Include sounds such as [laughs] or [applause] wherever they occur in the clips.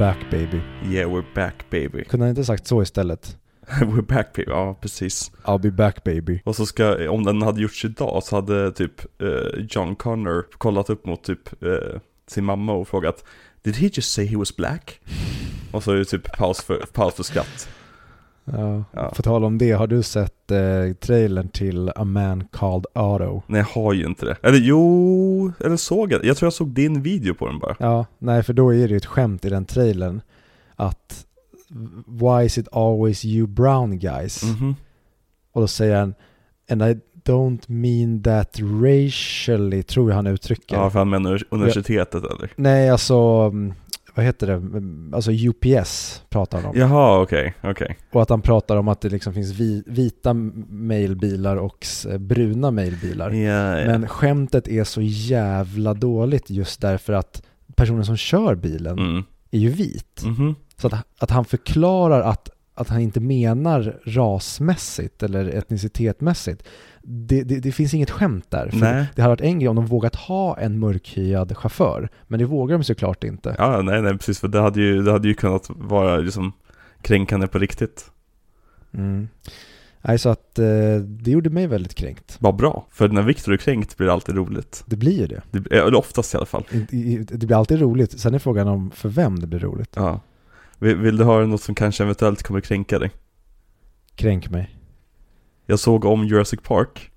Back baby. Yeah we're back baby. [laughs] Kunde han inte sagt så istället? we're back baby, ja precis. I'll be back baby. Och så ska, om den hade gjorts idag så hade typ eh, John Connor kollat upp mot typ eh, sin mamma och frågat Did he just say he was black? Och så är det typ paus för, paus för skratt. Ja. Ja. På tal om det, har du sett eh, trailern till A Man Called Otto? Nej jag har ju inte det. Eller jo, eller såg jag Jag tror jag såg din video på den bara. Ja, nej för då är det ju ett skämt i den trailern att Why is it always you brown guys? Mhm. Och då säger han And I don't mean that racially, tror jag han uttrycker. Ja, för han menar universitetet eller? Nej, alltså, mm, vad heter det? Mm, Alltså UPS pratar han om. Jaha, okej, okej. Och att han pratar om att det liksom finns vi, vita mailbilar och s- bruna mailbilar. Ja, ja. Men skämtet är så jävla dåligt just därför att personen som kör bilen Mm. är ju vit. Mhm. Så att, att han förklarar att, att han inte menar rasmässigt eller etnicitetmässigt. Det, det, det finns inget skämt där. För. Det hade varit en grej om de vågat ha en mörkhyad chaufför. Men det vågar de såklart inte. Ja, nej, nej, precis. För det hade ju, det hade ju kunnat vara liksom kränkande på riktigt. Mm. Nej, så att eh, det gjorde mig väldigt kränkt. Vad bra. För när Viktor är kränkt blir det alltid roligt. Det blir ju det. Det, eller oftast i alla fall. Det blir alltid roligt. Sen är frågan om för vem det blir roligt. Ja. Vill, vill du höra något som kanske eventuellt kommer kränka dig? Kränk mig. Jag såg om Jurassic Park.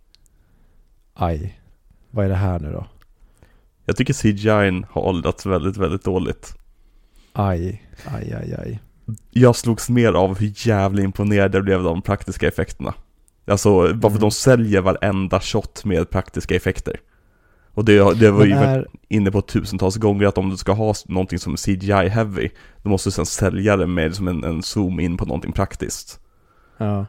Aj. Vad är det här nu då? Jag tycker CGI har åldrats väldigt, väldigt dåligt. Aj. Aj, aj, aj. Jag slogs mer av hur jävla imponerad jag blev av de praktiska effekterna. Alltså, bara för Mm. de säljer varenda shot med praktiska effekter. Och det, det var ju är, inne på tusentals gånger att om du ska ha någonting som är CGI heavy, då måste du sen sälja det med som en, en zoom in på någonting praktiskt. ja.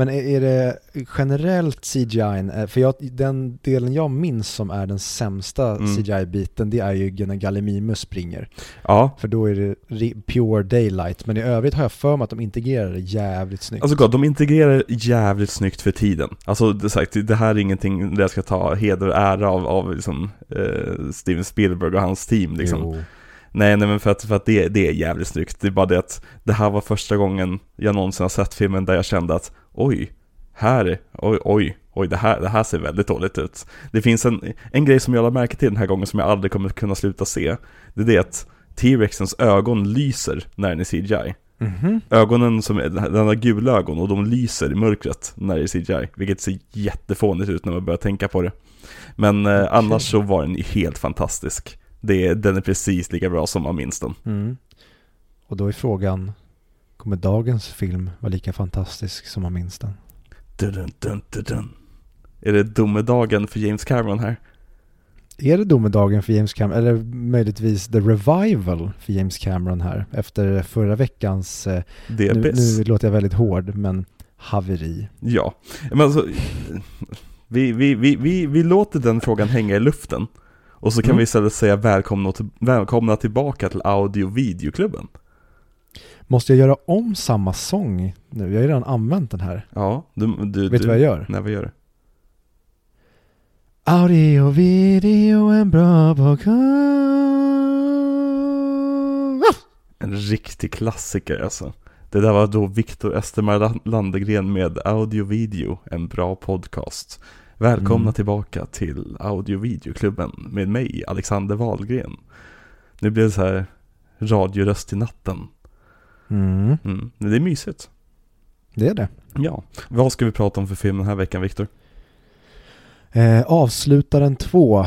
Men är, är det generellt CGI? eh, För jag, den delen jag minns som är den sämsta Mm. CGI-biten, det är ju när Gallimimus springer. Ja, För då är det pure daylight. Men i övrigt har jag för mig att de integrerar det jävligt snyggt. alltså God, de integrerar jävligt snyggt för tiden. Alltså det, sagt, det här är ingenting där jag ska ta heder och ära av, av liksom, eh, Steven Spielberg och hans team liksom. Jo. Nej, nej men för att, för att det, det är jävligt snyggt. Det är bara det att det här var första gången jag någonsin har sett filmen där jag kände att oj, här, oj, oj, oj, det här, det här ser väldigt dåligt ut. Det finns en, en grej som jag lade märke till den här gången som jag aldrig kommer kunna sluta se. Det är det att T-Rexens ögon lyser när den är CGI. Mhm. Ögonen som är, den har gula ögon och de lyser i mörkret när det är CGI. Vilket ser jättefånigt ut när man börjar tänka på det. Men eh, annars så var den helt fantastisk. Det, den är precis lika bra som man minns den. Mm. Och då är frågan, kommer dagens film vara lika fantastisk som man minns den? Dun, dun, dun. Är det domedagen för James Cameron här? Är det domedagen för James Cameron, eller möjligtvis the revival för James Cameron här efter förra veckans, eh, nu, nu låter jag väldigt hård, men haveri. Ja, men alltså, vi, vi, vi, vi, vi låter den frågan hänga i luften. Och så kan Mm. vi istället säga välkomna, välkomna tillbaka till audio videoklubben. Måste jag göra om samma sång nu? Jag har ju redan använt den här. Ja, du, du, Vet du vad jag gör? Nej, vad gör du? Audio, video, en bra podcast. En riktig klassiker alltså. Det där var då Viktor Östermar Landegren med Audio Video, en bra podcast. Välkomna Mm. tillbaka till Audio Videoklubben med mig, Alexander Wahlgren. Nu blev det så här radioröst i natten. Mm, Mm. Det är mysigt. det är det. Ja. Vad ska vi prata om för film den här veckan, Viktor? Eh, avslutaren 2.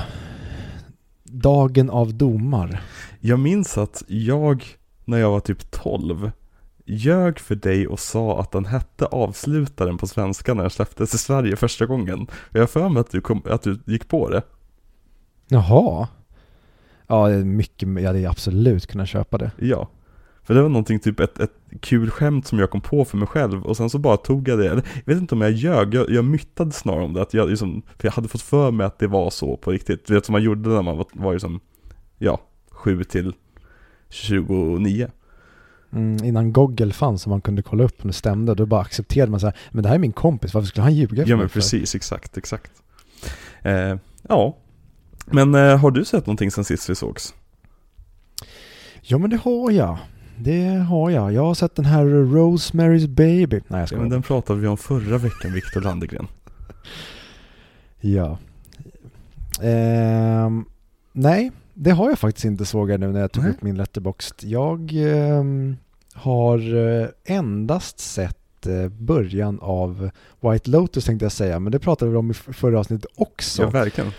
Dagen av domar. Jag minns att jag, när jag var typ 12, ljög för dig och sa att den hette Avslutaren på svenska när den släpptes i Sverige första gången. Jag har för mig att du, kom, att du gick på det. Jaha. Ja, mycket, jag hade absolut kunnat köpa det. Ja. För det var någonting, typ ett, ett kul skämt som jag kom på för mig själv och sen så bara tog jag det, eller jag vet inte om jag ljög, jag, jag myttade snarare om det, att jag liksom, för jag hade fått för mig att det var så på riktigt. Du vet som man gjorde när man var, var liksom, ja, 7 till 29. Mm, innan Google fanns så man kunde kolla upp om det stämde, då bara accepterade man så här, men det här är min kompis, varför skulle han ljuga för Ja men för? precis, exakt, exakt. Eh, ja, men eh, har du sett någonting sen sist vi sågs? Ja men det har jag. Det har jag. Jag har sett den här Rosemary's Baby. Nej jag ska Ja, men den pratade vi om förra veckan, Viktor Landegren. [laughs] Ja. Ehm, nej, det har jag faktiskt inte såg jag nu när jag tog Nej. upp min letterboxd. Jag ehm, har eh, endast sett eh, början av White Lotus tänkte jag säga, men det pratade vi om i förra avsnittet också. Ja, verkligen.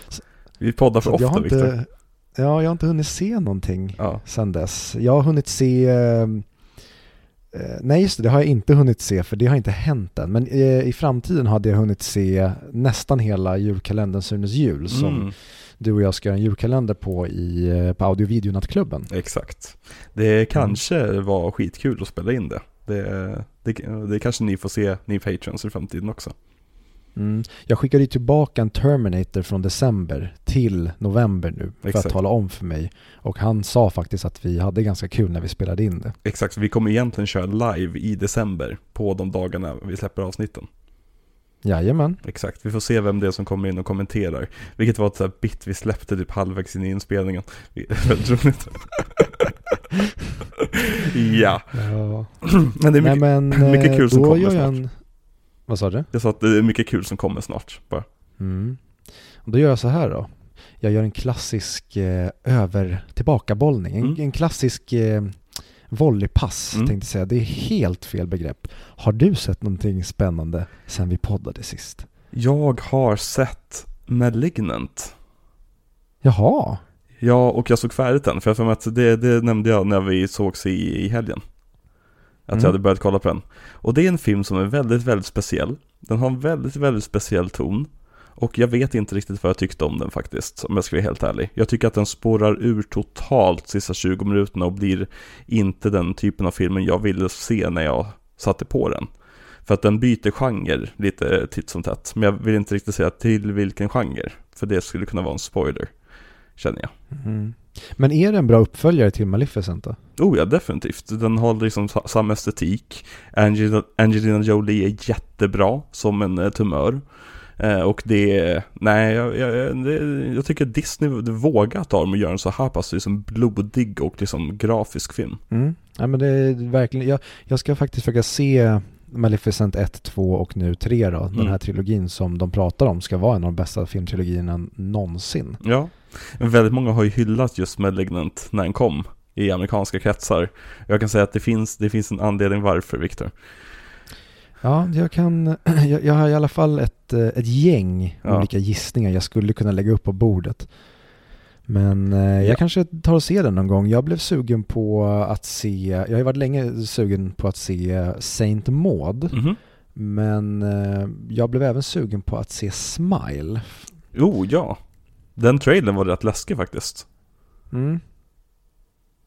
Vi poddar för ofta, har Viktor. Ja, jag har inte hunnit se någonting Ja. sedan dess. Jag har hunnit se ehm, eh, Nej just det, det har jag inte hunnit se för det har inte hänt än. Men eh, i framtiden hade jag hunnit se nästan hela julkalendern Sunes jul som Mm, du och jag ska göra en julkalender på i, eh, på audio videonattklubben. exakt. Det kanske var skitkul att spela in det. Det, det. det kanske ni får se, ni patrons i framtiden också. Mm. Jag skickade ju tillbaka en Terminator från december till november nu för Exakt. att tala om för mig. Och han sa faktiskt att vi hade ganska kul när vi spelade in det. Exakt, vi kommer egentligen köra live i december på de dagarna vi släpper avsnitten. Jajamän. Exakt, vi får se vem det är som kommer in och kommenterar. Vilket var ett sånt bit vi släppte typ halvvägs in i inspelningen. Väldigt [laughs] roligt. [laughs] ja, Ja. [clears throat] men det är Nej mycket, men [clears throat] mycket eh, kul som kommer snart. en... Vad sa du? jag sa att det är mycket kul som kommer snart. Bara. Mm. Och då gör jag så här då. Jag gör en klassisk eh, över tillbakabollning. En, Mm. en klassisk eh, volleypass Mm. tänkte jag säga. Det är helt fel begrepp. Har du sett någonting spännande sen vi poddade sist? Jag har sett Malignant. Jaha. Ja, och jag såg färdigt den, för jag för mig att det, det nämnde jag när vi sågs i, i helgen. Att Mm. jag hade börjat kolla på den. Och det är en film som är väldigt, väldigt speciell. Den har en väldigt, väldigt speciell ton. Och jag vet inte riktigt vad jag tyckte om den faktiskt, om jag ska vara helt ärlig. Jag tycker att den spårar ur totalt sista 20 minuterna och blir inte den typen av filmen jag ville se när jag satte på den. För att den byter genre lite titt som tätt. Men jag vill inte riktigt säga till vilken genre. För det skulle kunna vara en spoiler, känner jag. Mm. Men är det en bra uppföljare till Maleficent då? Oh ja, definitivt. Den har liksom sa- samma estetik. Angelina, Angelina Jolie är jättebra som en eh, tumör. Eh, och det nej, jag, jag, det, jag tycker Disney vågar ta dem och göra en så här pass liksom blodig och liksom grafisk film. Mm. Ja, men det är verkligen, jag, jag ska faktiskt försöka se Maleficent 1, 2 och nu 3 då. Den Mm. här trilogin som de pratar om ska vara en av de bästa filmtrilogierna någonsin. Ja, väldigt många har ju hyllat just Malignant när den kom i amerikanska kretsar. Jag kan säga att det finns, det finns en anledning varför, Viktor. Ja, jag kan, [clears throat] jag, jag har i alla fall ett, eh, ett gäng Ja. olika gissningar jag skulle kunna lägga upp på bordet. Men eh, jag Ja. kanske tar och ser den någon gång. Jag blev sugen på att se, jag har ju varit länge sugen på att se Saint Maud. Mhm. Men eh, jag blev även sugen på att se Smile. Jo, ja. Den trailern var rätt läskig faktiskt. Mm.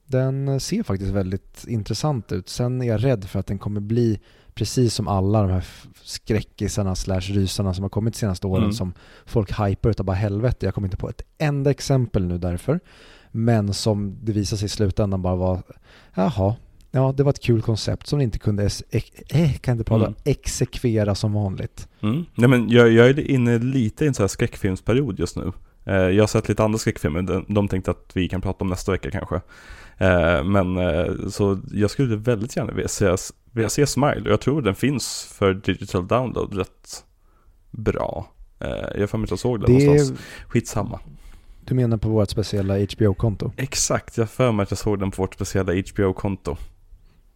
Den eh, ser faktiskt väldigt intressant ut. Sen är jag rädd för att den kommer bli precis som alla de här skräckisarna slash rysarna som har kommit de senaste åren Mm. som folk hypar utav bara helvete. Jag kommer inte på ett enda exempel nu därför. Men som det visar sig i slutändan bara var, jaha, ja det var ett kul koncept som inte kunde ex- eh, kan inte prata, Mm. exekvera som vanligt. Mm. Nej men jag, jag är inne lite i en sån här skräckfilmsperiod just nu. Eh, jag har sett lite andra skräckfilmer, de, de tänkte att vi kan prata om nästa vecka kanske. Eh, men eh, så jag skulle väldigt gärna vilja se, vilja se Smile och jag tror den finns för digital download rätt bra. Eh, jag har för mig att jag såg den Det någonstans. Skitsamma. du menar på vårt speciella HBO-konto? Exakt, jag för mig att jag såg den på vårt speciella HBO-konto.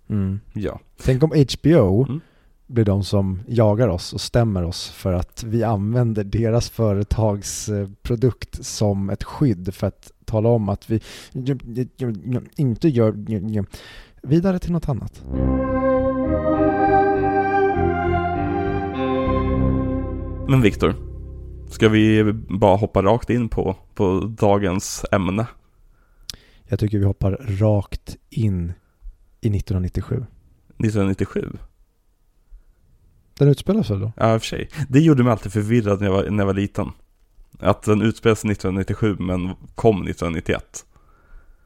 Mm. Ja. Tänk om HBO Mm. Blir de som jagar oss och stämmer oss för att vi använder deras företags produkt som ett skydd för att tala om att vi inte gör vidare till något annat. Men Viktor, ska vi bara hoppa rakt in på, på dagens ämne? Jag tycker vi hoppar rakt in i 1997. 1997? Den utspelar sig då? Ja, i och för sig. Det gjorde mig alltid förvirrad när jag var, när jag var liten. Att den utspelade sig 1997 men kom 1991.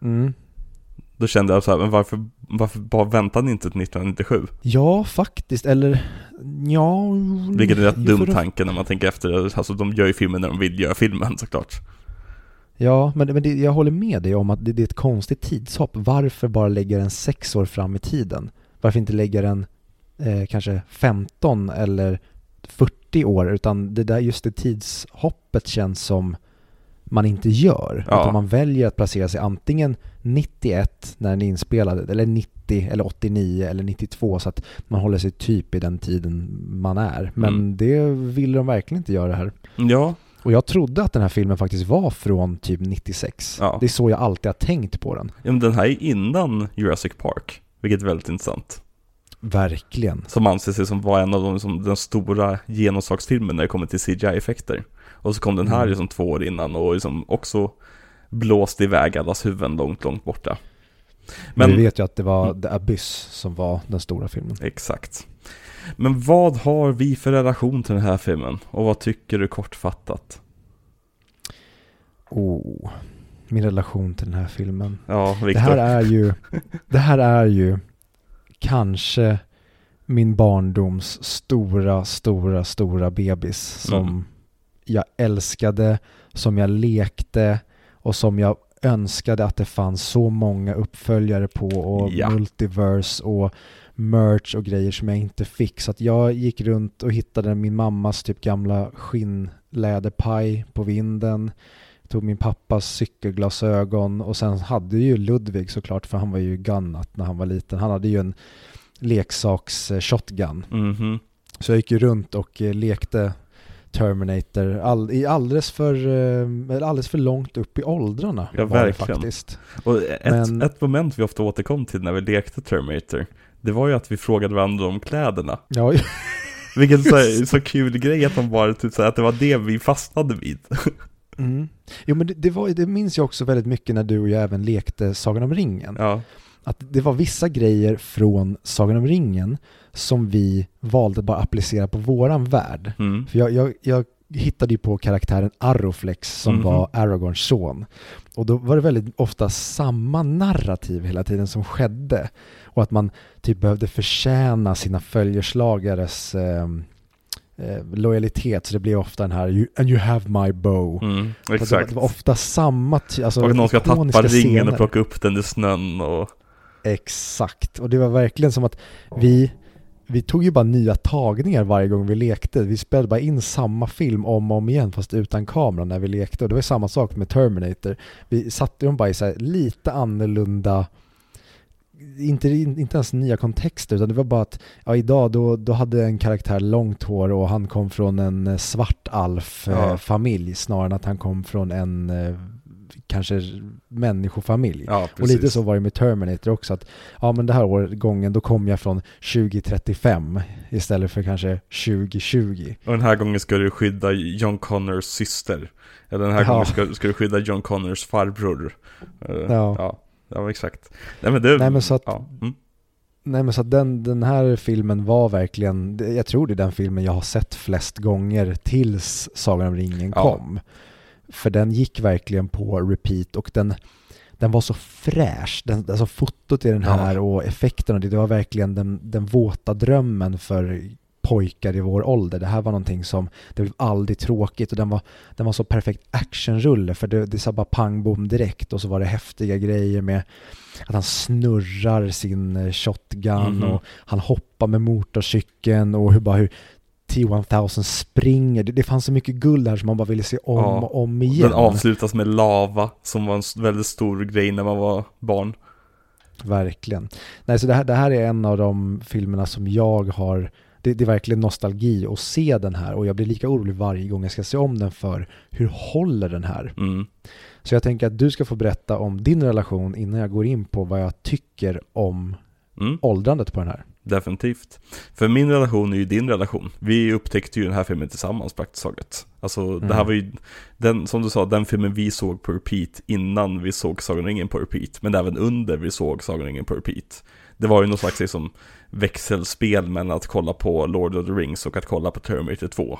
Mm. Då kände jag så här, men varför, varför bara väntade ni inte till 1997? Ja, faktiskt. Eller ja... Vilket är rätt ju dum tanke när man tänker efter. Alltså de gör ju filmen när de vill göra filmen såklart. Ja, men, men det, jag håller med dig om att det, det, är ett konstigt tidshopp. Varför bara lägga den sex år fram i tiden? Varför inte lägga den eh, kanske 15 eller 40 år? Utan det där, just det tidshoppet känns som man inte gör. Ja. Utan man väljer att placera sig antingen 91 när den är inspelad, eller 90, eller 89 eller 92 så att man håller sig typ i den tiden man är. Men Mm. det vill de verkligen inte göra här. Ja, Och jag trodde att den här filmen faktiskt var från typ 96. Ja. Det är så jag alltid har tänkt på den. ja, men den här är innan Jurassic Park, vilket är väldigt intressant. Verkligen. Som anses liksom vara en av de, som den stora genomslagsfilmen när det kommer till CGI-effekter. Och så kom den här Mm. liksom två år innan och liksom också blåste iväg allas huvuden långt, långt borta. Men vi vet ju att det var. The Abyss som var den stora filmen. exakt. Men vad har vi för relation till den här filmen? Och vad tycker du kortfattat? Oh, min relation till den här filmen. Ja, Viktor. [laughs] Det här är ju, det här är ju kanske min barndoms stora, stora, stora bebis som Mm. jag älskade, som jag lekte och som jag önskade att det fanns så många uppföljare på och Ja. multiverse och merch och grejer som jag inte fick. Så att jag gick runt och hittade min mammas typ gamla skinnläderpaj på vinden. Tog min pappas cykelglasögon och sen hade ju Ludvig såklart för han var ju gunnat när han var liten. Han hade ju en leksaks eh, shotgun. Mhm. Så jag gick ju runt och eh, lekte Terminator all, i alldeles för, eh, alldeles för långt upp i åldrarna. Ja, verkligen. faktiskt. Och ett, Men- ett moment vi ofta återkom till när vi lekte Terminator, det var ju att vi frågade varandra om kläderna. Ja, Vilken så, [laughs] så kul grej att de bara typ så här, att det var det vi fastnade vid. Mm. Jo men det, det, var, det minns jag också väldigt mycket när du och jag även lekte Sagan om ringen. Ja, Att det var vissa grejer från Sagan om ringen som vi valde bara applicera på våran värld. mm. För jag, jag, jag hittade ju på karaktären Arrowflex som Mhm. var Aragorns son. Och då var det väldigt ofta samma narrativ hela tiden som skedde. Och att man typ behövde förtjäna sina följeslagares eh, eh, lojalitet. Så det blev ofta den här "You- And you have my bow. Mm, Och Det, var, exakt. det var ofta samma, alltså och någon ska tappa ringen scener. och plocka upp den i snön och... Exakt, och det var verkligen som att vi, vi tog ju bara nya tagningar varje gång vi lekte. Vi spelade bara in samma film om och om igen fast utan kamera när vi lekte. Och det var ju samma sak med Terminator. Vi satte dem bara i så här lite annorlunda, inte, inte ens nya kontexter utan det var bara att ja, idag då, då hade en karaktär långt hår och han kom från en eh, svart alf eh, Ja. snarare än att han kom från en eh, kanske människofamilj. Ja, Och lite så var det med Terminator också att ja men det här årgången då kom jag från 2035 istället för kanske 2020. Och den här gången ska du skydda John Connors syster. Eller den här Ja. gången ska, ska du skydda John Connors farbror. Eh, Ja. Ja. Ja, exakt. Nej men det... Nej men så att, Ja. Mm. nej, men så att den, den här filmen var verkligen, jag tror det är den filmen jag har sett flest gånger tills Sagan om ringen Ja. kom. För den gick verkligen på repeat och den, den var så fräsch. Den, alltså fotot i den Ja. här och effekterna, det var verkligen den, den våta drömmen för pojkar i vår ålder. Det här var någonting som, det blev aldrig tråkigt och den var, den var så perfekt actionrulle för det, det sa bara pang bom direkt och så var det häftiga grejer med att han snurrar sin eh, shotgun Mhm. och han hoppar med motorcykeln och hur bara hur T-1000 springer. Det, det fanns så mycket guld här som man bara ville se om Ja. och om igen. Den avslutas med lava, som var en väldigt stor grej när man var barn. Verkligen. Nej, så det här, det här är en av de filmerna som jag har, det, det är verkligen nostalgi att se den här och jag blir lika orolig varje gång jag ska se om den för hur håller den här? Mm. Så jag tänker att du ska få berätta om din relation innan jag går in på vad jag tycker om Mm. åldrandet på den här. Definitivt. För min relation är ju din relation. Vi upptäckte ju den här filmen tillsammans praktiskt taget. Alltså det här Mm. var ju, den, som du sa, den filmen vi såg på repeat innan vi såg Sagan ringen på repeat. Men även under vi såg Sagan ringen på repeat. Det var ju någon slags liksom, växelspel mellan att kolla på Lord of the Rings och att kolla på Terminator 2.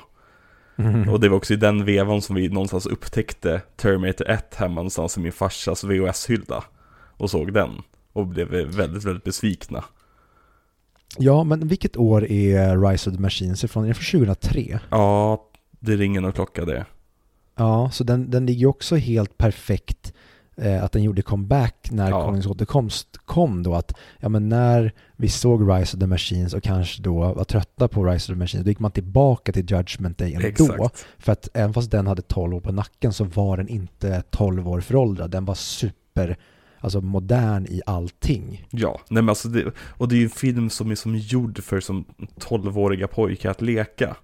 Och det var också i den vevan som vi någonstans upptäckte Terminator 1 hemma någonstans i min farsas VHS-hylla. Och såg den. Och blev väldigt, väldigt besvikna. Ja, men vilket år är Rise of the Machines ifrån? Är det från 2003? Ja, det ringer någon klocka det. Ja, så den, den ligger också helt perfekt att den gjorde comeback när Ja. Konungens återkomst kom då. Att ja, men när vi såg Rise of the Machines och kanske då var trötta på Rise of the Machines, då gick man tillbaka till Judgment Day ändå. Exakt. För att även fast den hade 12 år på nacken så var den inte 12 år föråldrad. Den var super, alltså modern i allting. Ja, nej men alltså det, och det är ju en film som är som gjord för som 12-åriga pojkar att leka.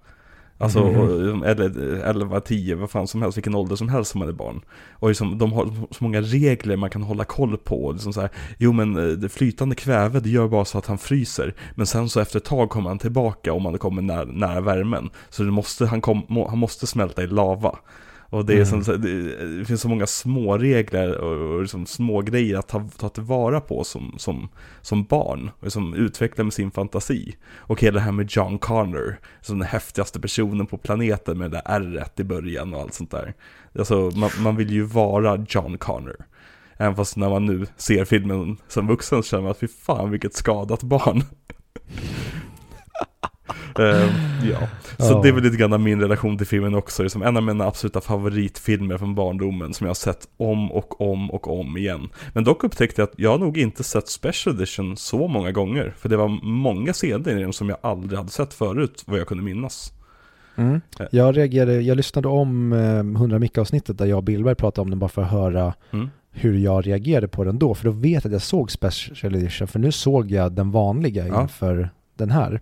Alltså, Mhm. och- eller 11, 10, vad fan som helst, vilken ålder som helst som man är barn. Och liksom, de har så många regler man kan hålla koll på. Liksom så här, jo men eh, det flytande kväve, det gör bara så att han fryser. Men sen så efter ett tag kommer han tillbaka om han kommer nära, nära värmen. Så måste, han, kom, må, han måste smälta i lava. Och det, är Mm. som, det, finns så många små regler och, och liksom små grejer att ta, ta tillvara på som, som, som barn. Och som utvecklar med sin fantasi. Och hela det här med John Connor, som den häftigaste personen på planeten med det där ärret i början och allt sånt där. Alltså man, man vill ju vara John Connor. Även fast när man nu ser filmen som vuxen så känner man att fy fan vilket skadat barn. [laughs] [laughs] Ehm, ja, så Ja. det är väl lite grann min relation till filmen också. Det är som en av mina absoluta favoritfilmer från barndomen som jag har sett om och om och om igen. Men dock upptäckte jag att jag nog inte sett Special Edition så många gånger. För det var många scener i den som jag aldrig hade sett förut, vad jag kunde minnas. Mm. Eh. Jag reagerade, jag lyssnade om eh, 100 mick avsnittet där jag och Billberg pratade om den bara för att höra Mm. hur jag reagerade på den då. För då vet jag att jag såg Special Edition, för nu såg jag den vanliga Ja. inför den här.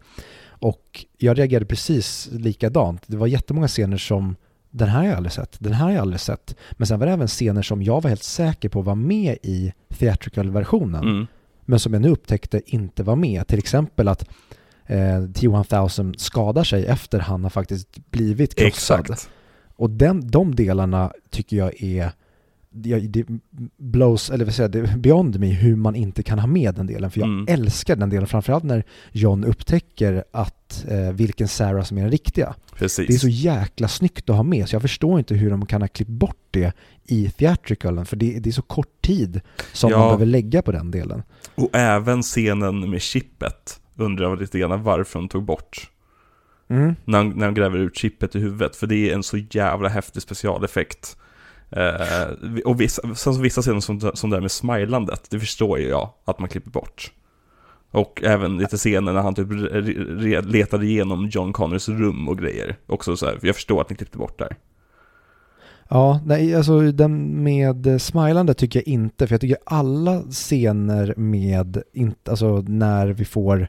Och jag reagerade precis likadant. Det var jättemånga scener som den här har jag aldrig sett, den här har jag aldrig sett. Men sen var det även scener som jag var helt säker på var med i theatrical-versionen. Mm. Men som jag nu upptäckte inte var med. Till exempel att eh, T-1000 skadar sig efter han har faktiskt blivit krossad. Exakt. Och den, de delarna tycker jag är det, blows, eller vad säger jag, det beyond me hur man inte kan ha med den delen. För jag Mm. älskar den delen, framförallt när John upptäcker att eh, vilken Sarah som är den riktiga. Precis. Det är så jäkla snyggt att ha med, så jag förstår inte hur de kan ha klippt bort det i theatricalen, för det, det är så kort tid som Ja. man behöver lägga på den delen. Och även scenen med chippet undrar jag lite grann varför de tog bort. Mm. När han, när han gräver ut chippet i huvudet, för det är en så jävla häftig specialeffekt. Eh, och vissa, sen vissa scener som, som det där med smilandet, det förstår ju jag att man klipper bort. Och även lite scener när han typ letade igenom John Connors rum och grejer. Också så här, jag förstår att ni klippte bort där. Ja, nej, alltså den med smilande tycker jag inte, för jag tycker alla scener med, inte, alltså när vi får,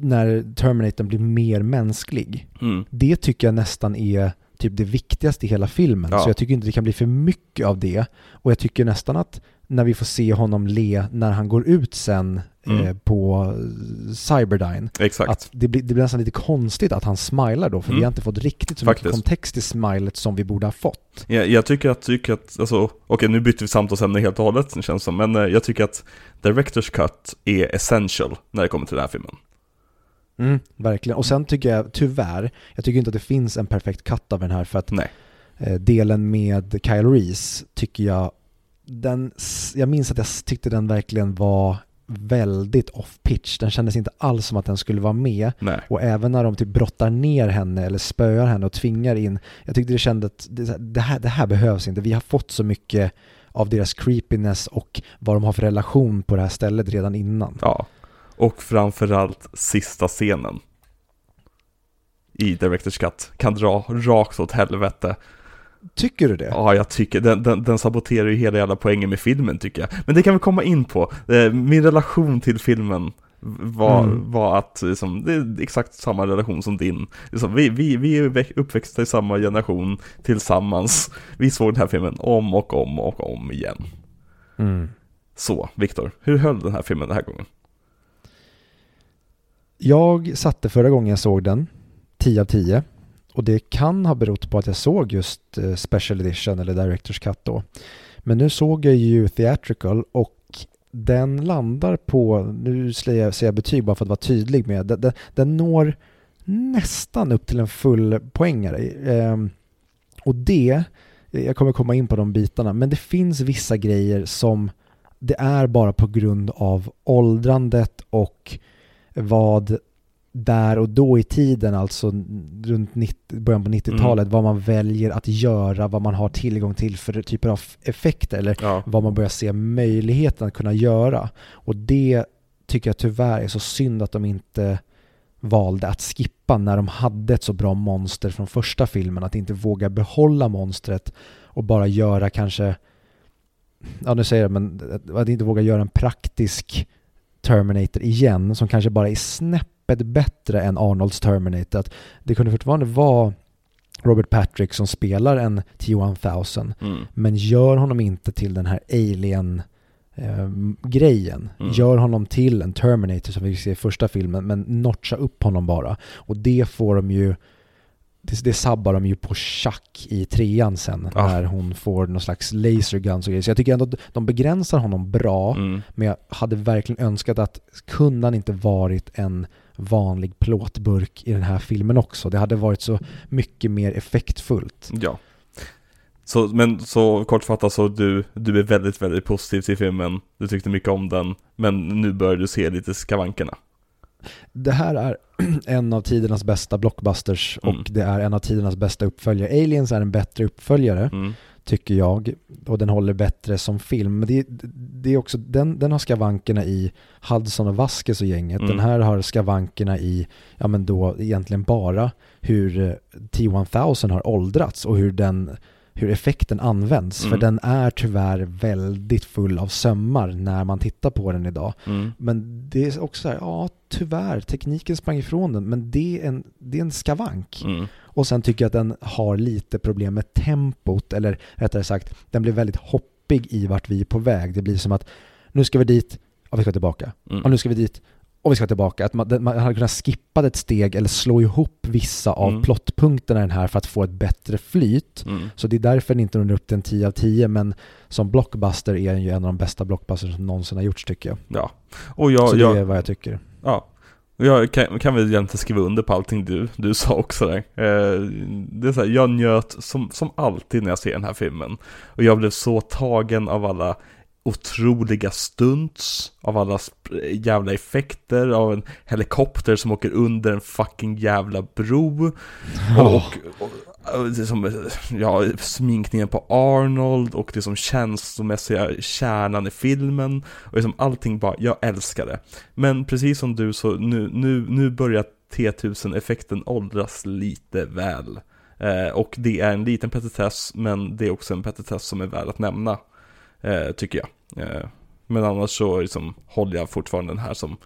när Terminator blir mer mänsklig, Mm. det tycker jag nästan är typ det viktigaste i hela filmen. Ja. Så jag tycker inte det kan bli för mycket av det. Och jag tycker nästan att när vi får se honom le när han går ut sen Mm. eh, på eh, Cyberdyne, Exakt. att det blir, det blir nästan lite konstigt att han smilar då, för Mm. vi har inte fått riktigt så Faktiskt. mycket kontext i smilet som vi borde ha fått. Jag, jag tycker att, tycker att alltså, okej nu byter vi samtalsämne helt och hållet, det känns som, men eh, jag tycker att Directors Cut är essential när det kommer till den här filmen. Mm, verkligen. Och sen tycker jag tyvärr, jag tycker inte att det finns en perfekt cut av den här för att Nej. eh, delen med Kyle Reese tycker jag, den, jag minns att jag tyckte den verkligen var väldigt off-pitch. Den kändes inte alls som att den skulle vara med. Nej. Och även när de typ brottar ner henne eller spöar henne och tvingar in, jag tyckte det kändes att det, det, här, det här behövs inte. Vi har fått så mycket av deras creepiness och vad de har för relation på det här stället redan innan. Ja. Och framförallt sista scenen. I Directors Cut kan dra rakt åt helvete. Tycker du det? Ja, jag tycker, den, den, den saboterar ju hela jävla poängen med filmen tycker jag. Men det kan vi komma in på. Eh, Min relation till filmen var, Mm. var att liksom, det är exakt samma relation som din. Liksom, vi, vi, vi är uppväxta i samma generation tillsammans. Vi såg den här filmen om och om och om igen. Mm. Så, Viktor, hur höll den här filmen den här gången? Jag satte förra gången jag såg den 10 av 10 och det kan ha berott på att jag såg just eh, Special Edition eller Directors Cut då. Men nu såg jag ju Theatrical och den landar på, nu säger jag, betyg bara för att vara tydlig med, den, den, den når nästan upp till en full poängare. Ehm, och det, jag kommer komma in på de bitarna, men det finns vissa grejer som det är bara på grund av åldrandet och vad där och då i tiden, alltså runt 90, början på 90-talet, Mm. vad man väljer att göra, vad man har tillgång till för typer av effekter eller Ja. vad man börjar se möjligheten att kunna göra. Och det tycker jag tyvärr är så synd att de inte valde att skippa när de hade ett så bra monster från första filmen, att inte våga behålla monstret och bara göra kanske, ja nu säger jag men att inte våga göra en praktisk Terminator igen som kanske bara är snäppet bättre än Arnolds Terminator. Att det kunde fortfarande vara Robert Patrick som spelar en T-1000 Mm. men gör honom inte till den här alien eh, grejen. Mm. Gör honom till en Terminator som vi ser i första filmen men notcha upp honom bara. Och det får de ju det, det sabbar de ju på Chuck i trean sen Ah. när hon får någon slags laserguns och grejer. Så jag tycker ändå att de begränsar honom bra Mm. men jag hade verkligen önskat att kunde han inte varit en vanlig plåtburk i den här filmen också. Det hade varit så mycket mer effektfullt. Ja. Så, men så kortfattat så du, du är väldigt, väldigt positiv till filmen. Du tyckte mycket om den. Men nu börjar du se lite skavankerna. Det här är [clears throat] en av tidernas bästa blockbusters Mm. och det är en av tidernas bästa uppföljare. Aliens är en bättre uppföljare, Mm. tycker jag, och den håller bättre som film. Men det, det är också, den, den har skavankerna i Hudson och Vasquez och gänget. Mm. Den här har skavankerna i, ja men då egentligen bara hur eh, T-1000 har åldrats och hur den hur effekten används. För Mm. den är tyvärr väldigt full av sömmar när man tittar på den idag. Mm. Men det är också så här, ja tyvärr, tekniken sprang ifrån den, men det är en, det är en skavank. Mm. Och sen tycker jag att den har lite problem med tempot, eller rättare sagt, den blir väldigt hoppig i vart vi är på väg. Det blir som att nu ska vi dit, och vi ska tillbaka. Mm. Och nu ska vi dit, och vi ska tillbaka. Att man, man hade kunnat skippa ett steg eller slå ihop vissa av Mm. plottpunkterna i den här för att få ett bättre flyt. Mm. Så det är därför den inte når upp till en 10 av 10, men som blockbuster är den ju en av de bästa blockbusters som någonsin har gjorts tycker jag. Ja. Och jag, Så det jag, är vad jag tycker. Ja. Jag kan, kan väl egentligen skriva under på allting du, du sa också där. Eh, det är så här, jag njöt som, som alltid när jag ser den här filmen. Och jag blev så tagen av alla otroliga stunts, av alla jävla effekter, av en helikopter som åker under en fucking jävla bro. Och, och, och, och som, ja, sminkningen på Arnold och det som känslomässiga kärnan i filmen. Och liksom allting bara, jag älskar det. Men precis som du så nu, nu, nu börjar T1000-effekten åldras lite väl. Eh, och det är en liten petitess, men det är också en petitess som är värd att nämna. Eh, tycker jag. Eh, men annars så liksom, håller jag fortfarande den här som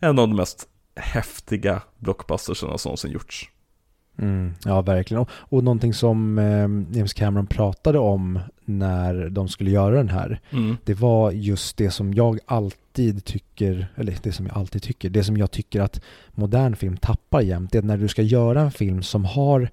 en av de mest häftiga blockbustersarna som någonsin gjorts. Mm, ja, verkligen. Och, och någonting som eh, James Cameron pratade om när de skulle göra den här, Mm. det var just det som jag alltid tycker, eller det som jag alltid tycker, det som jag tycker att modern film tappar jämt, det är när du ska göra en film som har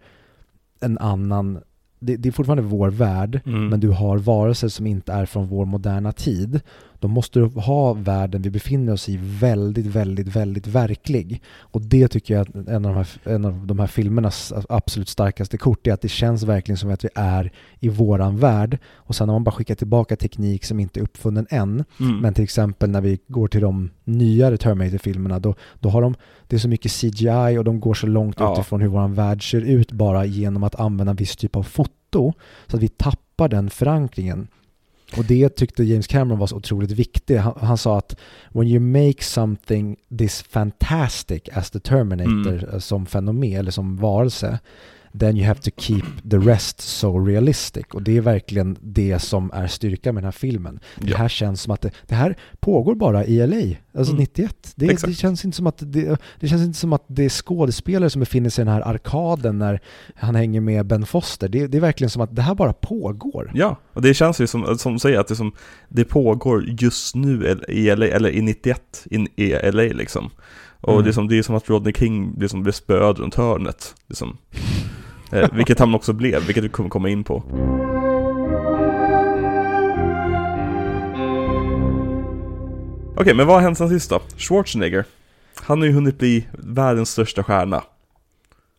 en annan, det, det är fortfarande vår värld, Mm. men du har varelser som inte är från vår moderna tid, då måste du ha världen vi befinner oss i väldigt, väldigt, väldigt verklig. Och det tycker jag är en av de här, en av de här filmernas absolut starkaste kort, är att det känns verkligen som att vi är i våran värld. Och sen har man bara skickat tillbaka teknik som inte är uppfunnen än. Mm. Men till exempel när vi går till de nyare Terminator-filmerna, då, då har de, det är så mycket CGI och de går så långt Ja. utifrån hur våran värld ser ut bara genom att använda en viss typ av foto. Så att vi tappar den förankringen. Och det tyckte James Cameron var så otroligt viktigt. Han, han sa att when you make something this fantastic as the Terminator Mm. som fenomen eller som varelse then you have to keep the rest so realistic. Och det är verkligen det som är styrkan med den här filmen. Det Ja. här känns som att det, det här pågår bara i LA, alltså Mm. 91. Det, det, känns inte som att det, det känns inte som att det är skådespelare som befinner sig i den här arkaden när han hänger med Ben Foster. Det, det är verkligen som att det här bara pågår. Ja, och det känns ju som, som säger att det, som, det pågår just nu i LA, eller i 91 in, i LA liksom. Och Mm. det, är som, det är som att Rodney King liksom blev spöad runt hörnet. Liksom. Eh, vilket han också blev, vilket vi kommer komma in på. Okej, men vad har hänt sen sist då? Schwarzenegger. Han har ju hunnit bli världens största stjärna.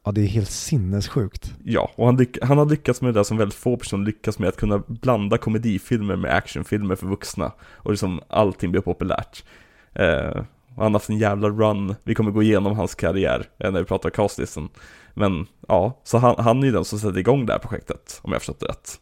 Ja, det är helt sinnessjukt. Ja, och han, han har lyckats med det där som väldigt få personer lyckas med, att kunna blanda komedifilmer med actionfilmer för vuxna. Och liksom allting blir populärt. Eh, han har haft en jävla run. Vi kommer gå igenom hans karriär eh, när vi pratar castlisten. Men ja, så han, han är ju den som sätter igång det här projektet, om jag förstått det rätt.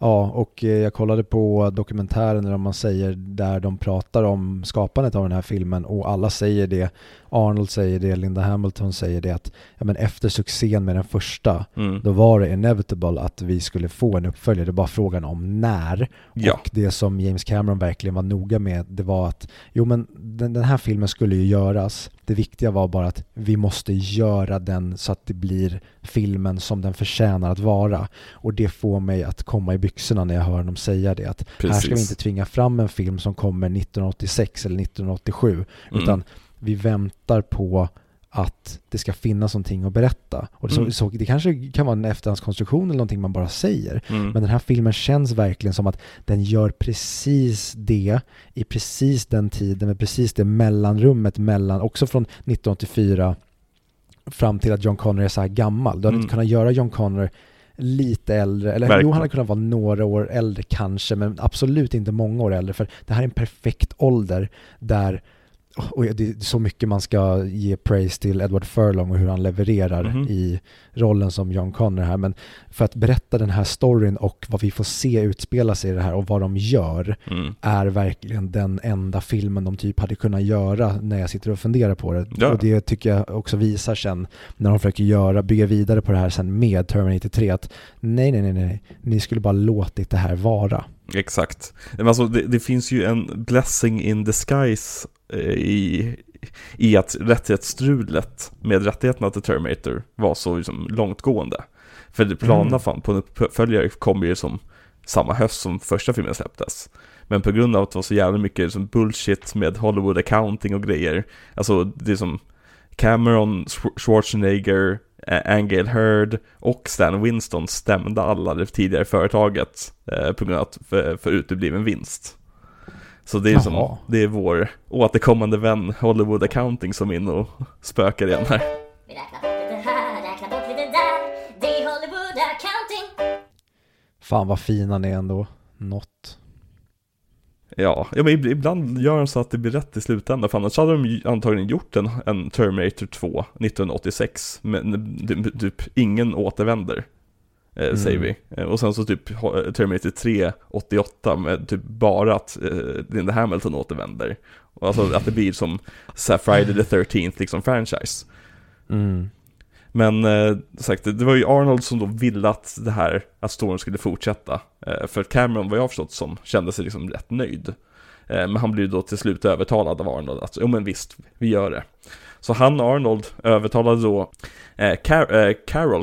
Ja, och eh, jag kollade på dokumentären eller om man säger där de pratar om skapandet av den här filmen och alla säger det. Arnold säger det, Linda Hamilton säger det att ja, men efter succén med den första mm. då var det inevitable att vi skulle få en uppföljare. Det var bara frågan om när. Ja. Och det som James Cameron verkligen var noga med det var att jo men den, den här filmen skulle ju göras. Det viktiga var bara att vi måste göra den så att det blir filmen som den förtjänar att vara. Och det får mig att komma i byxorna när jag hör dem säga det. Att Precis. här ska vi inte tvinga fram en film som kommer 1986 eller 1987. Mm. Utan vi väntar på att det ska finnas någonting att berätta. Och det, mm. så, så, det kanske kan vara en efterhandskonstruktion eller någonting man bara säger. Mm. Men den här filmen känns verkligen som att den gör precis det i precis den tiden med precis det mellanrummet mellan, också från 1984 fram till att John Connor är så här gammal. Du hade mm. inte kunnat göra John Connor lite äldre, eller Verkligen. jo han hade kunnat vara några år äldre kanske, men absolut inte många år äldre, för det här är en perfekt ålder där och det är så mycket man ska ge praise till Edward Furlong och hur han levererar mm -hmm. i rollen som John Connor här. Men för att berätta den här storyn och vad vi får se utspela sig i det här och vad de gör mm. är verkligen den enda filmen de typ hade kunnat göra när jag sitter och funderar på det. Ja. Och det tycker jag också visar sen när de försöker göra, bygga vidare på det här sen med Terminator 3 att nej, nej, nej, nej, ni skulle bara låtit det här vara. Exakt. Men alltså, det, det finns ju en blessing in disguise Eh, i, i att rättighetsstrulet med rättigheterna till Terminator var så liksom långtgående. För planerna mm. på en uppföljare kom ju som samma höst som första filmen släpptes. Men på grund av att det var så jävla mycket liksom bullshit med Hollywood accounting och grejer, alltså det är som Cameron, Schwarzenegger, Angel Heard och Stan Winston stämde alla det tidigare företaget eh, på grund av att för, för utebliven vinst. Så det är, som, det är vår återkommande vän Hollywood Accounting som är inne och spökar igen här. Vi räknar bort lite här, räknar bort lite där. Det är Hollywood Accounting. Fan vad fina ni är ändå. Något. Ja, ja men ibland gör de så att det blir rätt i slutändan. För annars hade de antagligen gjort en, en Terminator 2 1986. Men typ ingen återvänder eh, mm. säger vi. Eh, och sen så typ Terminator 3, 88 med typ bara att eh, Linda Hamilton återvänder. Alltså att det blir som så Friday the 13th liksom franchise. Mm. Men eh, sagt, det var ju Arnold som då ville att det här, att storyn skulle fortsätta. Eh, för Cameron, vad jag har förstått som, kände sig liksom rätt nöjd. Eh, men han blev då till slut övertalad av Arnold att, jo men visst, vi gör det. Så han och Arnold övertalade då eh, Car eh,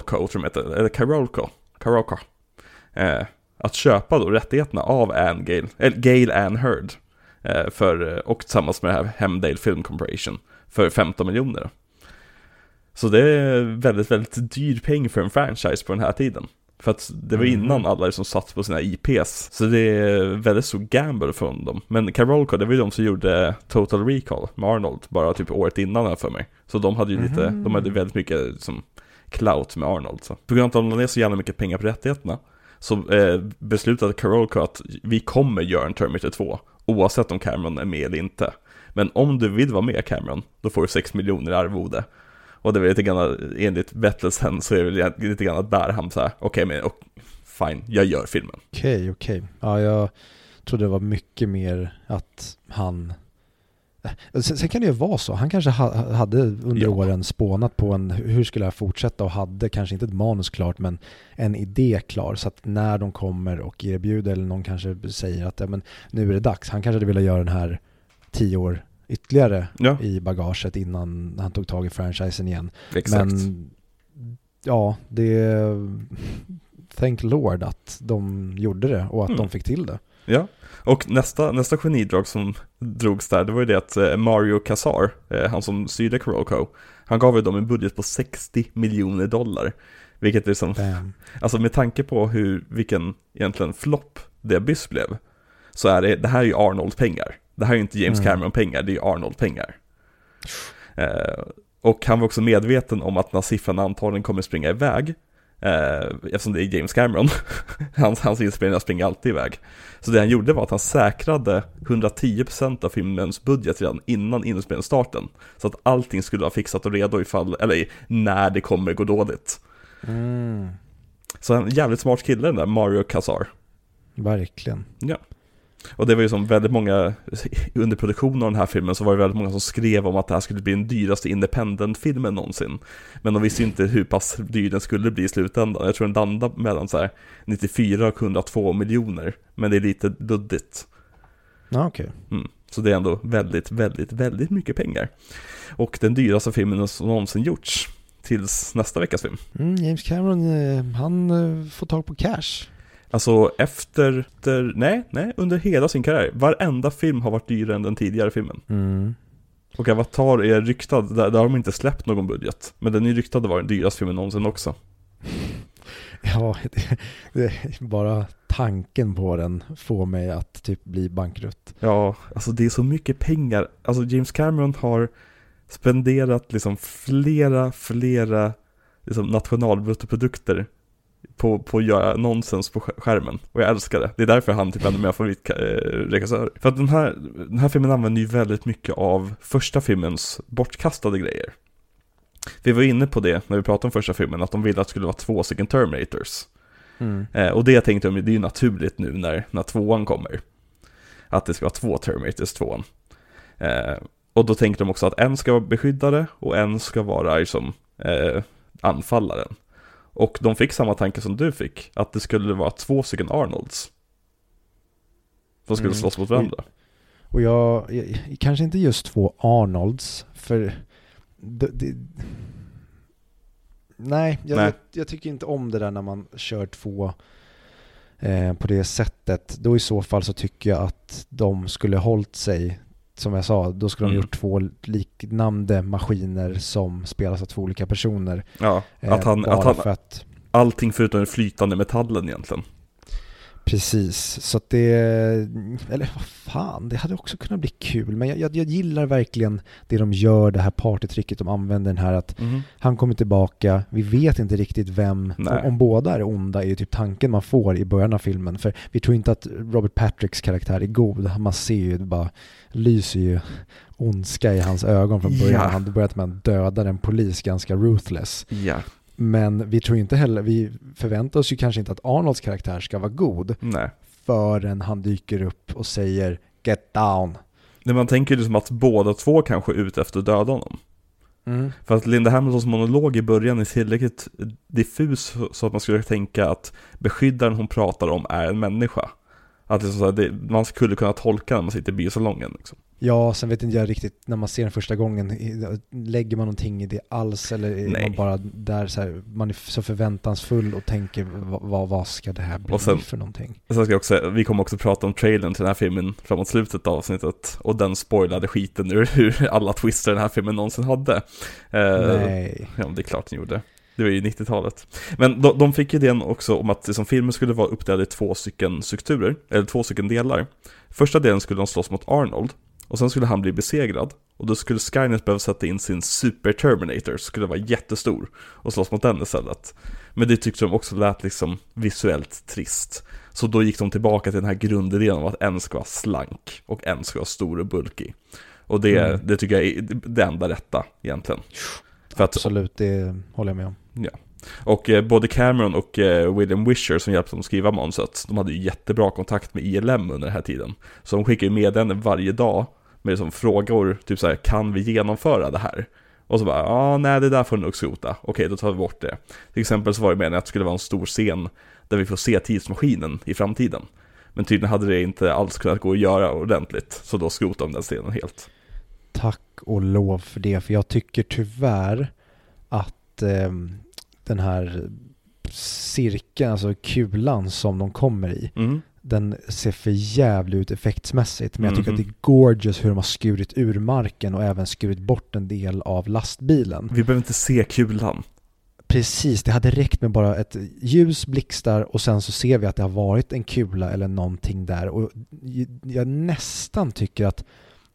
Co, tror jag heter, eller Carolco, Carolco. Eh, att köpa då rättigheterna av Anne Gale, eller Gale Anne Heard. Eh, för, eh, och tillsammans med det här Hemdale Film Corporation. För 15 miljoner. Så det är väldigt, väldigt dyr peng för en franchise på den här tiden. För att det var mm. innan alla som satt på sina IPs. Så det är väldigt stor gamble från dem. Men Carolco, det var ju de som gjorde Total Recall med Arnold. Bara typ året innan här för mig. Så de hade ju lite, mm. de hade väldigt mycket som clout med Arnold. Så. På grund av att de la ner så jävla mycket pengar på rättigheterna så eh, beslutade Carolco att vi kommer göra en Terminator 2 oavsett om Cameron är med eller inte. Men om du vill vara med Cameron, då får du 6 miljoner i arvode. Och det var lite grann, enligt Bettelsen så är det lite grann där han så okej okay, men och, fine, jag gör filmen. Okej, okay, okej. Okay. Ja, jag trodde det var mycket mer att han Eh, sen, sen, kan det ju vara så. Han kanske ha, hade under ja. åren spånat på en, hur skulle jag fortsätta och hade kanske inte ett manus klart men en idé klar. Så att när de kommer och erbjuder eller någon kanske säger att ja, men nu är det dags. Han kanske hade velat göra den här tio år ytterligare ja. i bagaget innan han tog tag i franchisen igen. Exakt. Men ja, det... Thank Lord att de gjorde det och att mm. de fick till det. Ja, och nästa, nästa genidrag som drogs där, det var ju det att eh, Mario Casar, eh, han som styrde Coroco, han gav ju dem en budget på 60 miljoner dollar. Vilket är som, Damn. alltså med tanke på hur, vilken egentligen flopp det Abyss blev, så är det, det här är ju Arnold-pengar. Det här är ju inte James mm. Cameron-pengar, det är ju Arnold-pengar. Eh, och han var också medveten om att när siffran antagligen kommer springa iväg, Eh, eftersom det är James Cameron. [laughs] hans, hans inspelningar springer alltid iväg. Så det han gjorde var att han säkrade 110% av filmens budget redan innan inspelningsstarten. Så att allting skulle vara fixat och redo ifall, eller när det kommer gå dåligt. Mm. Så en jävligt smart kille den där Mario Casar. Verkligen. Ja. Och det var ju som väldigt många, under produktionen av den här filmen så var det väldigt många som skrev om att det här skulle bli den dyraste independent-filmen någonsin. Men de visste inte hur pass dyr den skulle bli i slutändan. Jag tror den landade mellan så här 94 och 102 miljoner. Men det är lite luddigt. Ja, okej. Mm. Så det är ändå väldigt, väldigt, väldigt mycket pengar. Och den dyraste filmen som någonsin gjorts. Tills nästa veckas film. Mm, James Cameron, eh, han eh, får tag på cash. Alltså efter, efter, nej, nej, under hela sin karriär. Varenda film har varit dyrare än den tidigare filmen. Mm. Och Avatar är ryktad, där, där har de inte släppt någon budget. Men den är ryktad att vara den dyraste filmen någonsin också. [laughs] Ja, det, det, bara tanken på den får mig att typ bli bankrutt. Ja, alltså det är så mycket pengar. Alltså James Cameron har spenderat liksom flera, flera liksom nationalbruttoprodukter på, på att göra nonsens på skärmen. Och jag älskar det. Det är därför han typ en av mina favoritregissörer. För att den här, den här filmen använder ju väldigt mycket av första filmens bortkastade grejer. Vi var inne på det när vi pratade om första filmen, att de ville att det skulle vara två stycken Terminators. Mm. Eh, och det tänkte de, det är ju naturligt nu när, när tvåan kommer. Att det ska vara två Terminators, tvåan. Eh, och då tänkte de också att en ska vara beskyddare och en ska vara liksom, eh, anfallaren. Och de fick samma tanke som du fick, att det skulle vara två stycken Arnolds. Som skulle Mm. slåss mot varandra. Och jag, jag, kanske inte just två Arnolds, för det, det, nej, jag, Nej. Jag, jag tycker inte om det där när man kör två eh, på det sättet. Då i så fall så tycker jag att de skulle hållit sig, som jag sa, då skulle de Mm. gjort två liknande maskiner som spelas av två olika personer. Ja, Eh, att han, bara att han, att allting förutom den flytande metallen egentligen. Precis, så att det, eller vad fan, det hade också kunnat bli kul. Men jag, jag, jag gillar verkligen det de gör, det här partytricket de använder, den här att han kommer tillbaka, vi vet inte riktigt vem, om, om båda är onda är ju typ tanken man får i början av filmen. För vi tror inte att Robert Patricks karaktär är god, man ser ju, det bara lyser ju ondska i hans ögon från början. Ja. Han börjar med att döda en polis ganska ruthless. Ja, Men vi tror inte heller, vi förväntar oss ju kanske inte att Arnolds karaktär ska vara god nej. förrän han dyker upp och säger Get down. Nej, man tänker ju liksom att båda två kanske är ute efter att döda honom. För att Linda Hamiltons monolog i början är tillräckligt diffus så att man skulle tänka att beskyddaren hon pratar om är en människa. Att liksom så här, det, man skulle kunna tolka när man sitter i biosalongen. Liksom. Ja, sen vet inte jag riktigt när man ser den första gången, lägger man någonting i det alls eller är Nej. man bara där så här, man är så förväntansfull och tänker vad, vad, vad ska det här bli Och sen- för någonting? Sen ska jag också, vi kommer också prata om trailern till den här filmen framåt slutet av avsnittet. Och den spoilade skiten ur hur alla twister den här filmen någonsin hade. Eh, Nej. Ja, det är klart den gjorde. Det var ju 90-talet. Men de, de fick idén också om att liksom, filmen skulle vara uppdelad i två stycken strukturer, eller två stycken delar. Första delen skulle de slåss mot Arnold, och sen skulle han bli besegrad. Och då skulle Skynet behöva sätta in sin Super Terminator, skulle vara jättestor, och slåss mot den istället. Men det tyckte de också lät liksom visuellt trist. Så då gick de tillbaka till den här grundidén om att en ska vara slank, och en ska vara stor och bulky. Och det, Mm. det tycker jag är det enda rätta egentligen. För att Absolut, det håller jag med om. och eh, både Cameron och eh, William Wisher som hjälpte dem att skriva manuset, de hade ju jättebra kontakt med ILM under den här tiden. Så de skickade ju meddelanden varje dag med liksom frågor, typ så här, kan vi genomföra det här? Och så bara, ja ah, nej det där får du nog skrota, okej då tar vi bort det. Till exempel så var det meningen att det skulle vara en stor scen där vi får se tidsmaskinen i framtiden. Men tydligen hade det inte alls kunnat gå att göra ordentligt, så då skrotade de den scenen helt. Tack och lov för det, för jag tycker tyvärr att ehm, den här cirkeln, alltså kulan som de kommer i, Mm. Den ser för jävlig ut effektsmässigt. Men jag tycker Mhm. att det är gorgeous hur de har skurit ur marken och även skurit bort en del av lastbilen. Vi behöver inte se kulan. Precis, det hade räckt med bara ett ljus, blixtar och sen så ser vi att det har varit en kula eller någonting där. Och jag nästan tycker att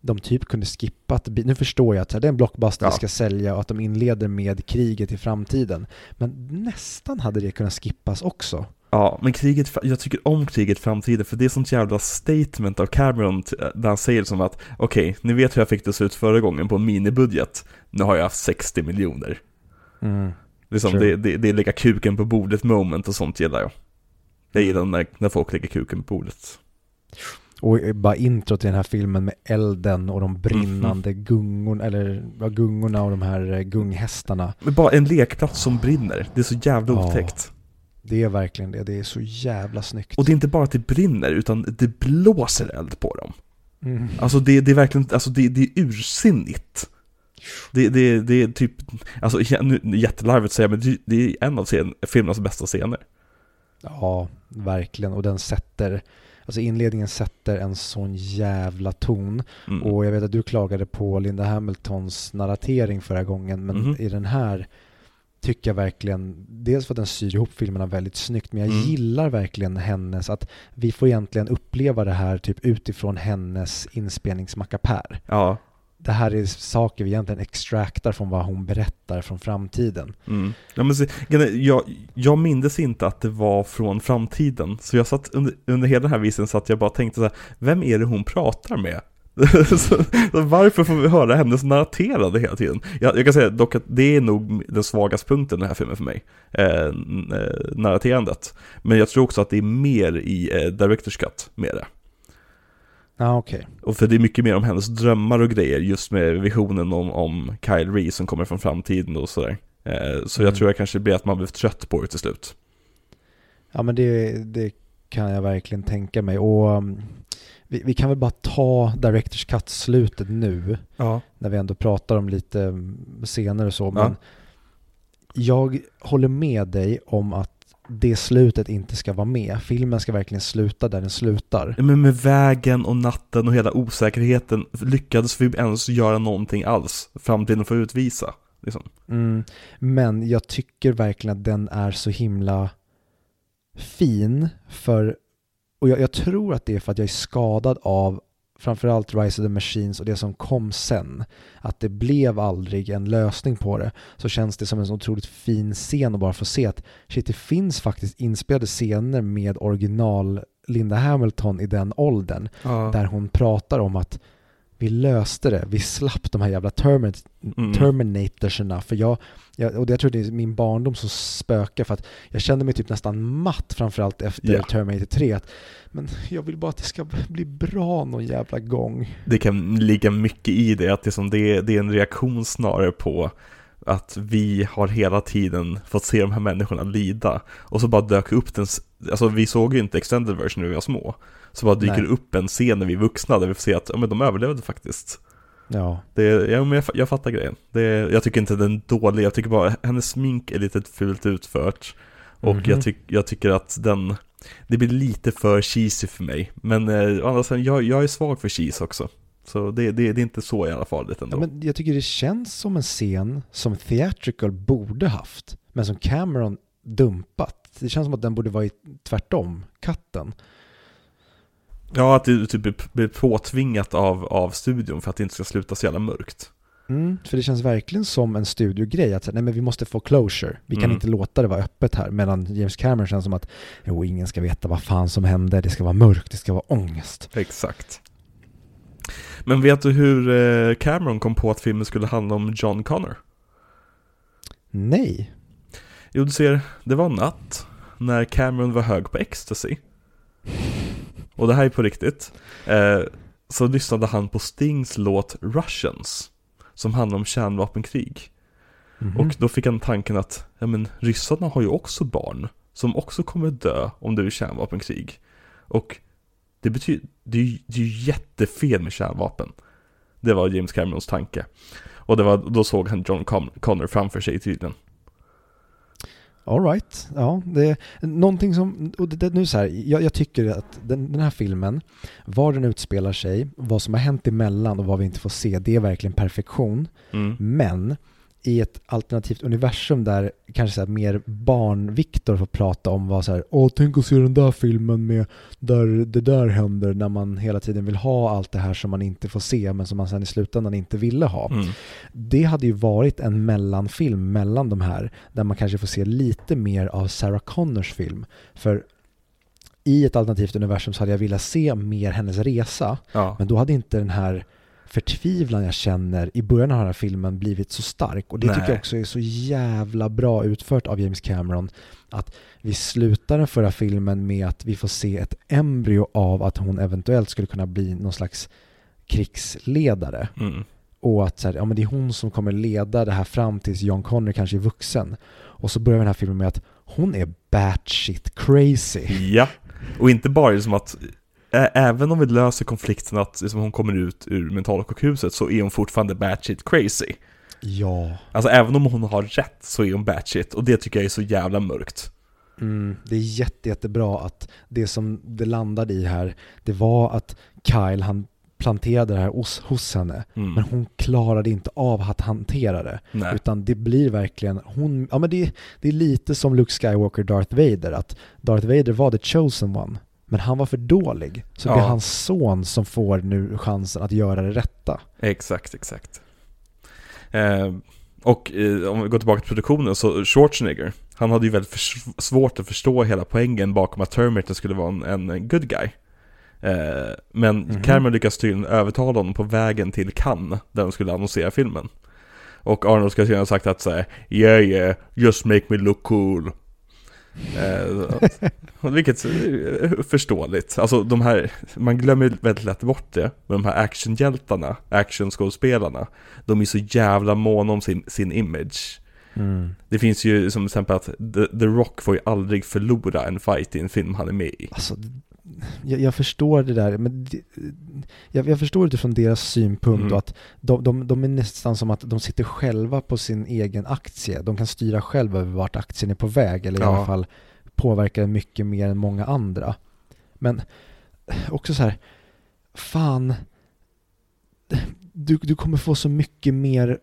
de typ kunde skippa att, nu förstår jag att det är en blockbuster Ja. vi ska sälja och att de inleder med kriget i framtiden. Men nästan hade det kunnat skippas också. Ja, men kriget, jag tycker om kriget framtiden för det är sånt jävla statement av Cameron t- där han säger som att okej, ni vet hur jag fick det se ut förra gången på en minibudget. Nu har jag haft 60 miljoner. Liksom, Sure. det, det, det är lägga kuken på bordet moment och sånt gillar jag. Jag gillar när, när folk lägger kuken på bordet. Och bara intro till den här filmen med elden och de brinnande gungorna, eller ja, gungorna och de här eh, gunghästarna. Men bara en lekplats som brinner, det är så jävla otäckt. Det är verkligen det, det är så jävla snyggt. Och det är inte bara att det brinner, utan det blåser eld på dem. Mm. Alltså det, det är verkligen, alltså det, det är ursinnigt. Det, det, det är typ, alltså nu- jättelarvigt att säga, men det, det är en av scen, filmernas bästa scener. Ja, verkligen. Och den sätter, alltså inledningen sätter en sån jävla ton. Mm. Och jag vet att du klagade på Linda Hamiltons narratering förra gången, men Mhm. i den här tycker jag verkligen, dels för att den syr ihop filmerna väldigt snyggt, men jag Mm. gillar verkligen hennes, att vi får egentligen uppleva det här typ utifrån hennes inspelningsmackapär. Ja, Det här är saker vi egentligen extraktar från vad hon berättar från framtiden. mm. ja men jag, jag mindes inte att det var från framtiden, så jag satt under, under hela den här visningen så att jag bara tänkte så här, vem är det hon pratar med? [laughs] så, varför får vi höra hennes narraterande hela tiden? Jag, jag kan säga dock att det är nog den svagaste punkten i den här filmen för mig, eh, eh, narraterandet. Men jag tror också att det är mer i eh, Directors Cut, med det. Ja, okej. Och för det är mycket mer om hennes drömmar och grejer, just med visionen om, om Kyle Reese som kommer från framtiden och sådär. Eh, så jag Mm. tror jag kanske blir att man blir trött på det till slut. Ja men det, det kan jag verkligen tänka mig. Och um, vi, vi kan väl bara ta Directors Cut-slutet nu, Ja. när vi ändå pratar om lite scener och så. Ja. Men jag håller med dig om att det slutet inte ska vara med. Filmen ska verkligen sluta där den slutar. Men med vägen och natten och hela osäkerheten lyckades vi ens göra någonting alls framtiden får utvisa. Liksom. Mm. Men jag tycker verkligen att den är så himla fin för, och jag, jag tror att det är för att jag är skadad av framförallt Rise of the Machines och det som kom sen. Att det blev aldrig en lösning på det. Så känns det som en så otroligt fin scen att bara få se att shit, det finns faktiskt inspelade scener med original Linda Hamilton i den åldern. Där hon pratar om att vi löste det, vi slapp de här jävla termin- Mm. Terminatorserna. För jag, jag, och det, jag tror det är min barndom som spökar för att jag kände mig typ nästan matt framförallt efter Ja. Terminator 3. Att, men jag vill bara att det ska bli bra någon jävla gång. Det kan ligga mycket i det, att det, är som det, det är en reaktion snarare på att vi har hela tiden fått se de här människorna lida. Och så bara dök upp den, alltså vi såg ju inte extended version när vi var små. Så bara dyker Nej. upp en scen när vi är vuxna där vi får se att ja, men de överlevde faktiskt. Ja, Det, ja, men jag, jag fattar grejen. Det, jag tycker inte den är dålig, jag tycker bara hennes smink är lite fult utfört. Och Mhm. jag, tyck, jag tycker att den, det blir lite för cheesy för mig. Men eh, andra sidan, jag, jag är svag för cheese också. Så det, det, det är inte så jävla farligt ändå. ja, men jag tycker det känns som en scen som Theatrical borde haft. Men som Cameron dumpat. Det känns som att den borde vara i tvärtom, katten. Ja, att det typ blir- påtvingat av, av studion för att det inte ska sluta så jävla mörkt. Mm, för det känns verkligen som en studiogrej att säga, nej men vi måste få closure. Vi kan Mm. inte låta det vara öppet här. Medan James Cameron känns som att jo, ingen ska veta vad fan som hände. Det ska vara mörkt, det ska vara ångest. Exakt. Men vet du hur eh, Cameron kom på att filmen skulle handla om John Connor? Nej. Jo, du ser, det var natt när Cameron var hög på ecstasy. Och det här är på riktigt. Eh, så lyssnade han på Stings låt Russians, som handlar om kärnvapenkrig. Mhm. Och då fick han tanken att, ja men ryssarna har ju också barn, som också kommer dö om det är kärnvapenkrig. Och det betyder, det är ju det är ju jättefel med kärnvapen. Det var James Camerons tanke. Och det var, då såg han John Con- Connor framför sig tydligen. All right. Ja, det är någonting som, och det, det, nu så här, jag, jag tycker att den, den här filmen, var den utspelar sig, vad som har hänt emellan och vad vi inte får se, det är verkligen perfektion. Mm. Men i ett alternativt universum där kanske så här mer barn-Viktor får prata om vad så här, åh tänk att se den där filmen med där det där händer när man hela tiden vill ha allt det här som man inte får se men som man sen i slutändan inte ville ha. Mm. Det hade ju varit en mellanfilm mellan de här där man kanske får se lite mer av Sarah Connors film. För i ett alternativt universum så hade jag velat se mer hennes resa Ja. men då hade inte den här förtvivlan jag känner i början av den här filmen blivit så stark. Och det Nej. tycker jag också är så jävla bra utfört av James Cameron. Att vi slutar den förra filmen med att vi får se ett embryo av att hon eventuellt skulle kunna bli någon slags krigsledare. Mm. Och att så här, ja, men det är hon som kommer leda det här fram tills John Connor kanske är vuxen. Och så börjar den här filmen med att hon är batshit crazy. Ja, och inte bara liksom att Även om vi löser konflikten att liksom, hon kommer ut ur mentalsjukhuset så är hon fortfarande batshit crazy. Ja. Alltså även om hon har rätt så är hon batshit och det tycker jag är så jävla mörkt. Mm, det är jätte, jättebra att det som det landade i här, det var att Kyle, han planterade det här hos, hos henne. Mm. Men hon klarade inte av att hantera det. Nej. Utan det blir verkligen, hon, ja men det, det är lite som Luke Skywalker, Darth Vader, att Darth Vader var the chosen one. Men han var för dålig. Så det Ja. är hans son som får nu chansen att göra det rätta. Exakt, exakt. Eh, och eh, om vi går tillbaka till produktionen så Schwarzenegger, han hade ju väldigt svårt att förstå hela poängen bakom att Terminator skulle vara en, en good guy. Eh, men Mhm. Cameron lyckas tydligen övertala honom på vägen till Cannes, där de skulle annonsera filmen. Och Arnold ska sedan ha sagt att såhär, yeah yeah, just make me look cool. Eh, vilket är förståeligt. Alltså de här, man glömmer väldigt lätt bort det. Men de här actionhjältarna, actionskådespelarna, de är så jävla måna om sin, sin image. Det finns ju som till exempel att The, The Rock får ju aldrig förlora en fight i en film han är med i. Alltså, jag, jag förstår det där, men det, jag, jag förstår utifrån deras synpunkt Mm. och att de, de, de är nästan som att de sitter själva på sin egen aktie. De kan styra själva över vart aktien är på väg, eller i Ja. alla fall påverka den mycket mer än många andra. Men också så här, fan, du, du kommer få så mycket mer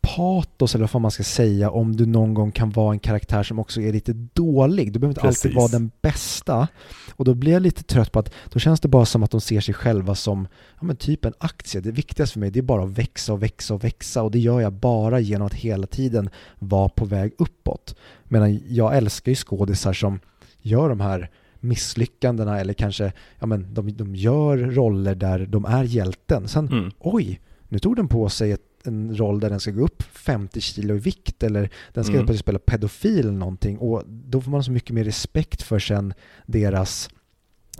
patos eller vad man ska säga om du någon gång kan vara en karaktär som också är lite dålig. Du behöver inte alltid Precis. vara den bästa. Och då blir jag lite trött på att då känns det bara som att de ser sig själva som ja, men typ en aktie. Det viktigaste för mig det är bara att växa och växa och växa och det gör jag bara genom att hela tiden vara på väg uppåt. Medan jag älskar ju skådisar som gör de här misslyckandena eller kanske ja, men de, de gör roller där de är hjälten. Sen Mm. oj, nu tog den på sig ett, en roll där den ska gå upp 50 kilo i vikt eller den ska Mm. plötsligt spela pedofil eller någonting och då får man så mycket mer respekt för sen deras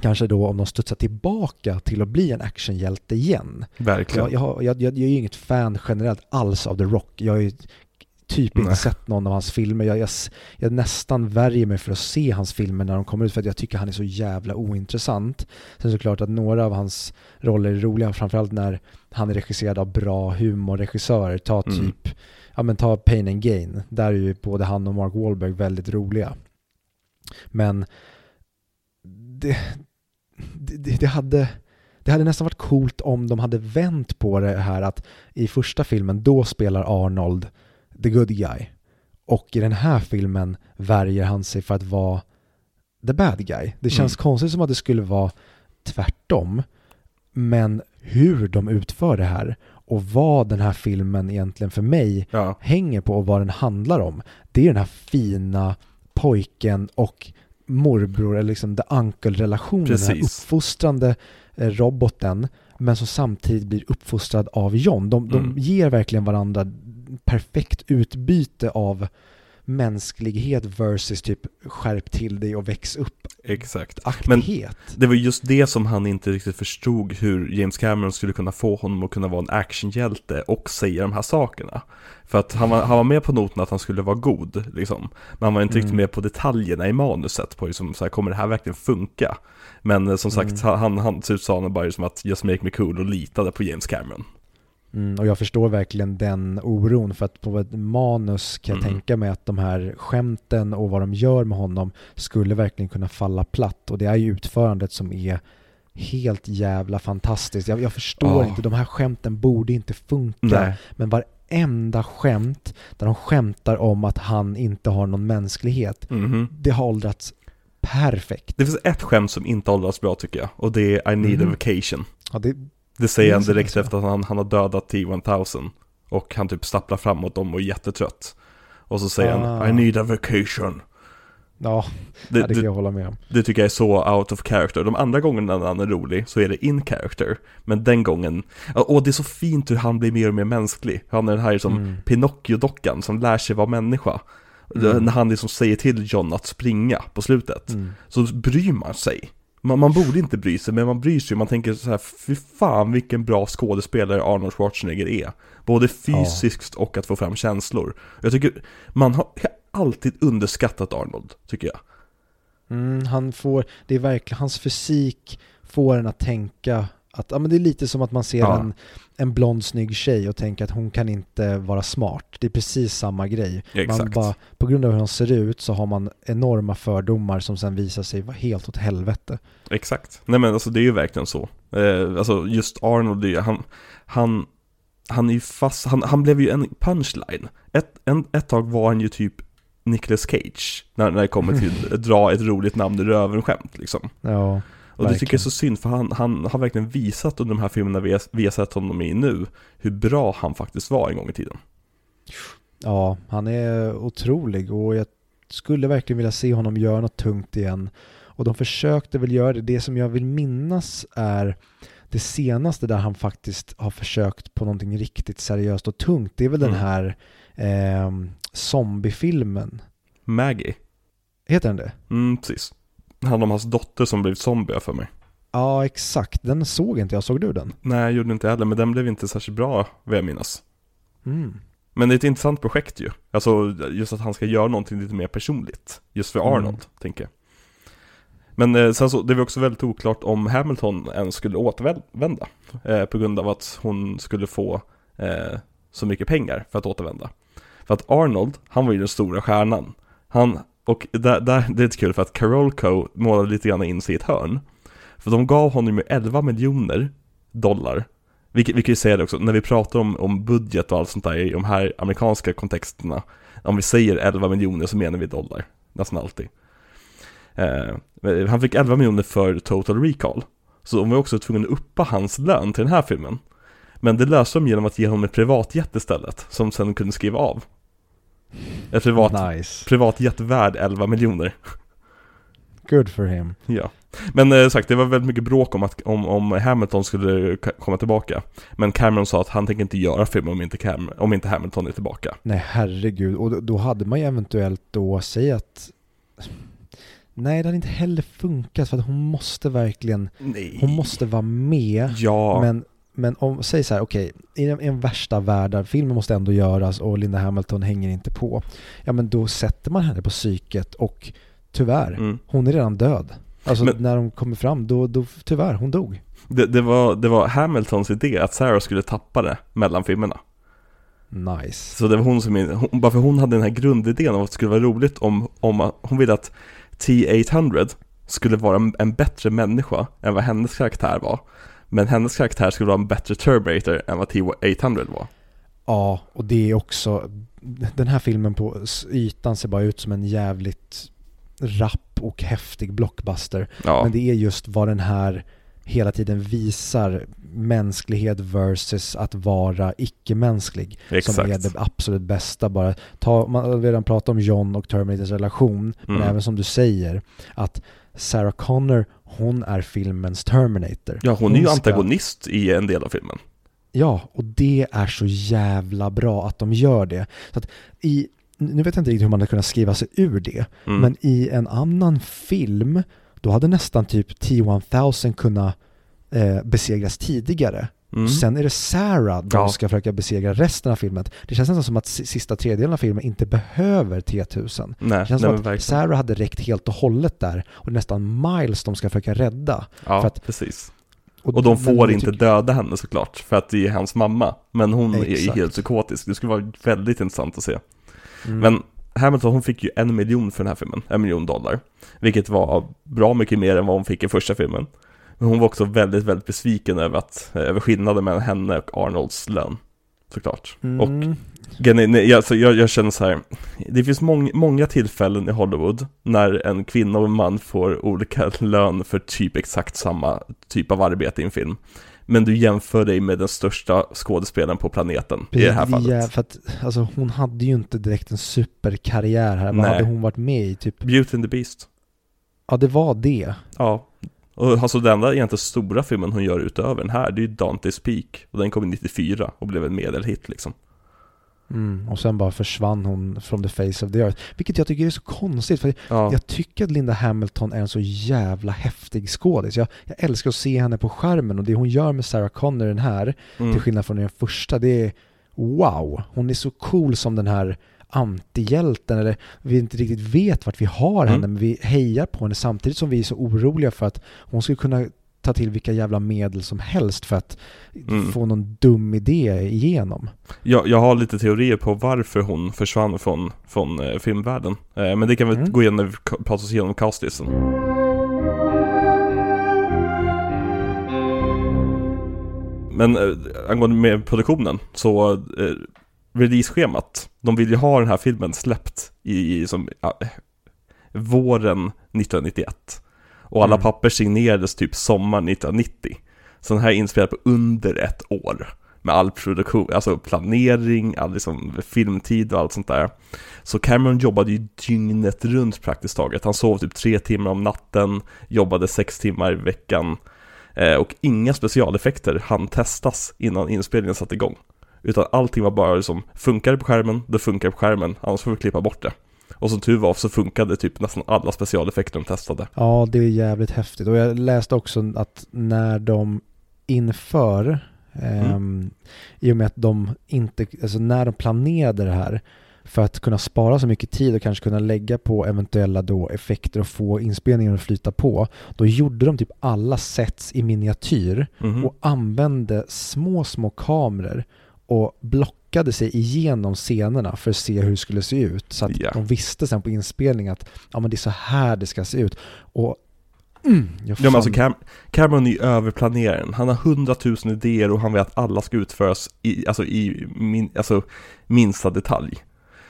Kanske då om de studsar tillbaka till att bli en actionhjälte igen. Verkligen. Jag, jag, jag, jag, är ju inget fan generellt alls av The Rock. Jag har ju typ inte Nej. sett någon av hans filmer. Jag, jag, jag nästan värjer mig för att se hans filmer när de kommer ut för att jag tycker han är så jävla ointressant. Sen såklart att några av hans roller är roliga, framförallt när han är regisserad av bra humorregissörer. Ta Mm. typ, ja men ta Pain and Gain. Där är ju både han och Mark Wahlberg väldigt roliga. Men det, det, det, det hade det hade nästan varit coolt om de hade vänt på det här att i första filmen då spelar Arnold the good guy och i den här filmen värjer han sig för att vara the bad guy. Det känns Mm. konstigt som att det skulle vara tvärtom men hur de utför det här och vad den här filmen egentligen för mig Ja, hänger på och vad den handlar om. Det är den här fina pojken och morbror eller liksom the uncle-relationen. Den här uppfostrande eh, roboten men som samtidigt blir uppfostrad av John. De, de Mm. ger verkligen varandra perfekt utbyte av mänsklighet versus typ skärp till dig och väx upp exakt. aktighet. Det var just det som han inte riktigt förstod hur James Cameron skulle kunna få honom att kunna vara en actionhjälte och säga de här sakerna. För att han var, han var med på noten att han skulle vara god, liksom. Men han var inte riktigt Mm. med på detaljerna i manuset, på liksom, så här, kommer det här verkligen funka? Men eh, som sagt, Mm. han, han till slut sa han bara liksom att just make me cool och litade på James Cameron. Mm, och jag förstår verkligen den oron för att på ett manus kan jag Mm. tänka mig att de här skämten och vad de gör med honom skulle verkligen kunna falla platt och det är ju utförandet som är helt jävla fantastiskt. Jag, jag förstår Ja. inte, de här skämten borde inte funka Nej. men varenda skämt där de skämtar om att han inte har någon mänsklighet. Mhm. Det har åldrats perfekt. Det finns ett skämt som inte åldras bra tycker jag, och det är I need a Mhm. vacation. Ja, det, Det säger han direkt efter att han, han har dödat T-1000 Och han typ stapplar framåt dem och är jättetrött Och så säger han Ah. I need a vacation ja, det, det, kan det, jag hålla med om. det tycker jag är så out of character De andra gångerna när han är rolig så är det in character Men den gången Och det är så fint hur han blir mer och mer mänsklig Han är den här som Mm. Pinocchio-dockan som lär sig vara människa Mm. När han liksom säger till John att springa på slutet Mm. så bryr man sig. Man, man borde inte bry sig, men man bryr sig. Man tänker så här, fy fan vilken bra skådespelare Arnold Schwarzenegger är. Både fysiskt och att få fram känslor. Jag tycker, man har alltid underskattat Arnold, tycker jag. Mm, han får, det är verkligen, hans fysik får en att tänka att, ja men det är lite som att man ser Ja. en, en blond snygg tjej och tänker att hon kan inte vara smart. Det är precis samma grej. Man bara, på grund av hur hon ser ut så har man enorma fördomar som sen visar sig vara helt åt helvete. Exakt. Nej men alltså det är ju verkligen så. Eh, alltså just Arnold, det han, han, han är ju fast, han, han blev ju en punchline. Ett, en, ett tag var han ju typ Nicolas Cage, när, när det kommer till att [laughs] dra ett roligt namn i röven-skämt liksom. Ja, Och det tycker jag är så synd, för han, han har verkligen visat under de här filmerna vi har, vi har sett honom i nu, hur bra han faktiskt var en gång i tiden. ja, han är otrolig och jag skulle verkligen vilja se honom göra något tungt igen. Och de försökte väl göra det. Det som jag vill minnas är det senaste där han faktiskt har försökt på någonting riktigt seriöst och tungt. Det är väl Mm. den här eh, zombiefilmen. Maggie, Heter den det? mm precis. Han om hans dotter som blev zombie för mig. Ja, exakt. Den såg inte jag. Såg du den? Nej, jag gjorde inte heller, men den blev inte särskilt bra, vad jag minnas. Mm. Men det är ett intressant projekt ju. Alltså just att han ska göra någonting lite mer personligt. Just för Mm. Arnold, tänker jag. Men eh, sen så, det var också väldigt oklart om Hamilton ens skulle återvända. Eh, på grund av att hon skulle få eh, så mycket pengar för att återvända. För att Arnold, han var ju den stora stjärnan. Han, och där, där, det är lite kul för att Carolco målade lite grann in sig i ett hörn. För de gav honom ju 11 miljoner dollar. Vi, kan- vi kan ju säga det också, när vi pratar om, om budget och allt sånt där i de här amerikanska kontexterna. Om vi säger 11 miljoner så menar vi dollar, nästan alltid. Eh, han fick 11 miljoner för Total Recall. Så de var också tvungna att uppa hans lön till den här filmen. Men det löste de genom att ge honom ett privatjet istället, som sen kunde skriva av. Ett privat, Nice. privatjet värd 11 miljoner. Good for him. Ja. Men eh, sagt, det var väldigt mycket bråk om att om, om Hamilton skulle komma tillbaka. Men Cameron sa att han tänker inte göra filmen om inte, Cam- om inte Hamilton är tillbaka. Nej, herregud. Och då- då hade man ju eventuellt då, säg att... Nej, det hade inte heller funkat för att hon måste verkligen, Nej. hon måste vara med. Ja. Men, men om, säg så här, okej, i en, i en värsta värld där filmen måste ändå göras och Linda Hamilton hänger inte på. Ja, men då sätter man henne på psyket och tyvärr, Mm. hon är redan död. Alltså Men- när de kommer fram, då, då tyvärr, hon dog. Det, det, var, det var Hamiltons idé att Sarah skulle tappa det mellan filmerna. Nice. Så det var hon som, hon, bara för hon hade den här grundidén om att det skulle vara roligt om, om hon ville att T-800 skulle vara en, en bättre människa än vad hennes karaktär var. Men hennes karaktär skulle vara en bättre Terminator än vad T-800 var. Ja, och det är också, den här filmen på ytan ser bara ut som en jävligt rapp och häftig blockbuster. Ja, Men det är just vad den här hela tiden visar mänsklighet versus att vara icke-mänsklig som exakt. är det absolut bästa. Bara ta, man har redan pratat om John och Terminators relation, men Mm. även som du säger att Sarah Connor, hon är filmens Terminator. Ja, hon är ju ska- antagonist i en del av filmen. Ja, och det är så jävla bra att de gör det. Så att i, nu vet jag inte riktigt hur man hade kunnat skriva sig ur det, Mm. men i en annan film, då hade nästan typ T-1000 kunnat eh, besegras tidigare. Mm. Och sen är det Sarah de Ja. ska försöka besegra resten av filmen. Det känns nästan som att si- sista tredjedelen av filmen inte behöver T-1000. Nej, Det känns nej som att. Sarah hade räckt helt och hållet där och det är nästan Miles de ska försöka rädda. Ja, för att- precis. Och de men får inte tycker- döda henne såklart, för att det är hans mamma. Men hon är Exakt. helt psykotisk. Det skulle vara väldigt intressant att se. Mm. Men Hamilton hon fick ju en miljon för den här filmen, en miljon dollar. Vilket var bra mycket mer än vad hon fick i första filmen. Men hon var också väldigt, väldigt besviken över, att, över skillnaden mellan henne och Arnolds lön. såklart. Mm. Och nej, jag, alltså, jag, jag känner så här, det finns mång, många tillfällen i Hollywood när en kvinna och en man får olika [laughs] lön för typ exakt samma typ av arbete i en film. Men du jämför dig med den största skådespelaren på planeten i det här Ja, fallet. för att, alltså, hon hade ju inte direkt en superkarriär här. Vad Nej. hade hon varit med i? Typ, Beauty and the Beast. ja, det var det. Ja. Och alltså den enda egentligen stora filmen hon gör utöver den här, det är ju Dante's Peak. Och den kom 94 och blev en medelhit liksom. Mm. Och sen bara försvann hon from the face of the earth. Vilket jag tycker är så konstigt. För Ja, Jag tycker att Linda Hamilton är en så jävla häftig skådis. Jag, jag älskar att se henne på skärmen och det hon gör med Sarah Connor den här, mm. till skillnad från den första, det är wow. Hon är så cool som den här antihjälten, eller vi inte riktigt vet vart vi har henne, Mm. men vi hejar på henne samtidigt som vi är så oroliga för att hon skulle kunna ta till vilka jävla medel som helst för att Mm. få någon dum idé igenom. jag, jag har lite teorier på varför hon försvann från, från eh, filmvärlden. Eh, men det kan vi Mm. gå igenom när vi pratar oss igenom castlisten. Men eh, angående med produktionen, så eh, release-schemat, de vill ju ha den här filmen släppt i, i som, ja, våren 1991. Och alla Mm. papper signerades typ sommaren 1990. Så den här är inspelad på under ett år. Med all produktion, alltså planering, all liksom filmtid och allt sånt där. Så Cameron jobbade ju dygnet runt praktiskt taget. Han sov typ tre timmar om natten, jobbade sex timmar i veckan. Eh, och inga specialeffekter hann testas innan inspelningen satte igång. Utan allting var bara liksom, funkar det på skärmen, då funkar det på skärmen, annars får vi klippa bort det. Och som tur var så funkade typ nästan alla specialeffekter de testade. Ja, det är jävligt häftigt. Och jag läste också att när de inför, ehm, i och med att de inte, alltså när de planerade det här, för att kunna spara så mycket tid och kanske kunna lägga på eventuella då effekter och få inspelningen att flyta på, då gjorde de typ alla sets i miniatyr Mhm. och använde små, små kameror och blockade sig igenom scenerna för att se hur det skulle se ut. Så att Ja. de visste sen på inspelning att ja, men det är så här det ska se ut. Och mm, Ja men alltså Cam Cameron är ju överplaneraren. Han har hundratusen idéer och han vet att alla ska utföras i, alltså i min, alltså minsta detalj.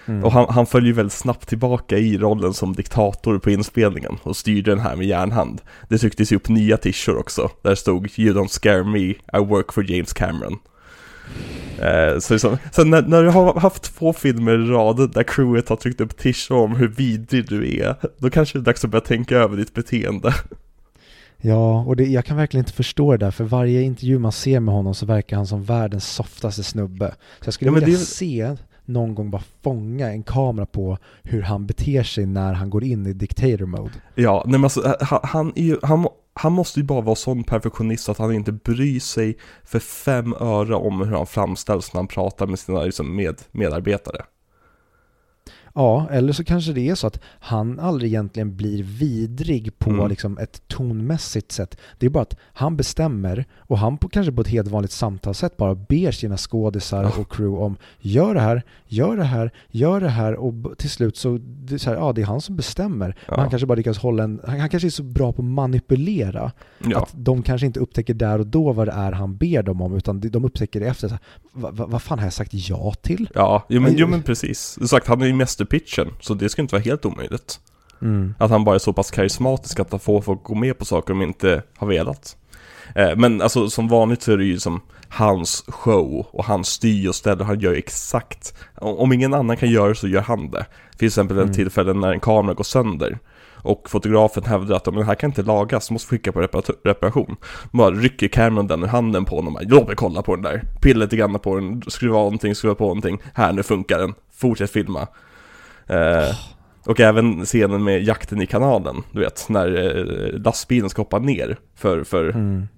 mm. Och han, han följer väldigt snabbt tillbaka i rollen som diktator på inspelningen och styrde den här med järnhand. Det trycktes ju upp nya t-shirts också, där stod “You don't scare me, I work for James Cameron”. Eh, så liksom, sen när, när du har haft två filmer i rad där crewet har tryckt upp t-shirts om hur vidrig du är, då kanske det är dags att börja tänka över ditt beteende. Ja, och det, jag kan verkligen inte förstå det där, för varje intervju man ser med honom så verkar han som världens softaste snubbe. Så jag skulle Ja, vilja det se någon gång bara fånga en kamera på hur han beter sig när han går in i dictator mode. Ja, nej men alltså, han, han, är ju, han, han måste ju bara vara sån perfektionist att han inte bryr sig för fem öre om hur han framställs när han pratar med sina liksom, med, medarbetare. Ja, eller så kanske det är så att han aldrig egentligen blir vidrig på Mm. liksom ett tonmässigt sätt. Det är bara att han bestämmer och han på, kanske på ett helt vanligt samtalssätt bara ber sina skådisar Ja. och crew om gör det här, gör det här, gör det här och till slut så, det är, så här, ja, det är han som bestämmer. Ja. Han kanske bara lyckas hålla en, han, han kanske är så bra på att manipulera Ja, att de kanske inte upptäcker där och då vad det är han ber dem om utan de- upptäcker det efter. Så här, Va, va, vad fan har jag sagt ja till? ja jo, men, jo men precis. Sagt, han är ju mästerpitchen, så det ska inte vara helt omöjligt. Mm. Att han bara är så pass karismatisk att han får folk gå med på saker de inte har velat. Eh, Men alltså som vanligt så är det ju som hans show och han styr och ställer, han gör exakt, om ingen annan kan göra det så gör han det. Till exempel en Mm. tillfälle när en kamera går sönder och fotografen hävdar att "Men det här kan inte lagas, måste skicka på reparation. Bara rycker Cameron den ur handen på honom låt mig kolla på den där. Pilla lite grann på den, skruva av någonting, skruva på någonting. Här, nu funkar den. Fortsätt filma. Eh, och även scenen med jakten i kanalen, du vet, när eh, lastbilen ska hoppa ner. För, för Mm.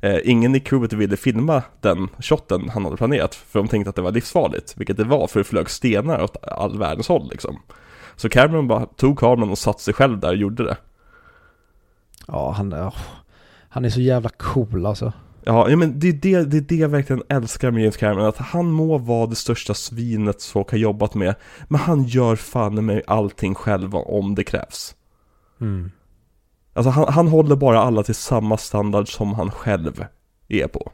eh, ingen i crewet ville filma den shotten han hade planerat, för de tänkte att det var livsfarligt, vilket det var, för det flög stenar åt all världens håll liksom. Så Cameron bara tog kameran och satte sig själv där och gjorde det. Ja, han, åh, han är så jävla cool alltså. Ja, men det är det, det är det jag verkligen älskar med James Cameron, att han må vara det största svinet folk har jobbat med, men han gör fan med allting själv om det krävs. Mm. Alltså han, han håller bara alla till samma standard som han själv är på.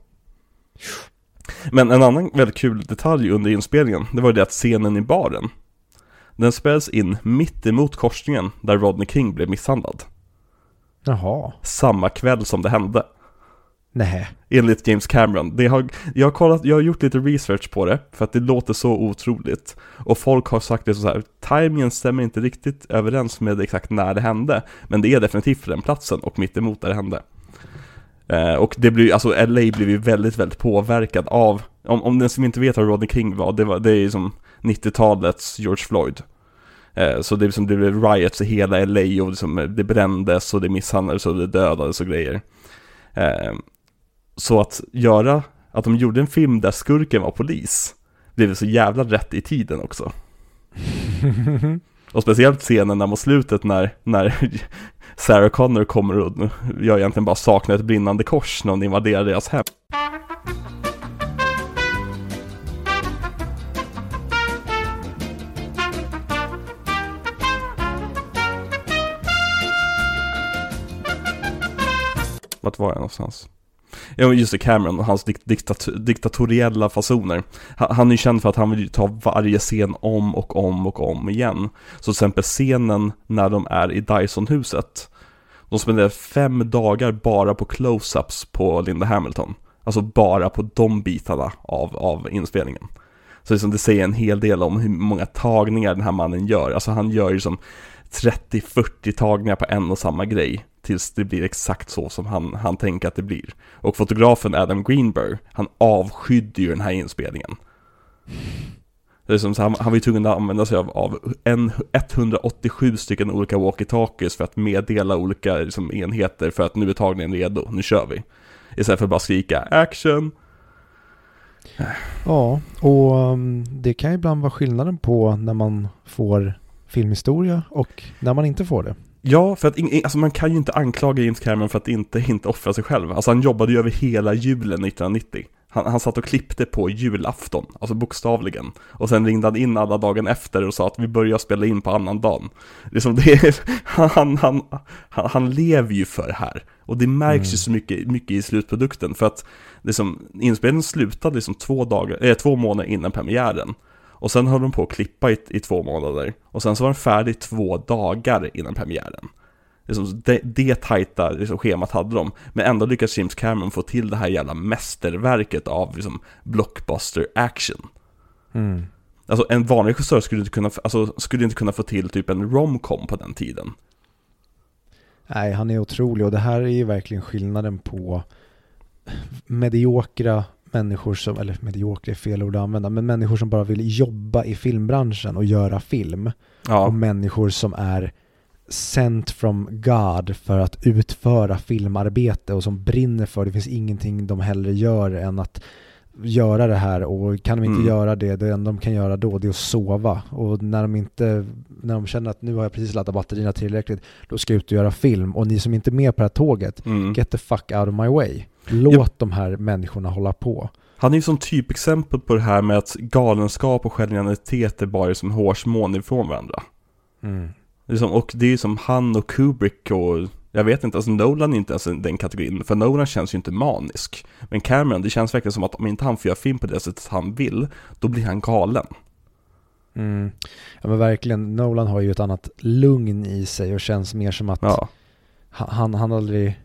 Men en annan väldigt kul detalj under inspelningen, det var ju det att scenen i baren, den spelades in mitt emot korsningen där Rodney King blev misshandlad. Jaha. Samma kväll som det hände. Nej. Enligt James Cameron. Det har, jag, har kollat, jag har gjort lite research på det, för att det låter så otroligt. Och folk har sagt det så här, timingen stämmer inte riktigt överens med exakt när det hände. Men det är definitivt för den platsen och mitt emot där det hände. Eh, och det blir, alltså LA blev ju väldigt, väldigt påverkad av, om, om den som inte vet vad Rodney King var, det, var, det är ju som 90-talets George Floyd. Eh, så det, liksom, det blev riots i hela LA och liksom, eh, det brändes och det misshandlades och det dödades och grejer. Eh, så att göra, att de gjorde en film där skurken var polis, blev så jävla rätt i tiden också. [laughs] Och speciellt scenen där mot slutet när, när [laughs] Sarah Connor kommer och jag egentligen bara saknar ett brinnande kors när hon invaderar deras hem. Vart var jag någonstans? Ja, just det, Cameron och hans diktat diktatoriella fasoner. Han är ju känd för att han vill ta varje scen om och om och om igen. Så till exempel scenen när de är i Dyson-huset. De spenderar fem dagar bara på close-ups på Linda Hamilton. Alltså bara på de bitarna av, av inspelningen. Så liksom det säger en hel del om hur många tagningar den här mannen gör. Alltså han gör ju som 30-40 tagningar på en och samma grej tills det blir exakt så som han, han tänker att det blir. Och fotografen Adam Greenberg, han avskydde ju den här inspelningen. Det är som så han, han var ju tvungen att använda sig av, av en, 187 stycken olika walkie-talkies för att meddela olika liksom, enheter för att nu är tagningen redo, nu kör vi. Istället för att bara skrika action. Ja, och um, det kan ibland vara skillnaden på när man får filmhistoria och när man inte får det. Ja, för att alltså man kan ju inte anklaga James Cameron för att inte, inte offra sig själv. Alltså han jobbade ju över hela julen 1990. Han, han satt och klippte på julafton, alltså bokstavligen. Och sen ringde han in alla dagen efter och sa att vi börjar spela in på annan dagen. Liksom det är, [laughs] han, han, han, han, lever ju för det här. Och det märks mm. ju så mycket, mycket i slutprodukten. För att liksom, inspelningen slutade liksom två, dagar, äh, två månader innan premiären. Och sen höll de på att klippa i, i två månader. Och sen så var den färdig två dagar innan premiären. Liksom det, det tajta liksom, schemat hade de. Men ändå lyckades James Cameron få till det här jävla mästerverket av liksom, blockbuster action. Mm. Alltså en vanlig regissör skulle inte kunna, alltså, skulle inte kunna få till typ en romcom på den tiden. Nej, han är otrolig och det här är ju verkligen skillnaden på mediokra människor som, eller mediokra är fel ord att använda, men människor som bara vill jobba i filmbranschen och göra film. Ja. Och människor som är sent from God för att utföra filmarbete och som brinner för det. Det finns ingenting de hellre gör än att göra det här och kan de inte mm. göra det, det enda de kan göra då det är att sova. Och när de inte, när de känner att nu har jag precis laddat batterierna tillräckligt, då ska jag ut och göra film. Och ni som inte är med på det här tåget, mm. get the fuck out of my way. Låt ja. de här människorna hålla på. Han är ju som typexempel på det här med att galenskap och genialitet är bara som hårsmån ifrån varandra. Mm. Liksom, och det är ju som han och Kubrick och jag vet inte, alltså Nolan är inte ens den kategorin, för Nolan känns ju inte manisk. Men Cameron, det känns verkligen som att om inte han får göra film på det sättet han vill, då blir han galen. Mm. Ja men verkligen, Nolan har ju ett annat lugn i sig och känns mer som att ja. han, han aldrig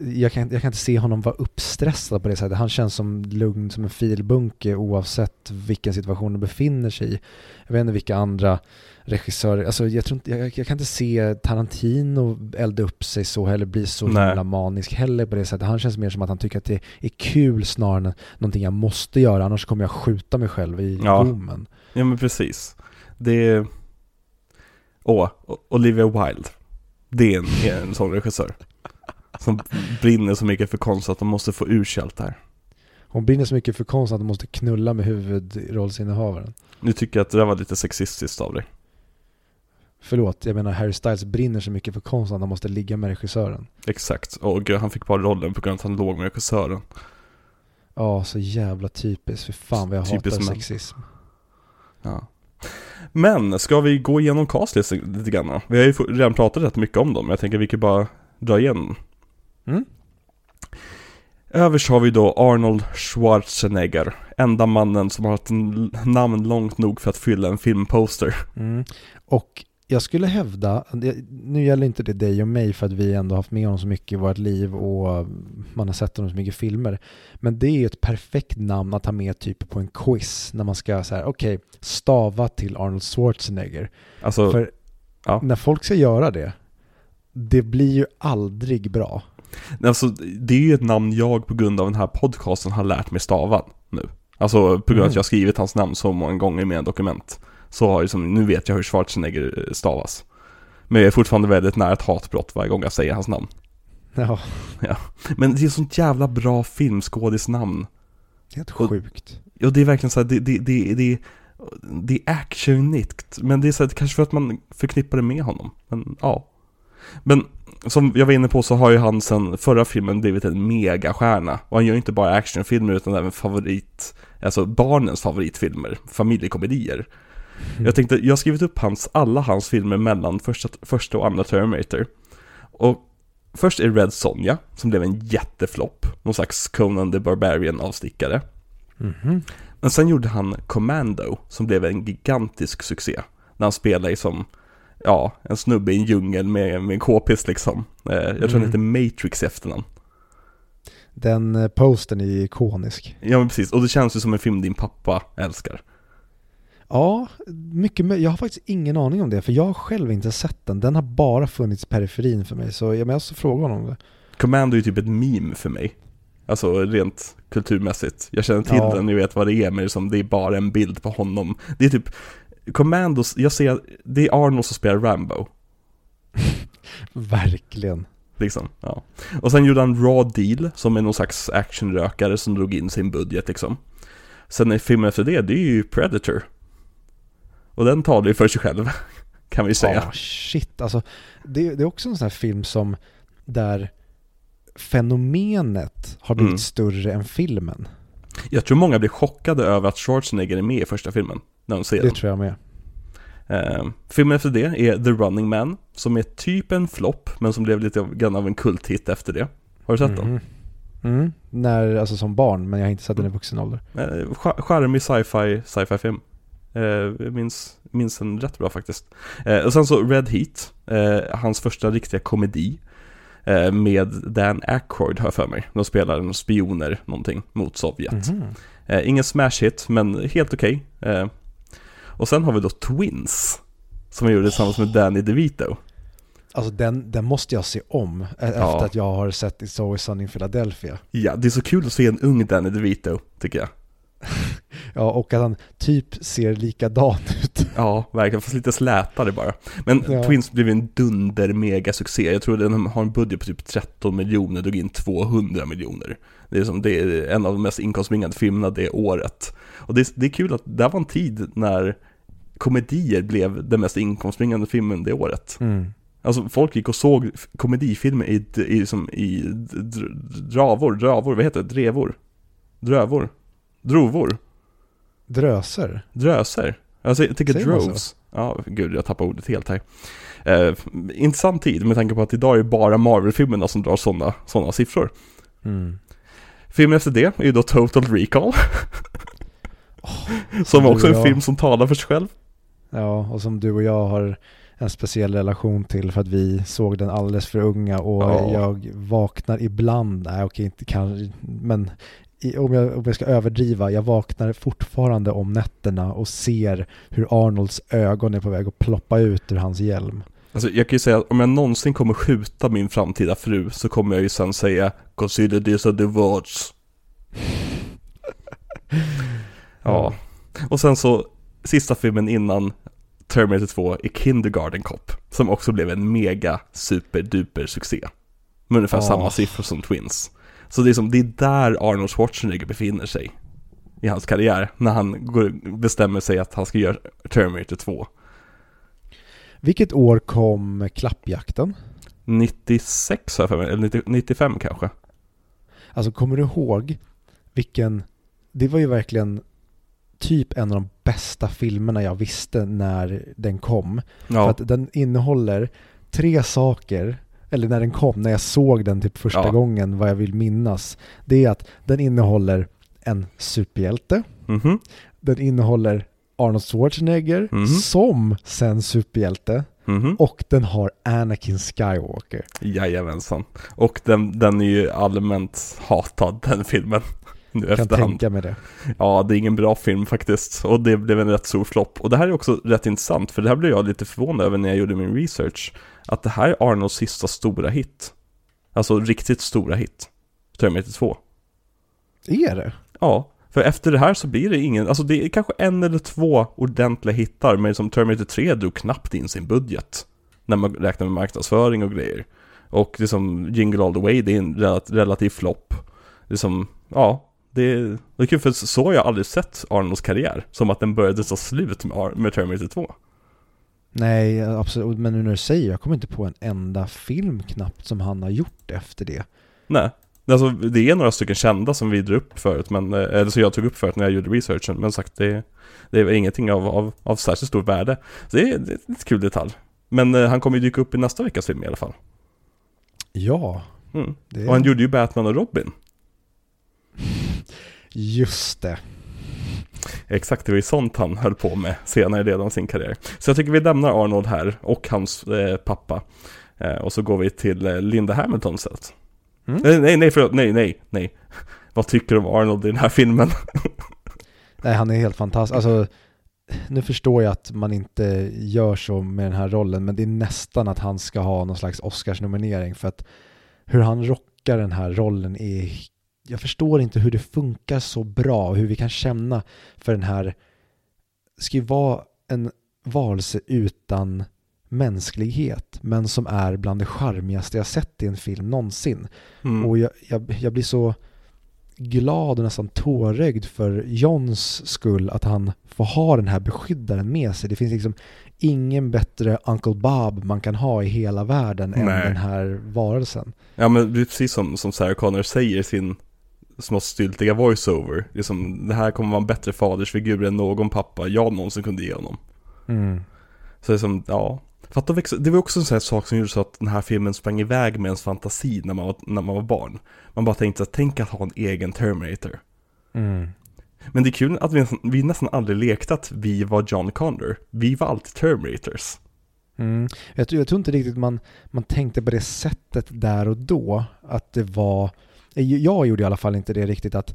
jag kan, jag kan inte se honom vara uppstressad på det sättet. Han känns som lugn som en filbunke oavsett vilken situation han befinner sig i. Jag vet inte vilka andra regissörer, alltså jag, tror inte, jag, jag kan inte se Tarantino elda upp sig så eller bli så himla manisk heller på det sättet. Han känns mer som att han tycker att det är kul snarare än någonting jag måste göra, annars kommer jag skjuta mig själv i ja. Ja men precis. Det är... Åh, Olivia Wilde. Det är en, en sån regissör. Som brinner så mycket för konst att de måste få ur sig allt det här. Hon brinner så mycket för konst att de måste knulla med huvudrollsinnehavaren. Nu tycker jag att det där var lite sexistiskt av dig. Förlåt, jag menar Harry Styles brinner så mycket för konst att han måste ligga med regissören. Exakt, och han fick bara rollen på grund av att han låg med regissören. Ja, så jävla typiskt. För fan vad jag Typisk hatar sexism. Ja. Men, ska vi gå igenom cast lite grann? Vi har ju redan pratat rätt mycket om dem, jag tänker vi kan bara dra igen. Mm. Överst har vi då Arnold Schwarzenegger, enda mannen som har ett namn långt nog för att fylla en filmposter. Mm. Och jag skulle hävda, nu gäller inte det dig och mig för att vi ändå haft med honom så mycket i vårt liv och man har sett honom så mycket filmer. Men det är ju ett perfekt namn att ha med typ på en quiz när man ska säga okej, okay, stava till Arnold Schwarzenegger. Alltså, för ja. när folk ska göra det, det blir ju aldrig bra. Alltså, det är ju ett namn jag på grund av den här podcasten har lärt mig stava nu. Alltså på grund av mm. att jag skrivit hans namn så många gånger med en dokument. Så har jag liksom, nu vet jag hur Schwarzenegger stavas. Men jag är fortfarande väldigt nära ett hatbrott varje gång jag säger hans namn. Ja. ja. Men det är sånt jävla bra filmskådisnamn. Helt sjukt. Ja, det är verkligen så här, det, det, det, det, det är actionigt. Men det är så här, kanske för att man förknippar det med honom. Men ja. Men som jag var inne på så har ju han sen förra filmen blivit en megastjärna. Och han gör inte bara actionfilmer utan även favorit, alltså barnens favoritfilmer, familjekomedier. Mm. Jag tänkte, jag har skrivit upp hans, alla hans filmer mellan första, första och andra Terminator. Och först är Red Sonja, som blev en jätteflopp. Någon slags Conan the Barbarian-avstickare. Mm. Men sen gjorde han Commando, som blev en gigantisk succé. När han spelade som, ja, en snubbe i en djungel med, med en k-pist liksom. Eh, jag tror mm. han heter Matrix i efternamn. Den eh, posten är ikonisk. Ja men precis, och det känns ju som en film din pappa älskar. Ja, mycket Jag har faktiskt ingen aning om det, för jag har själv inte sett den. Den har bara funnits periferin för mig, så jag måste fråga honom det. Commando är ju typ ett meme för mig. Alltså rent kulturmässigt. Jag känner till ja. den, jag vet vad det är, men liksom, det är bara en bild på honom. Det är typ, Commandos, jag ser, det är Arnold som spelar Rambo. [laughs] Verkligen. Liksom, ja. Och sen gjorde han Raw Deal, som är någon slags actionrökare som drog in sin budget liksom. Sen är filmen efter det, det är ju Predator. Och den talar ju för sig själv, [laughs] kan vi säga. Ja, shit. Alltså, det, det är också en sån här film som där fenomenet har blivit mm. större än filmen. Jag tror många blir chockade över att Schwarzenegger är med i första filmen, när de ser det den. Det tror jag med. Uh, filmen efter det är The Running Man, som är typ en flopp, men som blev lite grann av en kulthit efter det. Har du sett mm. den? Mm, när, alltså som barn, men jag har inte sett den i vuxen ålder. Uh, charmig sci-fi, sci-fi film. Eh, jag minns, minns den rätt bra faktiskt. Eh, och sen så Red Heat, eh, hans första riktiga komedi. Med Dan Aykroyd har jag för mig. De spelar en spioner någonting mot Sovjet. Mm -hmm. Ingen smash hit, men helt okej. Okay. Och sen har vi då Twins. Som jag gjorde tillsammans med Danny DeVito. Alltså den, den måste jag se om efter ja. att jag har sett It's Always Sunny in Philadelphia. Ja, det är så kul att se en ung Danny DeVito, tycker jag. [laughs] Ja, och att han typ ser likadan. Ja, verkligen, fast lite slätare bara. Men ja. Twins blev en dunder mega succé. Jag tror den har en budget på typ 13 miljoner, drog in 200 miljoner. Det är, som, det är en av de mest inkomstbringande filmerna det året. Och det, det är kul att det var en tid när komedier blev den mest inkomstbringande filmen det året. Mm. Alltså folk gick och såg komedifilmer i, i, som, i dravor, dravor, vad heter det? Drevor? Drövor? Drovor? Dröser? Dröser? Alltså jag tycker droves. Ja, gud jag tappar ordet helt här. Eh, intressant tid med tanke på att idag är det bara Marvel-filmerna som drar sådana såna siffror. Mm. Filmen efter det är ju då Total Recall. [laughs] oh, som också är en film som talar för sig själv. Ja, och som du och jag har en speciell relation till för att vi såg den alldeles för unga och ja. jag vaknar ibland, nej okej inte kanske, men om jag, om jag ska överdriva, jag vaknar fortfarande om nätterna och ser hur Arnolds ögon är på väg att ploppa ut ur hans hjälm. Alltså jag kan ju säga att om jag någonsin kommer skjuta min framtida fru så kommer jag ju sen säga Consider this a divorce. [laughs] ja. Och sen så, sista filmen innan Terminator 2 är Kindergarten Cop. Som också blev en mega superduper succé. Med ungefär oh. samma siffror som Twins. Så det är, som, det är där Arnold Schwarzenegger befinner sig i hans karriär. När han går, bestämmer sig att han ska göra Terminator 2. Vilket år kom Klappjakten? 96 har jag för mig, eller 95 kanske. Alltså kommer du ihåg vilken, det var ju verkligen typ en av de bästa filmerna jag visste när den kom. Ja. För att den innehåller tre saker eller när den kom, när jag såg den typ första ja. gången, vad jag vill minnas, det är att den innehåller en superhjälte. Mhm. Den innehåller Arnold Schwarzenegger Mhm. som sen superhjälte. Mhm. Och den har Anakin Skywalker. Jajamensan. Och den, den är ju allmänt hatad, den filmen. [laughs] Nu kan efterhand. tänka mig det. Ja, det är ingen bra film faktiskt. Och det blev en rätt stor flopp. Och det här är också rätt intressant, för det här blev jag lite förvånad över när jag gjorde min research. Att det här är Arnolds sista stora hit. Alltså riktigt stora hit. Terminator 2. Är det? Ja, för efter det här så blir det ingen, alltså det är kanske en eller två ordentliga hittar, men som Terminator 3 drog knappt in sin budget. När man räknar med marknadsföring och grejer. Och liksom Jingle All The Way, det är en relat- relativ flopp. Det är som, ja, det är, det är kul för så har jag aldrig sett Arnolds karriär. Som att den började ta slut med, med Terminator 2. Nej, absolut. Men nu när du säger jag kommer inte på en enda film knappt som han har gjort efter det. Nej. Alltså det är några stycken kända som vi drog upp förut, men, eh, eller så jag tog upp förut när jag gjorde researchen, men sagt det, det är ingenting av, av, av särskilt stor värde. Så det är, det är ett kul detalj. Men eh, han kommer ju dyka upp i nästa veckas film i alla fall. Ja, Mm. det Och han gjorde ju Batman och Robin. [laughs] Just det. Exakt, det var ju sånt han höll på med senare i delen av sin karriär. Så jag tycker vi lämnar Arnold här och hans eh, pappa. Eh, och så går vi till eh, Linda Hamilton. Mm. Nej, nej, nej, förlåt, nej, nej, nej. [laughs] Vad tycker du om Arnold i den här filmen? [laughs] Nej, han är helt fantastisk. Alltså, nu förstår jag att man inte gör så med den här rollen, men det är nästan att han ska ha någon slags Oscarsnominering för att hur han rockar den här rollen är jag förstår inte hur det funkar så bra och hur vi kan känna för den här det ska ju vara en varelse utan mänsklighet men som är bland det charmigaste jag sett i en film någonsin. Mm. Och jag, jag, jag blir så glad och nästan tårögd för Johns skull att han får ha den här beskyddaren med sig. Det finns liksom ingen bättre Uncle Bob man kan ha i hela världen än Nej. den här varelsen. Ja men det är precis som, som Sarah Connor säger i sin smått styltiga voiceover. Det, är som, det här kommer vara en bättre fadersfigur än någon pappa jag någonsin kunde ge honom. Mm. Så det är som, ja. För att de växte, det var också en sån här sak som gjorde så att den här filmen sprang iväg med ens fantasi när man var, när man var barn. Man bara tänkte att tänk att ha en egen Terminator. Mm. Men det är kul att vi, nästan- vi nästan aldrig lekte att vi var John Connor. Vi var alltid Terminators. Mm. Jag, tror, jag tror inte riktigt man, man tänkte på det sättet där och då. Att det var, jag gjorde i alla fall inte det riktigt att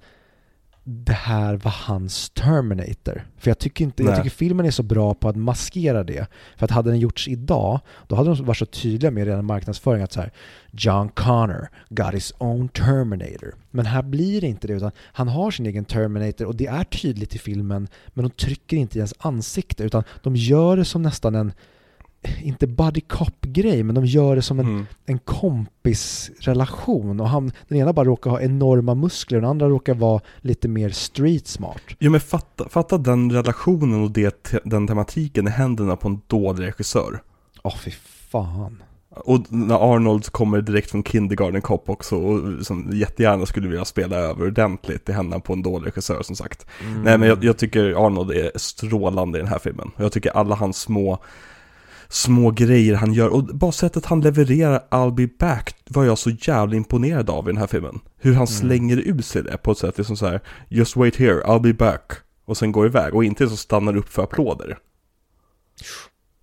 det här var hans Terminator. För jag tycker, inte, jag tycker filmen är så bra på att maskera det. För att hade den gjorts idag, då hade de varit så tydliga med redan marknadsföring att så här, John Connor got his own Terminator. Men här blir det inte det, utan han har sin egen Terminator och det är tydligt i filmen, men de trycker inte i ens ansikte, utan de gör det som nästan en, inte buddy cop-grej, men de gör det som en Mm. en kompisrelation och han, den ena bara råkar ha enorma muskler och den andra råkar vara lite mer street smart. Jo men fatta, fatta den relationen och det, den tematiken i händerna på en dålig regissör. Åh fy fan. Och när Arnold kommer direkt från Kindergarten Cop också och som jättegärna skulle vilja spela över ordentligt i händerna på en dålig regissör som sagt. Nej men jag, jag tycker Arnold är strålande i den här filmen. Jag tycker alla hans små små grejer han gör och bara sättet han levererar I'll be back var jag så jävla imponerad av i den här filmen. Hur han slänger ut sig det på ett sätt liksom så här Just wait here, I'll be back. Och sen går iväg och inte så stannar upp för applåder.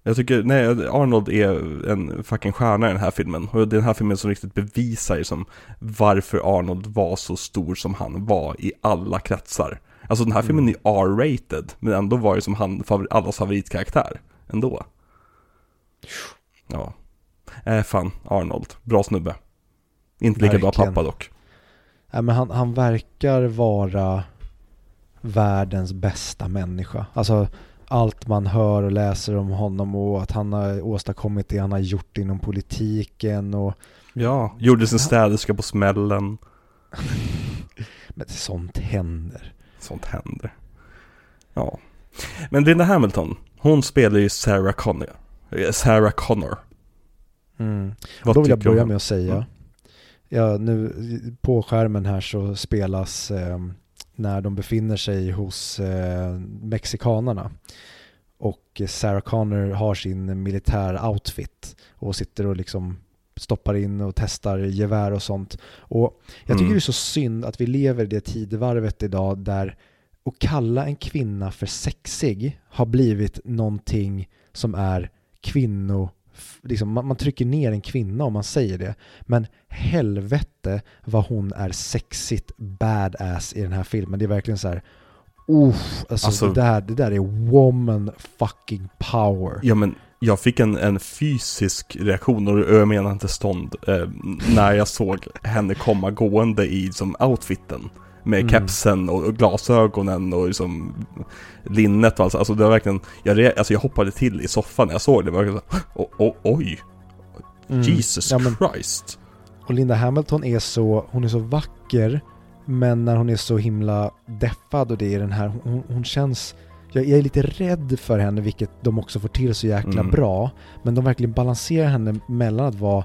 Jag tycker, nej, Arnold är en fucking stjärna i den här filmen. Och det är den här filmen som riktigt bevisar liksom varför Arnold var så stor som han var i alla kretsar. Alltså den här filmen är R-rated, men ändå var det som han, favor- allas favoritkaraktär. Ändå. Ja. Äh, fan, Arnold. Bra snubbe. Inte lika bra Verkligen. pappa dock. Nej, men han, han verkar vara världens bästa människa. Alltså allt man hör och läser om honom och att han har åstadkommit det han har gjort inom politiken och Ja, gjorde sin städerska på smällen. [laughs] men sånt händer. Sånt händer. Ja. Men Linda Hamilton, hon spelar ju Sarah Connor. Sarah Connor. Mm. Vad Då vill jag börja med att säga, ja, nu på skärmen här så spelas eh, när de befinner sig hos eh, mexikanerna och Sarah Connor har sin militär outfit och sitter och liksom stoppar in och testar gevär och sånt. Och jag tycker Mm. det är så synd att vi lever i det tidevarvet idag där att kalla en kvinna för sexig har blivit någonting som är kvinno... Liksom, man, man trycker ner en kvinna om man säger det. Men helvete vad hon är sexigt badass i den här filmen. Det är verkligen så här... Uff, alltså, Alltså- det, där, det där är woman fucking power. Ja men jag fick en, en fysisk reaktion och jag menar inte stånd eh, när jag såg henne komma gående i som outfiten. Med Mm. kepsen och, och glasögonen och liksom linnet och allt. Alltså det var verkligen, jag, re, alltså jag hoppade till i soffan när jag såg det. det var så, oh, oh, oj, Mm. Jesus Ja, men- Christ. Och Linda Hamilton är så, hon är så vacker, men när hon är så himla deffad och det är den här, hon, hon känns, jag, jag är lite rädd för henne, vilket de också får till så jäkla Mm. bra. Men de verkligen balanserar henne mellan att vara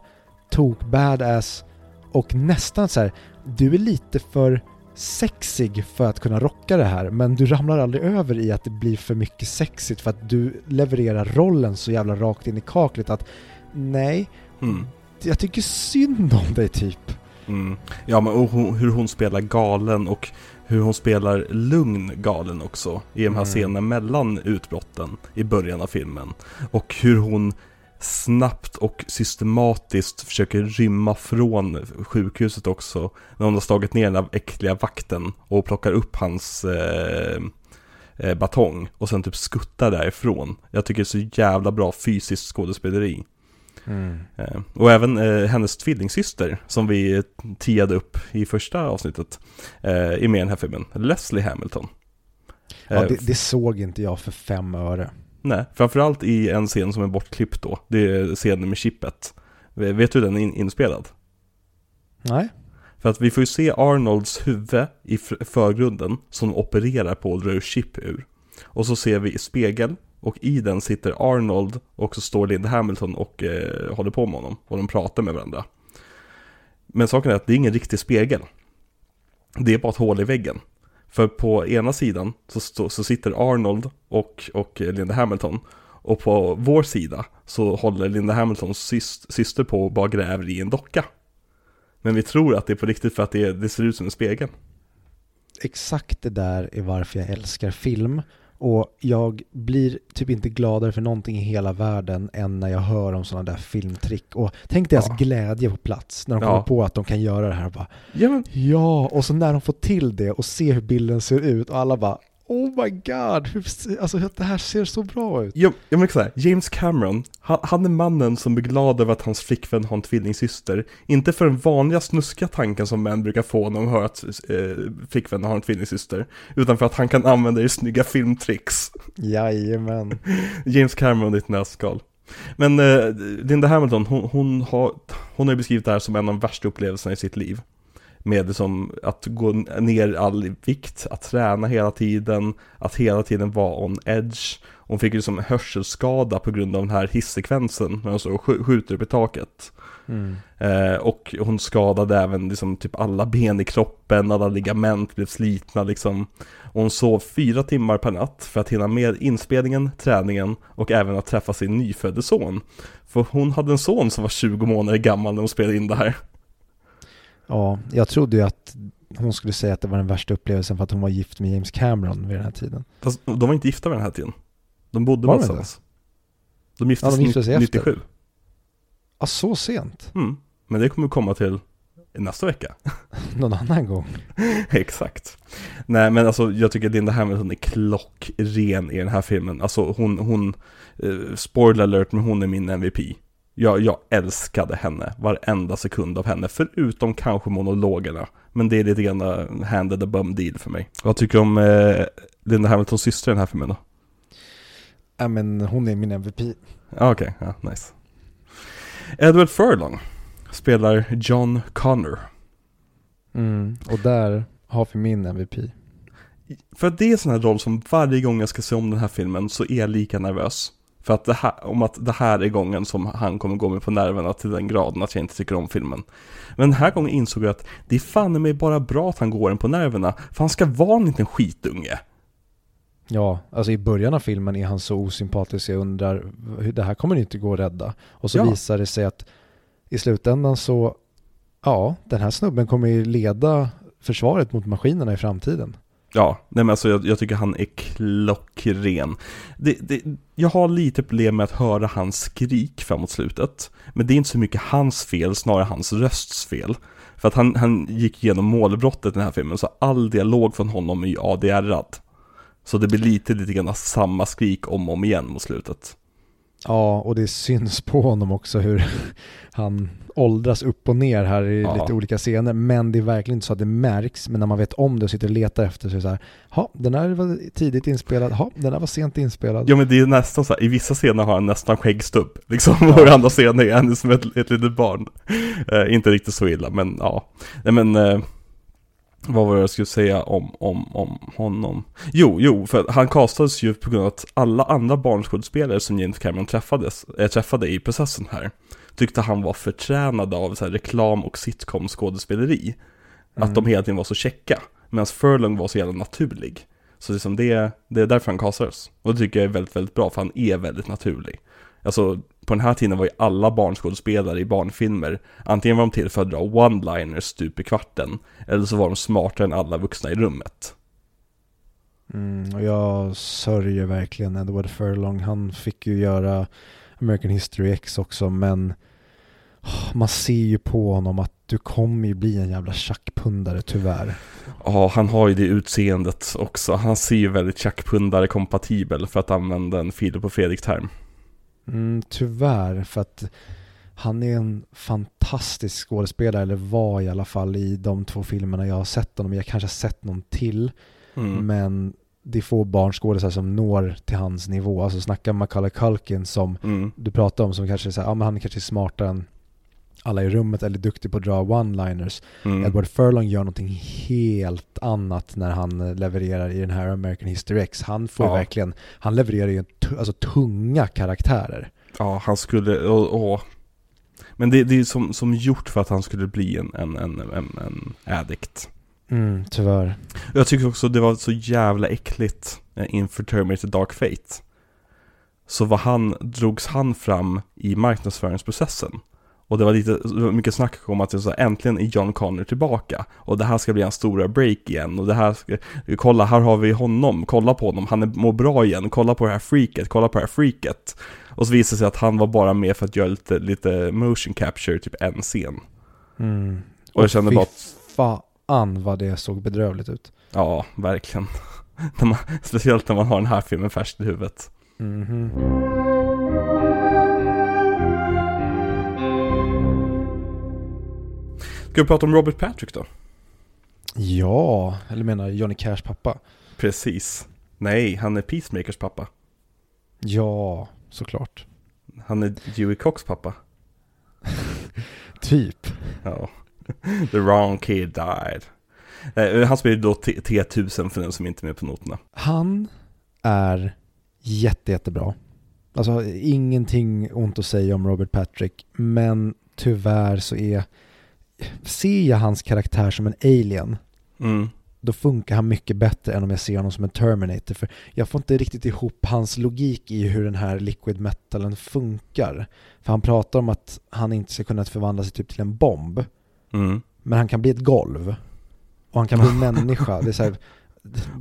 tok badass och nästan så här, du är lite för sexig för att kunna rocka det här, men du ramlar aldrig över i att det blir för mycket sexigt för att du levererar rollen så jävla rakt in i kaklet att nej, Mm. jag tycker synd om dig typ. Mm. Ja men och hon, hur hon spelar galen och hur hon spelar lugn galen också i de här Mm. scenerna mellan utbrotten i början av filmen. Och hur hon snabbt och systematiskt försöker rymma från sjukhuset också. När hon har slagit ner den där äckliga vakten och plockar upp hans eh, eh, batong och sen typ skuttar därifrån. Jag tycker det är så jävla bra fysiskt skådespeleri. Eh, Och även eh, hennes tvillingsyster som vi tiade upp i första avsnittet eh, är med i den här filmen, Leslie Hamilton. Ja, Eh, det, det såg inte jag för fem öre. Nej, framförallt i en scen som är bortklippt då, det är scenen med chippet. Vet du hur den är in- inspelad? Nej. För att vi får ju se Arnolds huvud i förgrunden som opererar på och drar ur chip ur. Och så ser vi i spegel och i den sitter Arnold och så står Linda Hamilton och eh, håller på med honom och de pratar med varandra. Men saken är att det är ingen riktig spegel. Det är bara ett hål i väggen. För på ena sidan så, så sitter Arnold och, och Linda Hamilton. Och på vår sida så håller Linda Hamiltons syst, syster på och bara gräver i en docka. Men vi tror att det är på riktigt för att det, det ser ut som en spegel. Exakt det där är varför jag älskar film. Och jag blir typ inte gladare för någonting i hela världen än när jag hör om sådana där filmtrick. Och tänk deras Ja. glädje på plats när de Ja. kommer på att de kan göra det här. Bara, Ja men, ja, och så när de får till det och ser hur bilden ser ut och alla bara Oh my god, hur, alltså det här ser så bra ut. jag, jag menar så här, James Cameron, han, han är mannen som blir glad över att hans flickvän har en tvillingsyster. Inte för den vanliga snuskiga tanken som män brukar få när de hör att eh, flickvännen har en tvillingsyster. Utan för att han kan använda det i snygga filmtricks. Jajamän. [laughs] James Cameron i ett nötskal. Men eh, Linda Hamilton, hon, hon, har, hon har beskrivit det här som en av de värsta upplevelserna i sitt liv. Med liksom att gå ner all vikt, att träna hela tiden, att hela tiden vara on edge. Hon fick ju som en hörselskada på grund av den här hissekvensen när hon så sk- skjuter upp i taket. Mm. Eh, och hon skadade även liksom typ alla ben i kroppen, alla ligament blev slitna liksom. Och hon sov fyra timmar per natt för att hinna med inspelningen, träningen och även att träffa sin nyfödde son. För hon hade en son som var 20 månader gammal när hon spelade in det här. Ja, jag trodde ju att hon skulle säga att det var den värsta upplevelsen för att hon var gift med James Cameron vid den här tiden. Fast de var inte gifta vid den här tiden. De bodde de någonstans. De gifte Ja, de gifte sig 97. Ja, så sent? Mm. Men det kommer vi komma till nästa vecka. [laughs] Någon annan gång? [laughs] Exakt. Nej men alltså jag tycker Linda Hamilton är klockren i den här filmen. Alltså hon, hon, eh, spoiler alert, men hon är min MVP. Jag, jag älskade henne, varenda sekund av henne, förutom kanske monologerna. Men det är lite grann uh, handed a bum deal för mig. Vad tycker du om eh, Linda Hamiltons syster i den här filmen då? Ja, men hon är min MVP. Ah, Okej, ja, nice. Edward Furlong spelar John Connor. Mm. Och där har vi min MVP. För att det är en sån här roll som varje gång jag ska se om den här filmen så är jag lika nervös. För att det här, om att det här är gången som han kommer gå mig på nerverna till den graden att jag inte tycker om filmen. Men den här gången insåg jag att det är fan mig bara bra att han går en på nerverna, för han ska vara en liten skitunge. Ja, alltså i början av filmen är han så osympatisk jag undrar det här kommer inte gå att rädda. Och så Ja. visar det sig att i slutändan så, ja, den här snubben kommer ju leda försvaret mot maskinerna i framtiden. Ja, nej men alltså jag, jag tycker han är klockren. Det, det, jag har lite problem med att höra hans skrik framåt slutet. Men det är inte så mycket hans fel, snarare hans rösts fel. För att han, han gick igenom målbrottet i den här filmen, så all dialog från honom är ju ADR-ad. Så det blir lite, lite grann samma skrik om och om igen mot slutet. Ja, och det syns på honom också hur [laughs] han åldras upp och ner här i Ja. lite olika scener. Men det är verkligen inte så att det märks. Men när man vet om det och sitter och letar efter så är det så här, ja, den här var tidigt inspelad, ja, den här var sent inspelad. Ja men det är nästan så här, i vissa scener har han nästan skäggstubb, liksom, och i andra scener är han som ett, ett litet barn. Eh, inte riktigt så illa, men ja. Nej men, eh, vad var det jag skulle säga om, om, om honom? Jo, jo, för han castades ju på grund av att alla andra barnskådespelare som James Cameron träffades, äh, träffade i processen här, tyckte han var förtränad av så här, reklam och sitcom-skådespeleri. Att de hela tiden var så checka, medan Furlong var så jävla naturlig. Så liksom det, det är därför han castades. Och det tycker jag är väldigt, väldigt bra, för han är väldigt naturlig. Alltså, på den här tiden var ju alla barnskådespelare i barnfilmer, antingen var de till för att dra one-liners stup i kvarten, eller så var de smartare än alla vuxna i rummet. Mm, och jag sörjer verkligen Edward Furlong. Han fick ju göra American History X också, men man ser ju på honom att du kommer ju bli en jävla tjackpundare tyvärr. Ja, han har ju det utseendet också. Han ser ju väldigt tjackpundare kompatibel för att använda en Filip och Fredrik-term. Mm, tyvärr, för att han är en fantastisk skådespelare, eller var i alla fall i de två filmerna jag har sett honom. Jag kanske har sett någon till, Mm. men det är få barnskådespelare som når till hans nivå. Alltså snacka Macaulay Culkin som Mm. du pratar om som kanske är så här, ja men han kanske är smartare än alla i rummet eller duktig på att dra one-liners. Mm. Edward Furlong gör någonting helt annat när han levererar i den här American History X. Han får Ja. verkligen, han levererar ju alltså, tunga karaktärer. Ja, han skulle, och, och. Men det, det är som, som gjort för att han skulle bli en, en, en, en, en addict. Mm, tyvärr. Jag tycker också det var så jävla äckligt eh, inför Terminator Dark Fate. Så var han, drogs han fram i marknadsföringsprocessen. Och det var lite, mycket snack om att så äntligen är John Connor tillbaka. Och det här ska bli hans stora break igen. Och det här ska, kolla här har vi honom, kolla på honom, han är, mår bra igen, kolla på det här freaket, kolla på det här freaket. Och så visade det sig att han var bara med för att göra lite, lite motion capture, typ en scen. Mm. Och jag kände bara att- fan vad det såg bedrövligt ut. Ja, verkligen. [laughs] Speciellt när man har den här filmen färskt i huvudet. Mhm. Ska vi prata om Robert Patrick då? Ja, eller menar Johnny Cash pappa? Precis. Nej, han är Peacemakers pappa. Ja, såklart. Han är Dewey Cox pappa. [laughs] Typ. Ja. [laughs] The wrong kid died. Eh, Han spelar då T- T1000 för den som inte är med på noterna. Han är jätte, jättebra. Alltså ingenting ont att säga om Robert Patrick, men tyvärr så är, ser jag hans karaktär som en alien, Mm. då funkar han mycket bättre än om jag ser honom som en Terminator. För jag får inte riktigt ihop hans logik i hur den här liquid metalen funkar. För han pratar om att han inte ska kunna förvandla sig typ till en bomb, Mm. men han kan bli ett golv. Och han kan bli en [laughs] människa. Det är så här,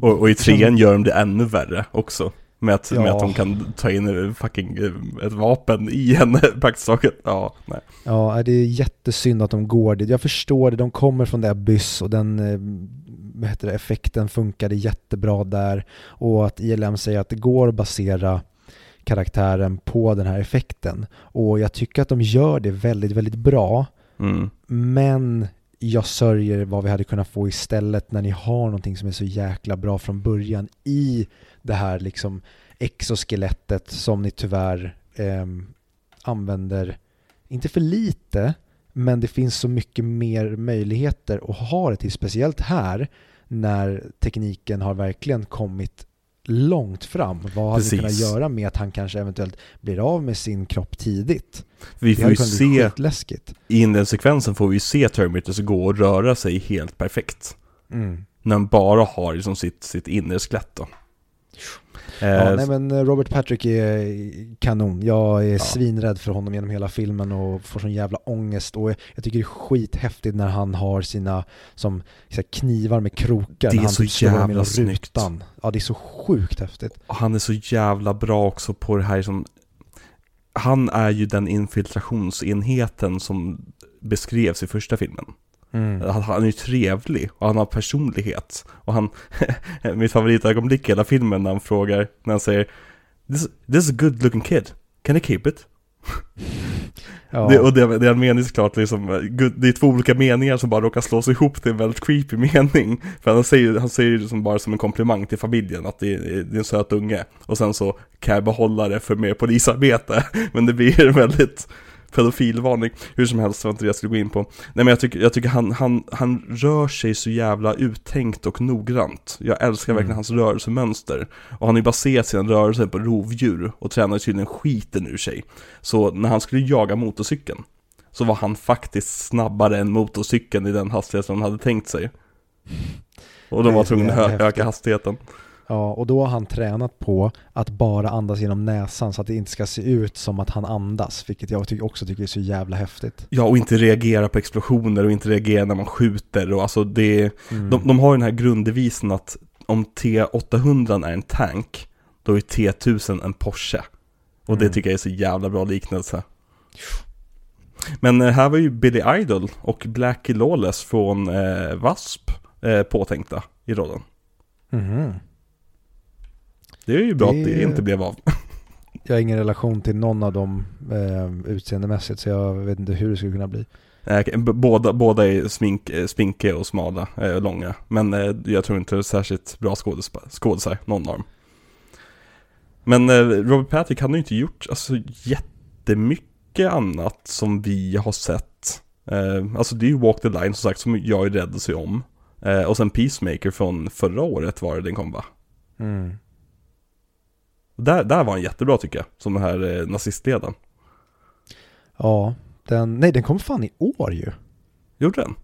Och, och i trean gör de det ännu värre också. Med att, med Ja. att de kan ta in fucking eh, ett vapen i henne [laughs] praktiskt taget. Ja, nej. Ja, det är jättesynd att de går dit. Jag förstår det, de kommer från det abyss och den eh, vad heter det, effekten funkade jättebra där. Och att ILM säger att det går att basera karaktären på den här effekten. Och jag tycker att de gör det väldigt, väldigt bra. Mm. Men jag sörjer vad vi hade kunnat få istället när ni har någonting som är så jäkla bra från början i det här liksom exoskelettet som ni tyvärr ehm, använder, inte för lite, men det finns så mycket mer möjligheter att ha det till, speciellt här när tekniken har verkligen kommit långt fram. Vad hade vi kunnat göra med att han kanske eventuellt blir av med sin kropp tidigt? Vi Det får hade ju se, i den sekvensen får vi ju se Terminators gå och röra sig helt perfekt. Mm. När han bara har liksom sitt, sitt inre skelett då. Ja, Eh, nej men eh, Robert Patrick är kanon. Jag är Ja. svinrädd för honom genom hela filmen och får sån jävla ångest. Och jag tycker det är skithäftigt när han har sina som här, knivar med krokar. Det är han så typ jävla snyggt. rutan. Ja, det är så sjukt häftigt. Han är så jävla bra också på det här som Han är ju den infiltrationsenheten som beskrevs i första filmen. Mm. Han, han är ju trevlig och han har personlighet. Och han, [laughs] mitt favoritögonblick i hela filmen när han frågar, när han säger This, this is a good looking kid, can I keep it? [laughs] Ja. Det, och det, det han menar är såklart liksom, det är två olika meningar som bara råkar slås ihop till en väldigt creepy [laughs] mening. För han säger, han säger det som bara som en komplimang till familjen, att det är, det är en söt unge. Och sen så kan jag behålla det för mer polisarbete. Men det blir en väldigt pedofilvarning. Hur som helst, var inte det jag skulle gå in på. Nej men jag tycker, jag tycker han, han, han rör sig så jävla uttänkt och noggrant. Jag älskar verkligen Mm. hans rörelsemönster. Och han har ju baserat sina rörelser på rovdjur och tränar tydligen skiten ur sig. Så när han skulle jaga motorcykeln så var han faktiskt snabbare än motorcykeln i den hastighet som han hade tänkt sig. Och de var tvungna att öka hastigheten. Ja, och då har han tränat på att bara andas genom näsan så att det inte ska se ut som att han andas, vilket jag också tycker är så jävla häftigt. Ja, och inte reagera på explosioner och inte reagera när man skjuter och alltså det Mm. de, de har ju den här grunddevisen att om T800 är en tank, då är T1000 en Porsche. Och det Mm. tycker jag är så jävla bra liknelse. Men eh, här var ju Billy Idol och Blackie Lawless från eh, W.A.S.P. Eh, påtänkta i rollen. Mhm. Det är ju bra Det- att det inte blev av. [laughs] Jag har ingen relation till någon av dem eh, utseendemässigt så jag vet inte hur det skulle kunna bli. Båda, båda är smink, eh, spinkiga och smala, eh, långa. Men eh, jag tror inte det är särskilt bra skådisar, någon av dem. Men eh, Robert Patrick han har ju inte gjort alltså, jättemycket annat som vi har sett. Eh, alltså det är ju Walk the Line som sagt, som jag är rädd att se om. Eh, och sen Peacemaker från förra året var det den kom va? Mm. Där, där var han jättebra tycker jag, som den här eh, nazistledaren. Ja, den, nej den kom fan i år ju. Gjorde den?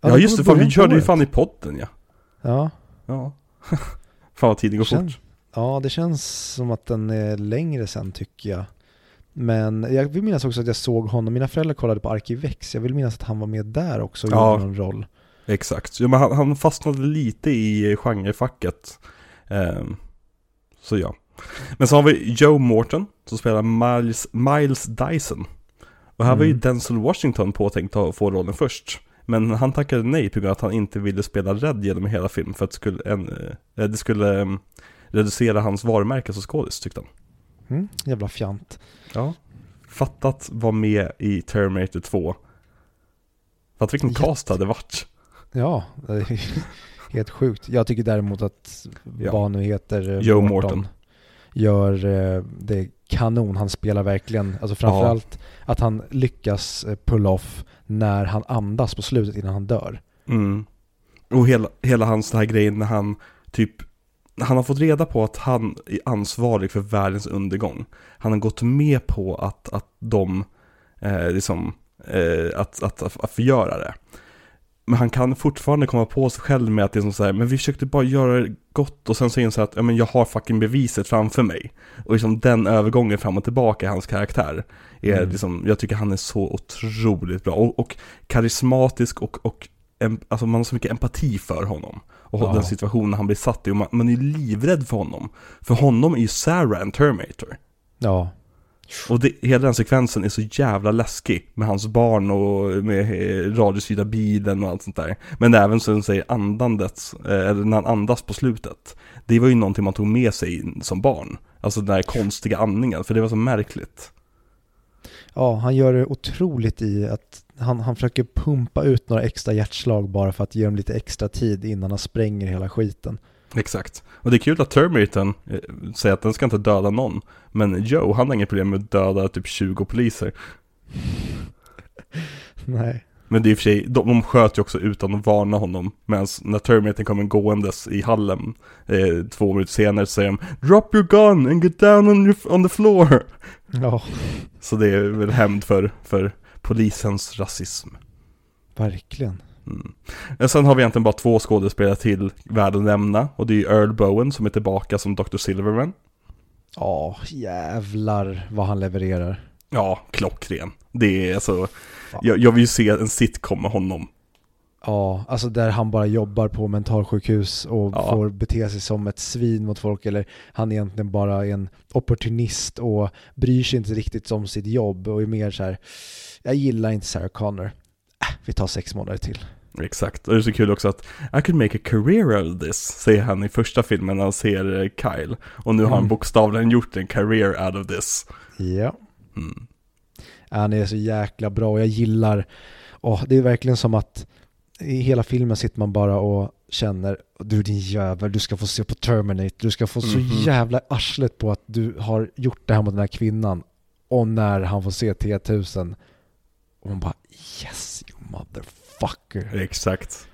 Ja, Ja, just det, fan, vi körde ju fan i podden ja. Ja, Ja. [laughs] fan vad tiden går Känn- fort. ja, det känns som att den är längre sen tycker jag. Men jag vill minnas också att jag såg honom, mina föräldrar kollade på Arkivex, jag vill minnas att han var med där också och Ja. gjorde någon roll. Exakt, ja, men han, han fastnade lite i genrefacket. Ehm, så ja. Men så har vi Joe Morton som spelar Miles, Miles Dyson. Och här var ju Mm. Denzel Washington påtänkt att få rollen först. Men han tackade nej på grund av att han inte ville spela rädd genom hela filmen för att det skulle, en, eh, det skulle em, reducera hans varumärke som skådis tyckte han. Mm, jävla fjant. Ja. Fattat var med i Terminator 2. Fattat vilken Jätte- cast det hade varit. Ja, [laughs] helt sjukt. Jag tycker däremot att Ja. vad nu heter, eh, Joe Morton. Gör eh, det kanon. Han spelar verkligen, alltså framförallt att han lyckas eh, pull off när han andas på slutet innan han dör. Mm. Och hela, hela hans den här grejen när han typ han har fått reda på att han är ansvarig för världens undergång. Han har gått med på att, att de, eh, liksom, eh, att, att, att, att förgöra det. Men han kan fortfarande komma på sig själv med att det är som så här, men vi försökte bara göra det gott och sen säger han så här att, ja men jag har fucking beviset framför mig. Och liksom den övergången fram och tillbaka i hans karaktär är Mm. liksom, jag tycker han är så otroligt bra. Och, och karismatisk och, och em, alltså man har så mycket empati för honom. Och Ja. den situationen han blir satt i, och man, man är livrädd för honom. För honom är ju Sarah en Terminator. Ja, och det, hela den sekvensen är så jävla läskig med hans barn och med eh, radiostyrda bilen och allt sånt där. Men även som säger andandet, eh, eller när han andas på slutet. Det var ju någonting man tog med sig som barn. Alltså den här konstiga andningen, för det var så märkligt. ja han gör det otroligt i att han, han försöker pumpa ut några extra hjärtslag bara för att ge dem lite extra tid innan han spränger hela skiten. Exakt. Och det är kul att Terminator eh, säger att den ska inte döda någon. Men Joe, han har inget problem med att döda typ 20 poliser. [laughs] Nej. Men det är i och för sig, de, de sköt ju också utan att varna honom. Medan när Terminator kommer gåendes i hallen eh, två minuter senare så säger de Drop your gun and get down on, your, on the floor. [laughs] Ja, Så det är väl hämnd för, för polisens rasism. verkligen. Mm. Sen har vi egentligen bara två skådespelare till värda att nämna och det är Earl Bowen som är tillbaka som Dr. Silverman. Ja, jävlar vad han levererar. Ja, klockren. Det är alltså, jag, jag vill ju se en sitcom med honom. Ja, alltså där han bara jobbar på mentalsjukhus och Ja. får bete sig som ett svin mot folk eller han egentligen bara är en opportunist och bryr sig inte riktigt om sitt jobb och är mer så här. jag gillar inte Sarah Connor. Äh, vi tar sex månader till. Exakt, och det är så kul också att I could make a career out of this, säger han i första filmen när han ser eh, Kyle. Och nu har han Mm. bokstavligen gjort en career out of this. Ja. Mm. Han är så jäkla bra och jag gillar, åh, det är verkligen som att i hela filmen sitter man bara och känner du din jävel, du ska få se på Terminate, du ska få så Mhm. jävla arslet på att du har gjort det här mot den här kvinnan. Och när han får se T1000 och man bara yes you motherfucker. Exakt.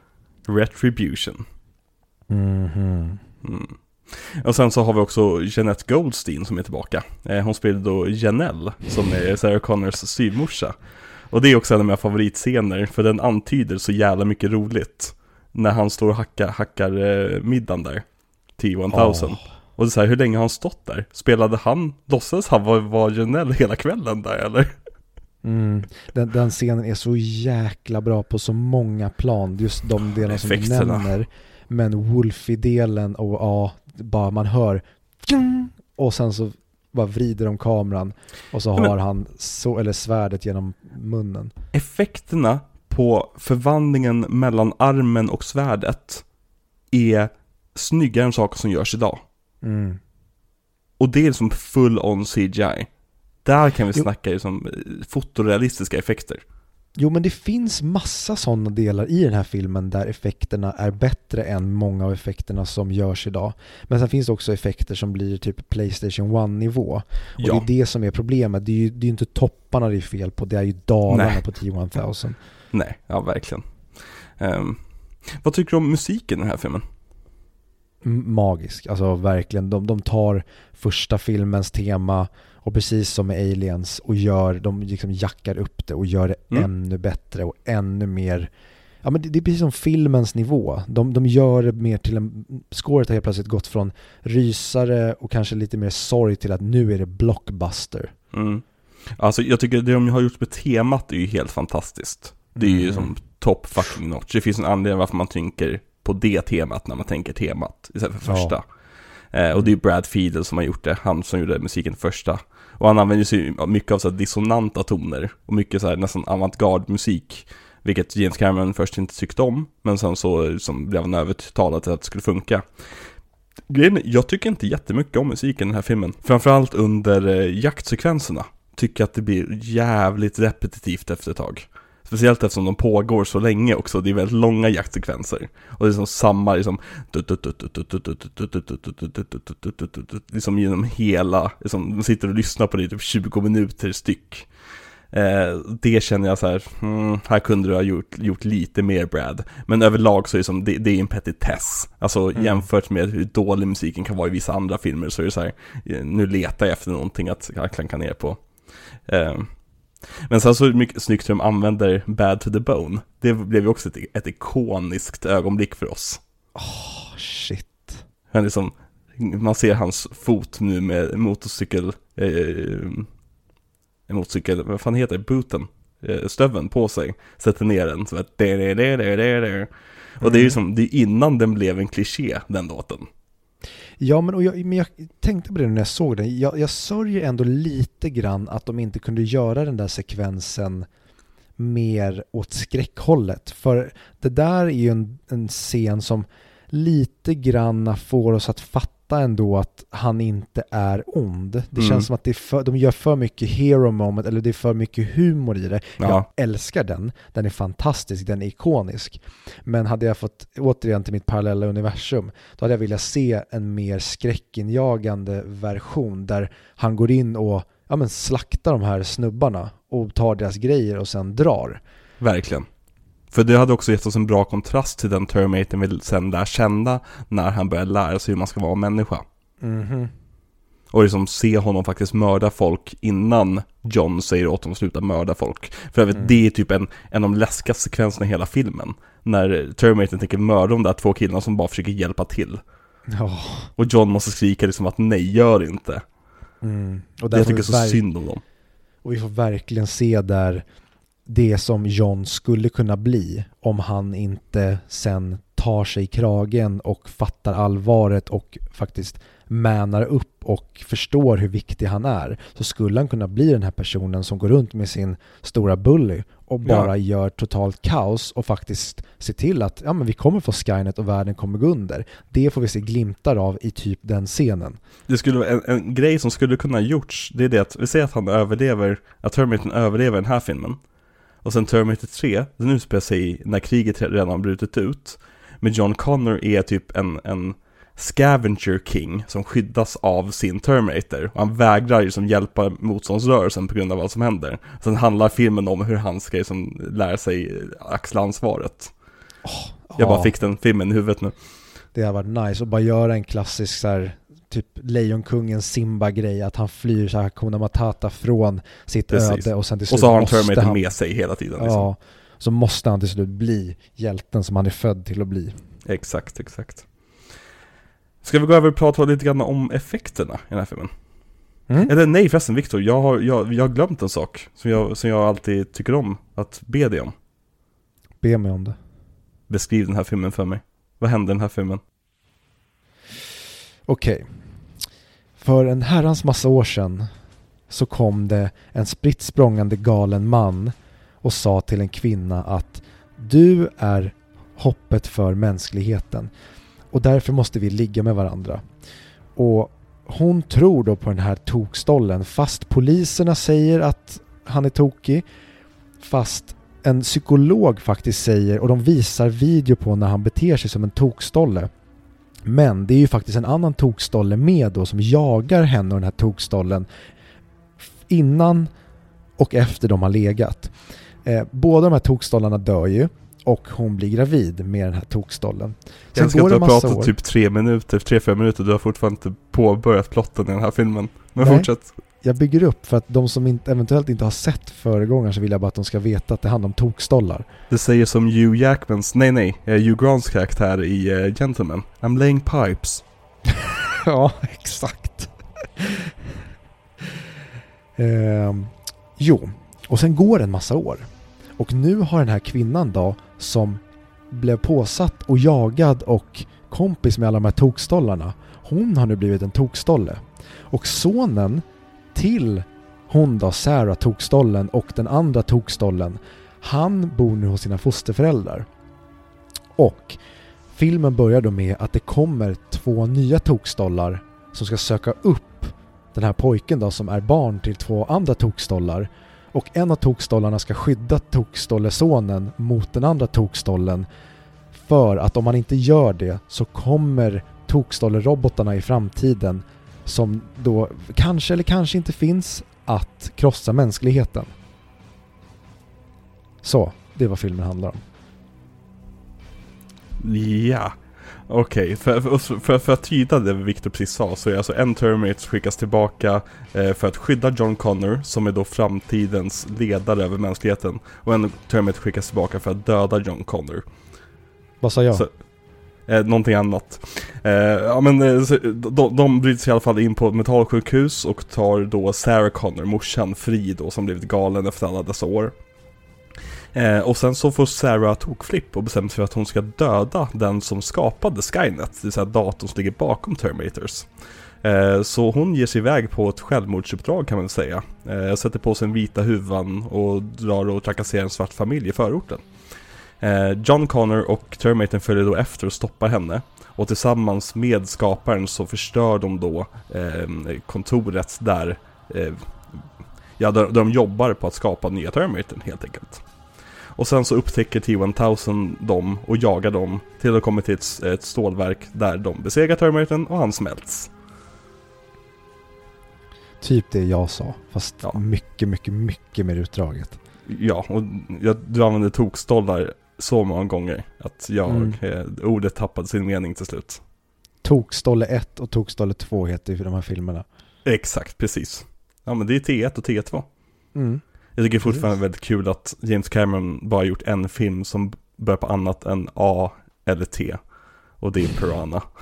Retribution. Mhm. Mm. Och sen så har vi också Jeanette Goldstein som är tillbaka. Eh, hon spelade då Janelle, som är Sarah Connors styvmorsa. Och det är också en av mina favoritscener, för den antyder så jävla mycket roligt. När han står och hackar, hackar eh, middagen där, T-1000. Åh. Och det är så här, hur länge har han stått där? Spelade han, låtsades han vara var Janelle hela kvällen där eller? Mm. Den, den scenen är så jäkla bra på så många plan, just de delarna som du nämner. Men Wolfie-delen och ja, bara man hör och sen så bara vrider de kameran och så Men- har han så, eller svärdet genom munnen. Effekterna på förvandlingen mellan armen och svärdet är snyggare än saker som görs idag. Mm. Och det är som full on CGI. Där kan vi Jo. snacka liksom fotorealistiska effekter. Jo men det finns massa sådana delar i den här filmen där effekterna är bättre än många av effekterna som görs idag. Men sen finns det också effekter som blir typ Playstation 1-nivå. Och Ja. det är det som är problemet. Det är ju det är inte topparna det är fel på, det är ju dalarna Nej. på T1000. Nej, ja verkligen. Ehm, vad tycker du om musiken i den här filmen? Magisk, alltså verkligen. De, de tar första filmens tema och precis som med Aliens och gör, de liksom jackar upp det och gör det Mm. ännu bättre och ännu mer Ja men det, det är precis som filmens nivå. De, de gör det mer till en... Scoret har helt plötsligt gått från rysare och kanske lite mer sorg till att nu är det blockbuster. Mm. Alltså jag tycker det de har gjort med temat är ju helt fantastiskt. Det är ju Mm. som top fucking notch. Det finns en anledning varför man tänker på det temat när man tänker temat istället för Ja. första. Eh, och det är Brad Fiedel som har gjort det, han som gjorde musiken första. Och han använder sig mycket av så här dissonanta toner och mycket så här nästan avantgarde musik. Vilket James Cameron först inte tyckte om, men sen så som blev han övertalad till att det skulle funka. Grejen är, jag tycker inte jättemycket om musiken i den här filmen. Framförallt under eh, jaktsekvenserna. Tycker att det blir jävligt repetitivt efter ett tag. Speciellt eftersom de pågår så länge också, det är väldigt långa jaktsekvenser. Och det är som samma liksom Liksom genom hela, liksom, man sitter och lyssnar på det i typ 20 minuter styck. Eh, det känner jag så här, hmm, här kunde du ha gjort, gjort lite mer Brad. Men överlag så är det som, det, det är en petitess. Alltså Mm. jämfört med hur dålig musiken kan vara i vissa andra filmer så är det så här, eh, nu letar jag efter någonting att klanka ner på. Eh, men sen så mycket snyggt hur de använder Bad to the Bone. Det blev ju också ett, ett ikoniskt ögonblick för oss. Oh, shit. Han liksom, man ser hans fot nu med motorcykel, eh, motorcykel, vad fan heter det, booten, eh, stöveln på sig, sätter ner den så att det, det, det, det, det, det. Och det är ju som, det är innan den blev en kliché, den låten. Ja, men, och jag, men jag tänkte på det när jag såg den. Jag, jag sörjer ändå lite grann att de inte kunde göra den där sekvensen mer åt skräckhållet. För det där är ju en, en scen som lite granna får oss att fatta ändå att han inte är ond. Det Mm. känns som att för, de gör för mycket hero moment, eller det är för mycket humor i det. Ja. Jag älskar den, den är fantastisk, den är ikonisk. Men hade jag fått, återigen till mitt parallella universum, då hade jag velat se en mer skräckinjagande version där han går in och ja, men slaktar de här snubbarna och tar deras grejer och sen drar. Verkligen. För det hade också gett oss en bra kontrast till den Terminator vi sen lär känna när han börjar lära sig hur man ska vara människa. Mhm. Och liksom se honom faktiskt mörda folk innan John säger åt honom att sluta mörda folk. För jag vet, Mm. det är typ en, en av de läskigaste sekvenserna i hela filmen. när Terminator tänker mörda de där två killarna som bara försöker hjälpa till. Ja. Och John måste skrika liksom att nej, gör inte. Mm. Och Jag tycker så verk- synd om dem. Och vi får verkligen se där det som John skulle kunna bli om han inte sen tar sig i kragen och fattar allvaret och faktiskt mänar upp och förstår hur viktig han är så skulle han kunna bli den här personen som går runt med sin stora bully och bara Ja. gör totalt kaos och faktiskt ser till att ja, men vi kommer få Skynet och världen kommer gå under. Det får vi se glimtar av i typ den scenen. Det skulle vara en, en grej som skulle kunna gjorts, det är det att vi säger att han överlever, att Terminator överlever den här filmen. Och sen Terminator 3, den utspelar sig när kriget redan har brutit ut. Men John Connor är typ en, en scavenger king som skyddas av sin Terminator. Och han vägrar liksom hjälpa motståndsrörelsen på grund av vad som händer. Sen handlar filmen om hur han ska liksom lära sig axla ansvaret. Jag bara fick den filmen i huvudet nu. Det har varit nice att bara göra en klassisk så här, typ Lejonkungen Simba-grej, att han flyr så här Hakuna Matata från sitt Precis. öde och sen till Och slut så har han Terminator han, med sig hela tiden. Liksom. Ja, så måste han till slut bli hjälten som han är född till att bli. Exakt, exakt. Ska vi gå över och prata lite grann om effekterna i den här filmen? Mm? Eller nej förresten Viktor, jag har, jag, jag har glömt en sak som jag, som jag alltid tycker om att be dig om. Be mig om det. Beskriv den här filmen för mig. Vad hände i den här filmen? Okej. För en herrans massa år sedan så kom det en spritt språngande galen man och sa till en kvinna att du är hoppet för mänskligheten och därför måste vi ligga med varandra. Och hon tror då på den här tokstollen fast poliserna säger att han är tokig fast en psykolog faktiskt säger och de visar video på när han beter sig som en tokstolle men det är ju faktiskt en annan tokstolle med då som jagar henne och den här tokstollen innan och efter de har legat. Eh, båda de här tokstollarna dör ju och hon blir gravid med den här tokstollen. Sen Jag ska går inte det ha massa pratat år. typ tre minuter, tre, fyra minuter, du har fortfarande inte påbörjat plotten i den här filmen. Men Nej. fortsätt. Jag bygger upp för att de som inte, eventuellt inte har sett föregångaren så vill jag bara att de ska veta att det handlar om tokstollar. Det säger som Hugh Jackmans, nej nej, eh, Hugh Grants karaktär i uh, Gentleman. I'm laying pipes. [laughs] ja, exakt. Ehm, jo, och sen går en massa år. Och nu har den här kvinnan då, som blev påsatt och jagad och kompis med alla de här tokstollarna, hon har nu blivit en tokstolle. Och sonen till hon då, Sarah tokstollen och den andra tokstollen, han bor nu hos sina fosterföräldrar. Och filmen börjar då med att det kommer två nya tokstollar som ska söka upp den här pojken då som är barn till två andra tokstollar. Och en av tokstollarna ska skydda tokstollesonen mot den andra tokstollen. För att om man inte gör det så kommer tokstollerobotarna i framtiden som då kanske eller kanske inte finns att krossa mänskligheten. Så, det är vad filmen handlar om. Ja, okej. För, för, för, för att tyda det Victor precis sa så är alltså en Terminator skickas tillbaka eh, för att skydda John Connor som är då framtidens ledare över mänskligheten. Och en Terminator skickas tillbaka för att döda John Connor. Vad sa jag? Så- Eh, någonting annat. Eh, ja men eh, så, de, de bryter sig i alla fall in på ett mentalsjukhus och tar då Sarah Connor, morsan, fri då som blivit galen efter alla dessa år. Eh, och sen så får Sarah tokflipp och bestämmer sig för att hon ska döda den som skapade Skynet, det vill säga datorn som ligger bakom Terminators. Eh, så hon ger sig iväg på ett självmordsuppdrag kan man säga. Eh, sätter på sig en vita huvan och drar och trakasserar en svart familj i förorten. Eh, John Connor och Terminator följer då efter och stoppar henne. Och tillsammans med skaparen så förstör de då eh, kontoret där eh, Ja, där, de jobbar på att skapa nya Terminator helt enkelt. Och sen så upptäcker T-1000 dem och jagar dem till de kommer till ett, ett stålverk där de besegrar Terminator och han smälts. Typ det jag sa, fast Ja. mycket, mycket, mycket mer utdraget. Ja, och jag, du använder tokstollar så många gånger att jag, Mm. eh, ordet tappade sin mening till slut. Tokstolle 1 och Tokstolle 2 heter ju de här filmerna. Exakt, precis. Ja men det är T1 och T2. Mm. Jag tycker fortfarande Precis. väldigt kul att James Cameron bara gjort en film som börjar på annat än A eller T. Och det är Piranha. [laughs]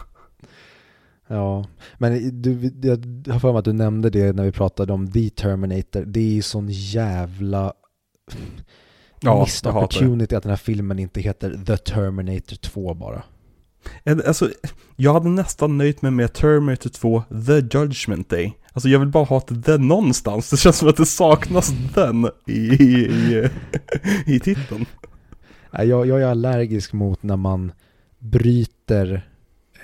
Ja, men du, jag har för mig att du nämnde det när vi pratade om The Terminator. Det är ju sån jävla Ja, missed opportunity att den här filmen inte heter The Terminator 2 bara. Alltså, jag hade nästan nöjt mig med Terminator 2 The Judgment Day. Alltså jag vill bara ha ett the någonstans. Det känns som att det saknas den i, i, i, i titeln. Jag, jag är allergisk mot när man bryter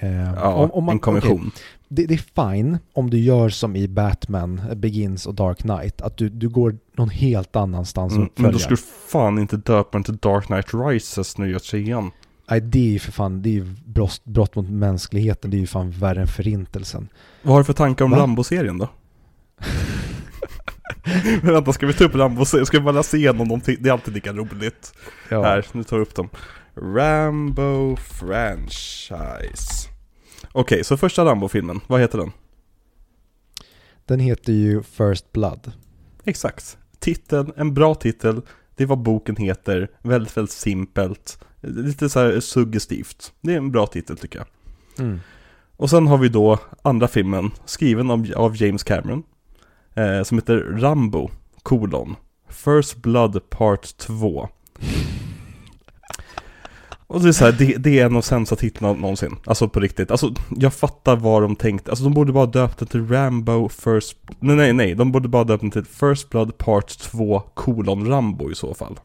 eh, Ja, om, om man, en konvention. okej, det, det är fine om du gör som i Batman Begins och Dark Knight, att du, du går någon helt annanstans och Mm, men då följer. skulle du fan inte döpa den till Dark Knight Rises du gör trean. Nej, det är ju för fan, det är ju brott, brott mot mänskligheten, det är ju fan värre än förintelsen. Vad har du för tankar om? Rambo-serien då? [laughs] Men vänta, ska vi ta upp Rambo-serien? Ska vi bara läsa igenom dem? Det är alltid lika roligt. Ja. Här, nu tar vi upp dem. Rambo franchise. Okej, så första Rambo-filmen, vad heter den? Den heter ju First Blood. Exakt. Titeln, en bra titel. Det är vad boken heter. Väldigt, väldigt simpelt. Lite så här suggestivt. Det är en bra titel tycker jag. Mm. Och sen har vi då andra filmen, skriven av, av James Cameron. Eh, som heter Rambo, kolon. First Blood Part 2. Och det är så här, det, det är en av sämsta titlarna någonsin. Alltså på riktigt. Alltså jag fattar vad de tänkte. Alltså de borde bara döpt den till Rambo First... Nej, nej, nej. De borde bara döpt den till First Blood Part 2 kolon Rambo i så fall.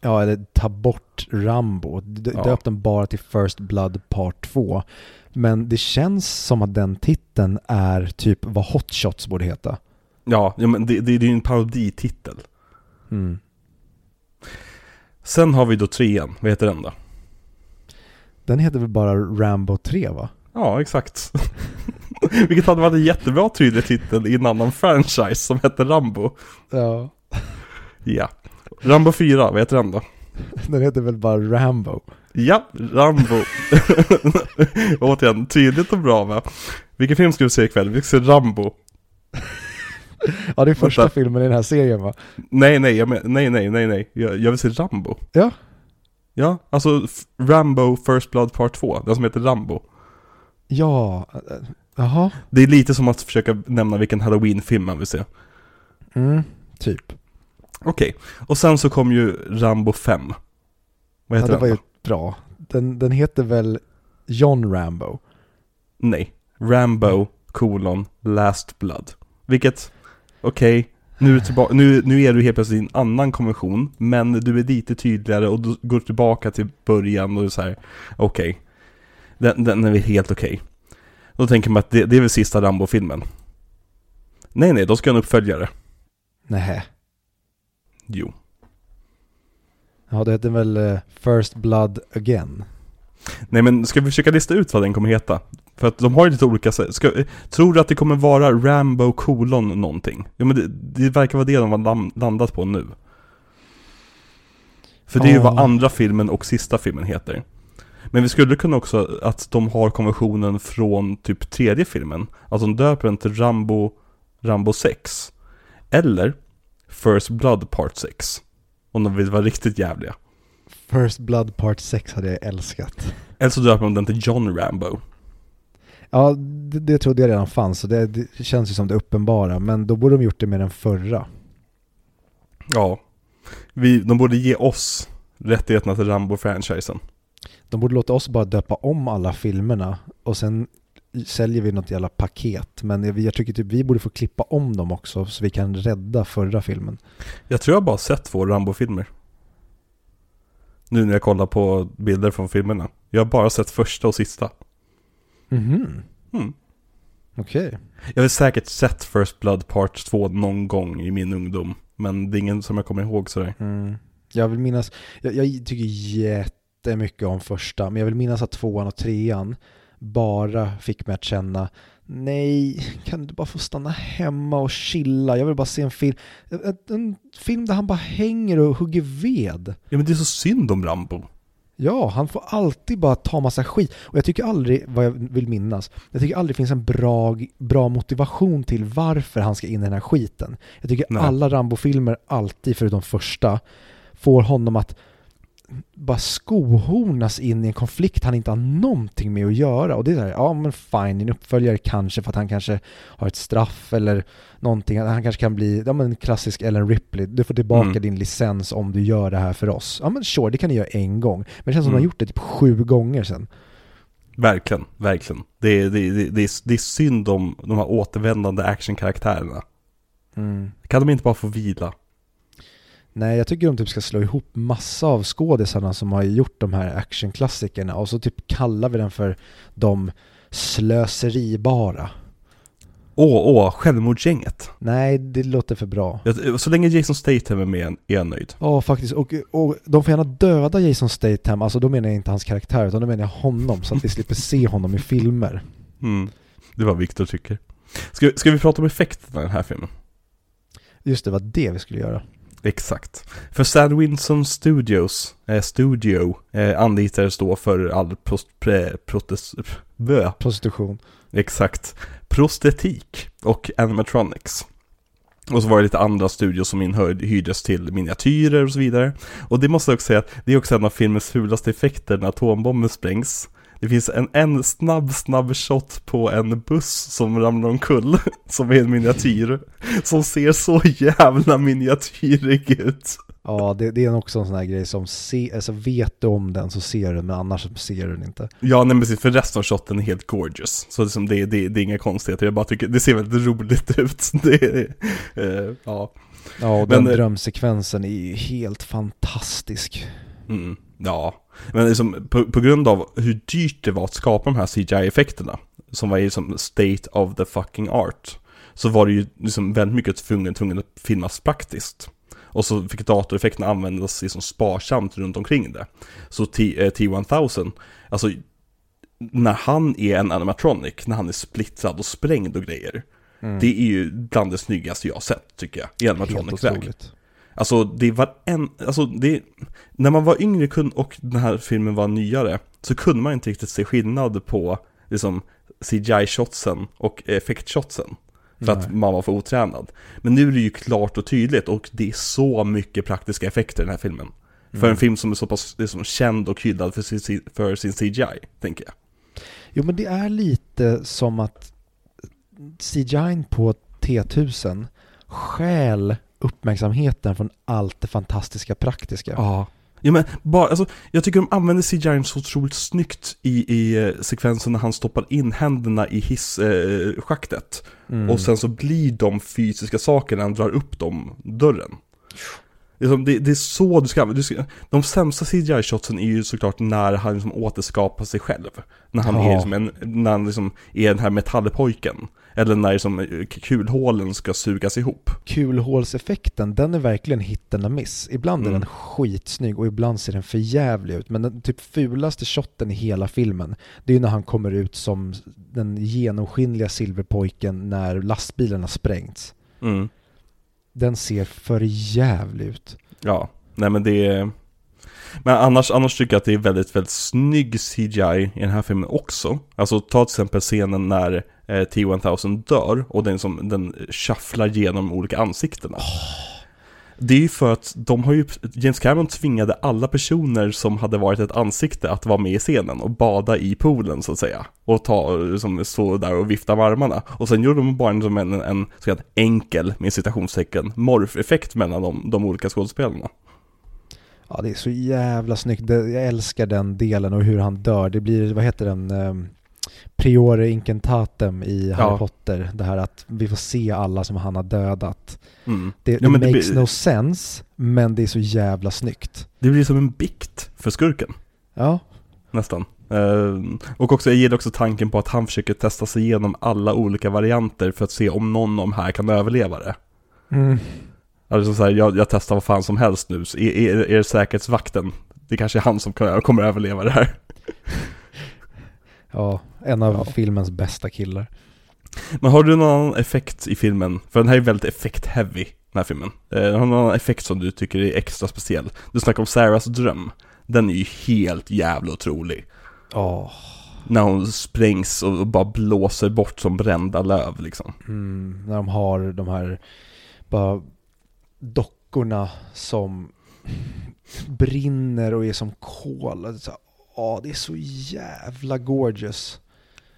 Ja, eller ta bort Rambo. D- Ja. Döp den bara till First Blood Part 2. Men det känns som att den titeln är typ vad Hot Shots borde heta. Ja, ja men det, det, det är ju en parodititel. Mm. Sen har vi då trean. Vad heter den då? Den heter väl bara Rambo 3 va? Ja, exakt. [laughs] Vilket hade varit en jättebra tydlig titel i en annan franchise som hette Rambo. Ja. Ja. Rambo 4, vad heter den då? [laughs] Den heter väl bara Rambo. Ja, Rambo. [laughs] Återigen, tydligt och bra va? Vilken film ska vi se ikväll? Vi ska se Rambo. [laughs] Ja, det är första Vänta. filmen i den här serien va? Nej, nej, jag men, nej, nej, nej, nej. Jag, jag vill se Rambo. Ja. Ja, alltså F- Rambo First Blood Part 2, den som heter Rambo. Ja, äh, jaha. Det är lite som att försöka nämna vilken Halloween-film man vill se. Mm, typ. Okej, och sen så kom ju Rambo 5. Vad Ja, heter det var den ju bra. Den, den heter väl John Rambo? Nej. Rambo, kolon, Last Blood. Vilket, okej, nu, är nu, nu är du helt plötsligt i en annan konvention, men du är lite tydligare och du går tillbaka till början och så här. okej. Den, den är helt okej. Då tänker man att det, det är väl sista Rambo-filmen. Nej, nej, då ska jag en uppföljare. Nej. Jo. Ja, det heter väl eh, First Blood Again? Nej men ska vi försöka lista ut vad den kommer heta? För att de har ju lite olika. Ska, tror du att det kommer vara Rambo kolon någonting? Ja men det, det verkar vara det de har landat på nu. För det är ju Ja. vad andra filmen och sista filmen heter. Men vi skulle kunna också att de har konversionen från typ tredje filmen. Att de döper den till Rambo, Rambo 6. Eller First Blood Part 6. Om de vill vara riktigt jävliga. First Blood Part 6 hade jag älskat. Eller så döper de den till John Rambo. Ja, det, det trodde jag redan fanns, så det, det känns ju som det uppenbara. Men då borde de gjort det med den förra. Ja. Vi, de borde ge oss rättigheterna till Rambo-franchisen. De borde låta oss bara döpa om alla filmerna och sen säljer vi något jävla paket. Men jag, jag tycker typ vi borde få klippa om dem också så vi kan rädda förra filmen. Jag tror jag bara sett två Rambo-filmer. Nu när jag kollar på bilder från filmerna. Jag har bara sett första och sista. Mhm, Mm. okej. Jag har säkert sett First Blood Part 2 någon gång i min ungdom. Men det är ingen som jag kommer ihåg sådär. Mm. Jag vill minnas, jag, jag tycker jättemycket om första, men jag vill minnas att tvåan och trean bara fick mig att känna Nej, kan du bara få stanna hemma och chilla? Jag vill bara se en film, en, en film där han bara hänger och hugger ved. Ja men det är så synd om Rambo. Ja, han får alltid bara ta massa skit. Och jag tycker aldrig, vad jag vill minnas, jag tycker aldrig det finns en bra, bra motivation till varför han ska in i den här skiten. Jag tycker Nej. alla Rambo-filmer alltid, förutom första, får honom att bara skohornas in i en konflikt han inte har någonting med att göra. Och det är så här, ja men fine, din uppföljare kanske för att han kanske har ett straff eller någonting. Han kanske kan bli, ja men klassisk Ellen Ripley, du får tillbaka Mm. din licens om du gör det här för oss. Ja men sure, det kan du göra en gång. Men det känns som Mm. han har gjort det typ sju gånger sen. Verkligen, verkligen. Det är, det, är- det, är, det är synd om de här återvändande actionkaraktärerna. Kan de inte bara få vila? Nej, jag tycker de typ ska slå ihop massa av skådisarna som har gjort de här actionklassikerna och så typ kallar vi den för de slöseribara. Åh, åh, självmordsgänget. Nej, det låter för bra. Jag- Så länge Jason Statham är med är jag nöjd. Ja, faktiskt. Och, och de får gärna döda Jason Statham, alltså då menar jag inte hans karaktär, utan då menar jag honom, så att vi slipper se honom i filmer. Mm. Det var Viktor tycker. Ska, ska vi prata om effekterna i den här filmen? Just det, var det vi skulle göra. Exakt. För Sad Winson Studios, eh, Studio, eh, anlitades då för all prost, pre, protes, bö, Prostitution. exakt, prostetik och animatronics. Och så var det lite andra studios som inhyrdes till miniatyrer och så vidare. Och det måste jag också säga att det är också en av filmens fulaste effekter när atombomben sprängs. Det finns en, en snabb, snabb shot på en buss som ramlar omkull, [laughs] som är en miniatyr, som ser så jävla miniatyrig ut. Ja, det, det är också en sån här grej som, se, alltså vet du om den så ser du den, men annars ser du den inte. Ja, nej, precis, för resten av shoten är helt gorgeous. Så liksom det, det, det är inga konstigheter, jag bara tycker det ser väldigt roligt [laughs] ut. Det, eh, ja. Ja, och Men, den eh, drömsekvensen är ju helt fantastisk. Mm, ja, men liksom, på, på grund av hur dyrt det var att skapa de här CGI-effekterna, som var ju som state of the fucking art, så var det ju liksom väldigt mycket tvungen, tvungen att filmas praktiskt. Och så fick datoreffekterna användas liksom sparsamt runt omkring det. Så T, eh, T-1000, alltså när han är en animatronic, när han är splittrad och sprängd och grejer, det är ju bland det snyggaste jag har sett tycker jag, i animatronic-väg. Alltså det var en, alltså det, när man var yngre kun- och den här filmen var nyare så kunde man inte riktigt se skillnad på liksom CGI-shotsen och effekt-shotsen. För att Nej. man var för otränad. Men nu är det ju klart och tydligt och det är så mycket praktiska effekter i den här filmen. För Mm. en film som är så pass liksom, känd och hyllad för sin, för sin CGI, tänker jag. Jo men det är lite som att CGI på T1000 stjäl uppmärksamheten från allt det fantastiska praktiska. Ja. Ja men bara, alltså, jag tycker de använder CGI så otroligt snyggt i, i eh, sekvensen när han stoppar in händerna i hisschaktet. Eh. Mm. Och sen så blir de fysiska saker när han drar upp dem dörren. Liksom, det, det är så du ska du ska, de sämsta CGI-shotsen är ju såklart när han liksom återskapar sig själv. När han, Ja. är, liksom en, när han liksom är den här metallpojken. Eller när liksom eh, kulhålen ska sugas ihop. Kulhålseffekten, den är verkligen hit and miss. Ibland är Mm. den skitsnygg och ibland ser den för jävlig ut. Men den typ fulaste shotten i hela filmen, det är ju när han kommer ut som den genomskinliga silverpojken när lastbilen har sprängts. Mm. Den ser för jävlig ut. Ja, nej men det är... Men annars, annars tycker jag att det är väldigt, väldigt snygg CGI i den här filmen också. Alltså ta till exempel scenen när T-1000 dör och den som den shufflar genom olika ansiktena. Det är ju för att de har ju, James Cameron tvingade alla personer som hade varit ett ansikte att vara med i scenen och bada i poolen så att säga. Och ta, liksom, stå där och vifta med armarna. Och sen gjorde de bara en, som en, en så kallad enkel, med citationstecken, morf-effekt mellan de, de olika skådespelarna. Ja, det är så jävla snyggt. Jag älskar den delen och hur han dör. Det blir, vad heter den? Priore Incentatem i Harry Ja. Potter. Det här att vi får se alla som han har dödat. Mm. Det, Ja, det det makes blir- no sense, men det är så jävla snyggt. Det blir som en bikt för skurken, Ja, nästan. Eh, och också, jag gillar också tanken på att han försöker testa sig igenom alla olika varianter för att se om någon av de här kan överleva det. mm. Alltså så här, jag, jag testar vad fan som helst nu, så är, är, är det säkerhetsvakten? Det kanske är han som kan, kommer överleva det här. [laughs] ja en av Ja. filmens bästa killar. Men har du någon annan effekt i filmen? För den här är väldigt effekt-heavy, den här filmen. Eh, har du någon annan effekt som du tycker är extra speciell? Du snackar om Sarahs dröm. Den är ju helt jävla otrolig. Ja, När hon sprängs och bara blåser bort som brända löv liksom. mm, när de har de här bara dockorna som brinner och är som kol. Så- Ja, det är så jävla gorgeous.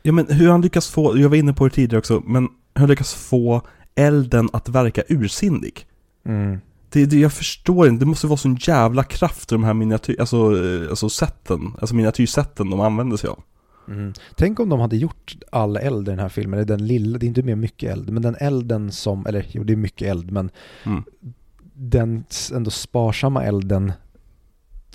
Ja men hur han lyckas få, jag var inne på det tidigare också, men hur han lyckas få elden att verka ursinnig. Mm. Det, det, jag förstår inte, det måste vara sån jävla kraft i de här miniatyr, alltså, eh, alltså sätten, alltså miniatyrsätten de använder sig av. Mm. Tänk om de hade gjort all eld i den här filmen, eller den lilla, det är inte mer mycket eld, men den elden som, eller jo det är mycket eld, men Mm. den ändå sparsamma elden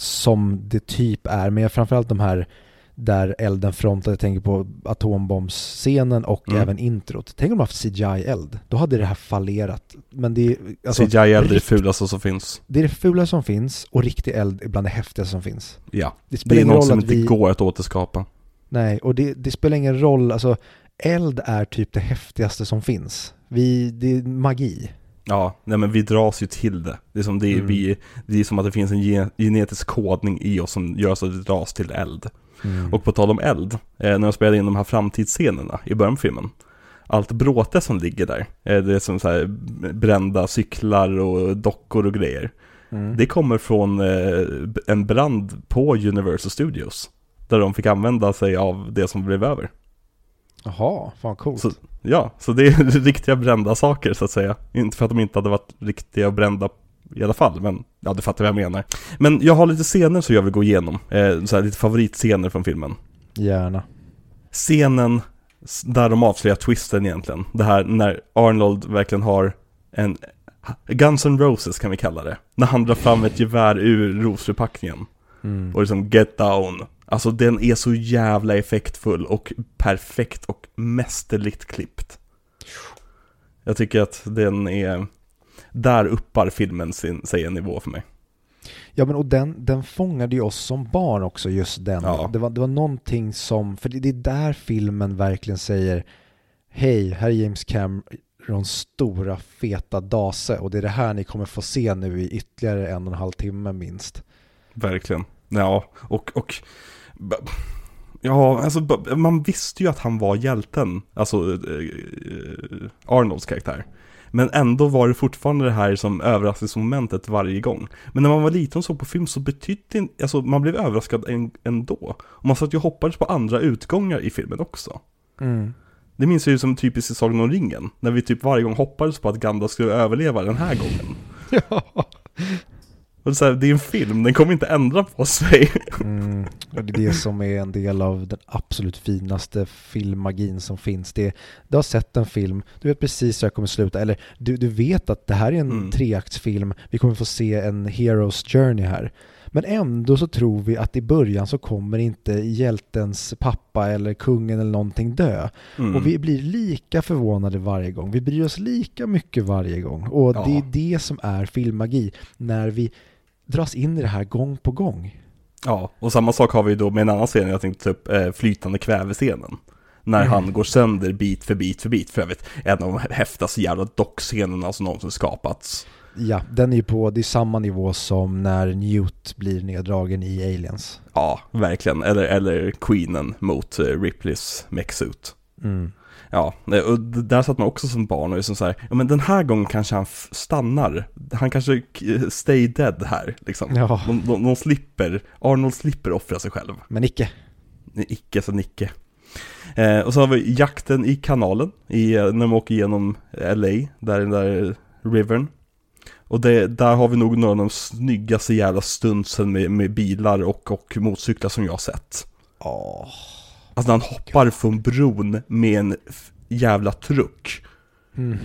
som det typ är, men framförallt de här där elden frontar, jag tänker på atombombsscenen och Mm. även introt. Tänk om de haft CGI-eld, då hade det här fallerat. Men det är, alltså, CGI är det fulaste som finns. det är det fula som finns och riktig eld är bland det häftigaste som finns. Ja. Det spelar Det är ingen något roll som inte vi... går att återskapa. Nej, och det, det spelar ingen roll, alltså eld är typ det häftigaste som finns. Vi, det är magi. Ja, nej men vi dras ju till det. Det är som, det är, Mm. vi, det är som att det finns en ge- genetisk kodning i oss som gör så att vi dras till eld. Mm. Och på tal om eld, eh, när jag spelade in de här framtidsscenerna i början på filmen. Allt bråte som ligger där, eh, det är som så här brända cyklar och dockor och grejer. Mm. Det kommer från eh, en brand på Universal Studios. Där de fick använda sig av det som blev över. Jaha, fan coolt. Så- Ja, så det är [laughs] riktiga brända saker så att säga. Inte för att de inte hade varit riktiga brända i alla fall, men ja, du fattar vad jag menar. Men jag har lite scener som jag vill gå igenom, eh, så här, lite favoritscener från filmen. Gärna. Scenen där de avslöjar twisten egentligen. Det här när Arnold verkligen har en Guns N' Roses kan vi kalla det. När han drar fram ett gevär ur rosförpackningen. Mm. Och liksom get down. Alltså den är så jävla effektfull och perfekt och mästerligt klippt. Jag tycker att den är, där uppar filmen sin, sig en nivå för mig. Ja men och den, den fångade ju oss som barn också, just den. Ja. Det, var, det var någonting som, för det, det är där filmen verkligen säger Hej, här är James Camerons stora feta dase och det är det här ni kommer få se nu i ytterligare en och en halv timme minst. Verkligen. Ja, och, och Ja, alltså man visste ju att han var hjälten, alltså eh, eh, Arnolds karaktär. Men ändå var det fortfarande det här som överraskningsmomentet varje gång. Men när man var liten och såg på film så betydde inte, alltså man blev överraskad ändå. Och man satt ju och hoppades på andra utgångar i filmen också. Mm. Det minns jag ju som typiskt i Sagan om ringen, när vi typ varje gång hoppades på att Gandalf skulle överleva den här gången. [laughs] Ja. Och så här, det är en film, den kommer inte ändra på sig. Mm. Det är det som är en del av den absolut finaste filmmagin som finns. Det, du har sett en film, du vet precis hur det kommer sluta, eller du, du vet att det här är en Mm. treaktsfilm, vi kommer få se en Hero's Journey här. Men ändå så tror vi att i början så kommer inte hjältens pappa eller kungen eller någonting dö. Mm. Och vi blir lika förvånade varje gång. Vi bryr oss lika mycket varje gång. Och Ja. det är det som är filmmagi. När vi dras in i det här gång på gång. Ja, och samma sak har vi då med en annan scen, jag tänkte typ eh, flytande kvävescenen. När Mm. han går sönder bit för bit för bit, för övrigt en av de häftigaste jävla dockscenerna som någonsin skapats. Ja, den är ju på, det är samma nivå som när Newt blir neddragen i Aliens. Ja, verkligen. Eller, eller Queenen mot eh, Ripleys mechsuit. Mm. Ja, eh, och där satt man också som barn och är som så här, ja men den här gången kanske han stannar. Han kanske k- stay dead här, liksom. Ja, De, de, de slipper, Arnold slipper offra sig själv. men icke. Icke så nicke. Eh, och så har vi jakten i kanalen, i, eh, när de åker igenom LA, där den där rivern. Och det, där har vi nog några av de snyggaste jävla stundsen med, med bilar och, och motorcyklar som jag har sett. Åh. Alltså när han hoppar från bron med en jävla truck. Mm.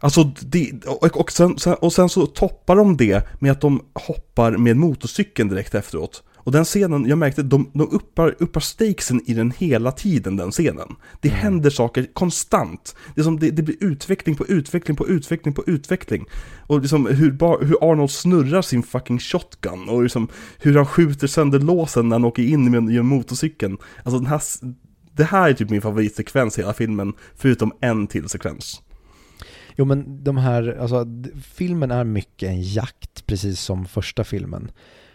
Alltså, det, och, och, sen, sen, och sen så toppar de det med att de hoppar med motorcykeln direkt efteråt. Och den scenen, jag märkte, de, de uppar, uppar stakesen i den hela tiden, den scenen. Det Mm. händer saker konstant. Det, är som, det, det blir utveckling på utveckling på utveckling på utveckling. Och liksom hur, hur Arnold snurrar sin fucking shotgun och liksom hur han skjuter sönder låsen när han åker in med, med motorcykeln. Alltså den här, det här är typ min favoritsekvens i hela filmen, förutom en till sekvens. Jo men de här, alltså filmen är mycket en jakt, precis som första filmen.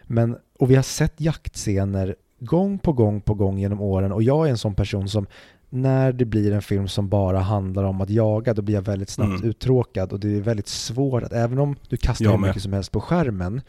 Men, och vi har sett jaktscener gång på gång på gång genom åren och jag är en sån person som när det blir en film som bara handlar om att jaga, då blir jag väldigt snabbt Mm. uttråkad och det är väldigt svårt att, även om du kastar Jag hur med. mycket som helst på skärmen,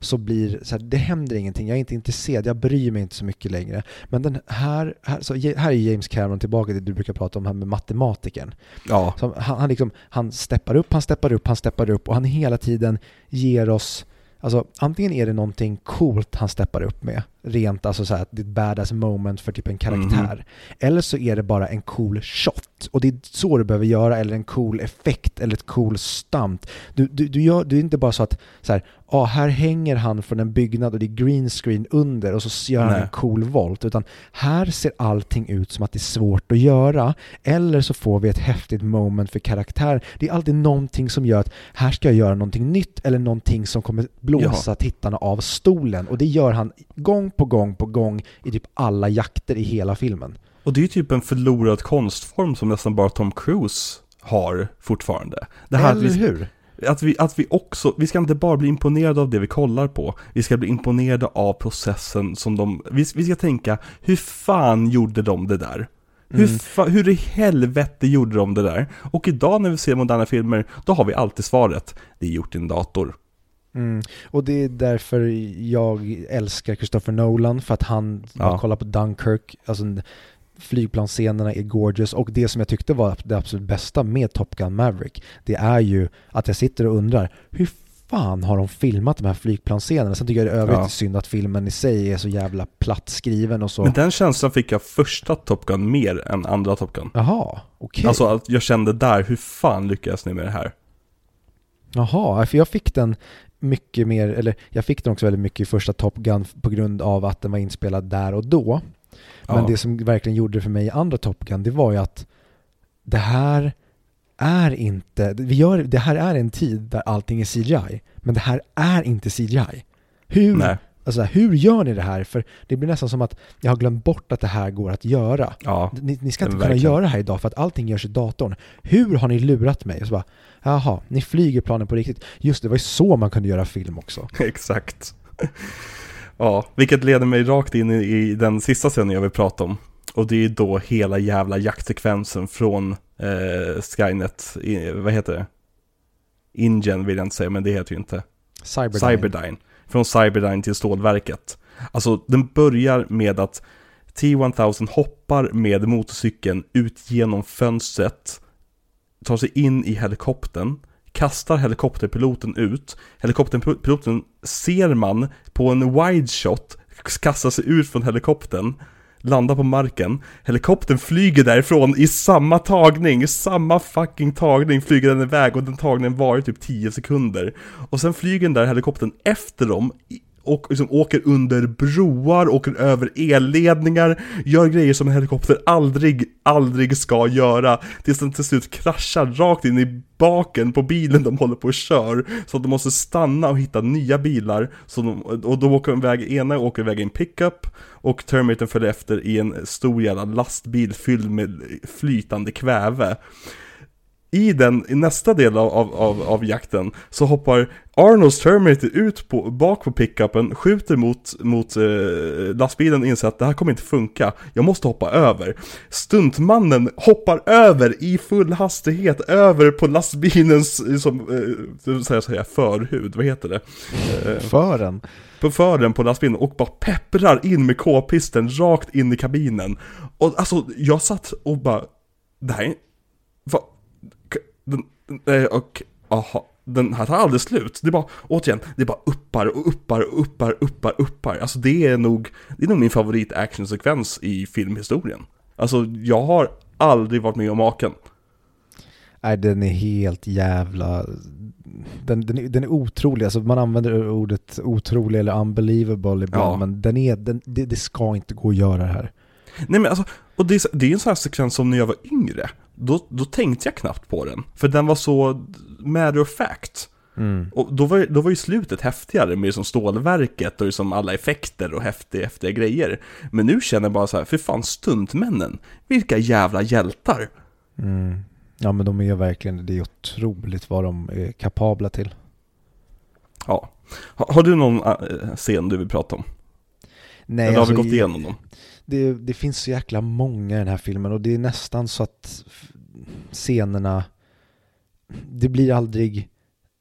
så blir så här, det händer ingenting, jag är inte intresserad, jag bryr mig inte så mycket längre. Men den här, här, så, här är James Cameron tillbaka till det du brukar prata om här med matematikern. Ja. Så han, han, liksom, han steppar upp, han steppar upp, han steppar upp och han hela tiden ger oss Alltså antingen är det någonting coolt han steppar upp med, rent alltså så här, det är ett badass moment för typ en karaktär. Mm. Eller så är det bara en cool shot. Och det är så du behöver göra, eller en cool effekt, eller ett cool stunt. Du, du, du, gör, du är inte bara så att så här, ah, här hänger han från en byggnad och det är green screen under och så gör han Nej. en cool volt. Utan här ser allting ut som att det är svårt att göra. Eller så får vi ett häftigt moment för karaktär. Det är alltid någonting som gör att här ska jag göra någonting nytt eller någonting som kommer blåsa ja. tittarna av stolen. Och det gör han gång på gång på gång i typ alla jakter i hela filmen. Och det är ju typ en förlorad konstform som nästan bara Tom Cruise har fortfarande. Det här Eller hur? Att vi, att vi också, vi ska inte bara bli imponerade av det vi kollar på, vi ska bli imponerade av processen som de, vi, vi ska tänka, hur fan gjorde de det där? Hur, mm. fa, hur i helvete gjorde de det där? Och idag när vi ser moderna filmer, då har vi alltid svaret, det är gjort i en dator. Mm. Och det är därför jag älskar Christopher Nolan, för att han, ja. man kollar på Dunkirk, alltså flygplansscenerna är gorgeous och det som jag tyckte var det absolut bästa med Top Gun Maverick det är ju att jag sitter och undrar hur fan har de filmat de här flygplansscenerna? Sen tycker jag det är övrigt ja. synd att filmen i sig är så jävla platt skriven och så. Men den känslan fick jag första Top Gun mer än andra Top Gun. Jaha, okej. Okay. Alltså att jag kände där, hur fan lyckades ni med det här? Jaha, för jag fick den mycket mer, eller jag fick den också väldigt mycket i första Top Gun på grund av att den var inspelad där och då. Men ja. det som verkligen gjorde det för mig i andra Top Gun, det var ju att det här är inte, vi gör, det här är en tid där allting är CGI, men det här är inte CGI. Hur, Nej. Alltså, hur gör ni det här? För det blir nästan som att jag har glömt bort att det här går att göra. Ja, ni, ni ska inte kunna göra det här idag för att allting görs i datorn. Hur har ni lurat mig? Och så bara, jaha, ni flyger planen på riktigt. Just det, var ju så man kunde göra film också. [laughs] Exakt. Ja, vilket leder mig rakt in i, i den sista scenen jag vill prata om. Och det är då hela jävla jaktsekvensen från eh, Skynet, i, vad heter det? Ingen vill jag inte säga, men det heter ju inte. Cyberdyne. Cyberdyne. Från Cyberdyne till stålverket. Alltså, den börjar med att T-1000 hoppar med motorcykeln ut genom fönstret, tar sig in i helikoptern, kastar helikopterpiloten ut. Helikopterpiloten ser man på en wide shot kasta sig ut från helikoptern, landar på marken. Helikoptern flyger därifrån i samma tagning, samma fucking tagning flyger den iväg och den tagningen var typ 10 sekunder. Och sen flyger den där helikoptern efter dem och liksom åker under broar, åker över elledningar, gör grejer som en helikopter aldrig, aldrig ska göra. Tills den till slut kraschar rakt in i baken på bilen de håller på och kör. Så att de måste stanna och hitta nya bilar. Så de, och då åker de iväg, ena åker iväg i en pickup och Terminator följer efter i en stor jävla lastbil fylld med flytande kväve i den, i nästa del av, av, av, jakten så hoppar Arnolds Terminator ut på, bak på pickupen, skjuter mot, mot eh, lastbilen och inser att det här kommer inte funka, jag måste hoppa över. Stuntmannen hoppar över i full hastighet över på lastbilens, som, eh, så här, förhud, vad heter det? Eh, Fören? På fören på lastbilen och bara pepprar in med k-pisten rakt in i kabinen. Och alltså, jag satt och bara, det här är, vad, den, och, aha, den här tar aldrig slut. Det är bara, återigen, det är bara uppar och uppar och uppar, uppar, uppar. Alltså det är nog, det är nog min favorit actionsekvens i filmhistorien. Alltså jag har aldrig varit med om maken. Nej, den är helt jävla... Den, den, den är otrolig, alltså man använder ordet otrolig eller unbelievable ibland, ja. men den är, den, det, det ska inte gå att göra det här. Nej men alltså, och det är, det är en sån här sekvens som när jag var yngre då, då tänkte jag knappt på den. För den var så matter of fact. Mm. Och då var, då var ju slutet häftigare med som stålverket och liksom alla effekter och häftiga, häftiga grejer. Men nu känner jag bara så här, för fan stuntmännen, vilka jävla hjältar. Mm. Ja men de är verkligen, det är otroligt vad de är kapabla till. Ja. Har, har du någon äh, scen du vill prata om? Nej, Eller har vi alltså, gått igenom dem? Det, det finns så jäkla många i den här filmen och det är nästan så att scenerna, det blir aldrig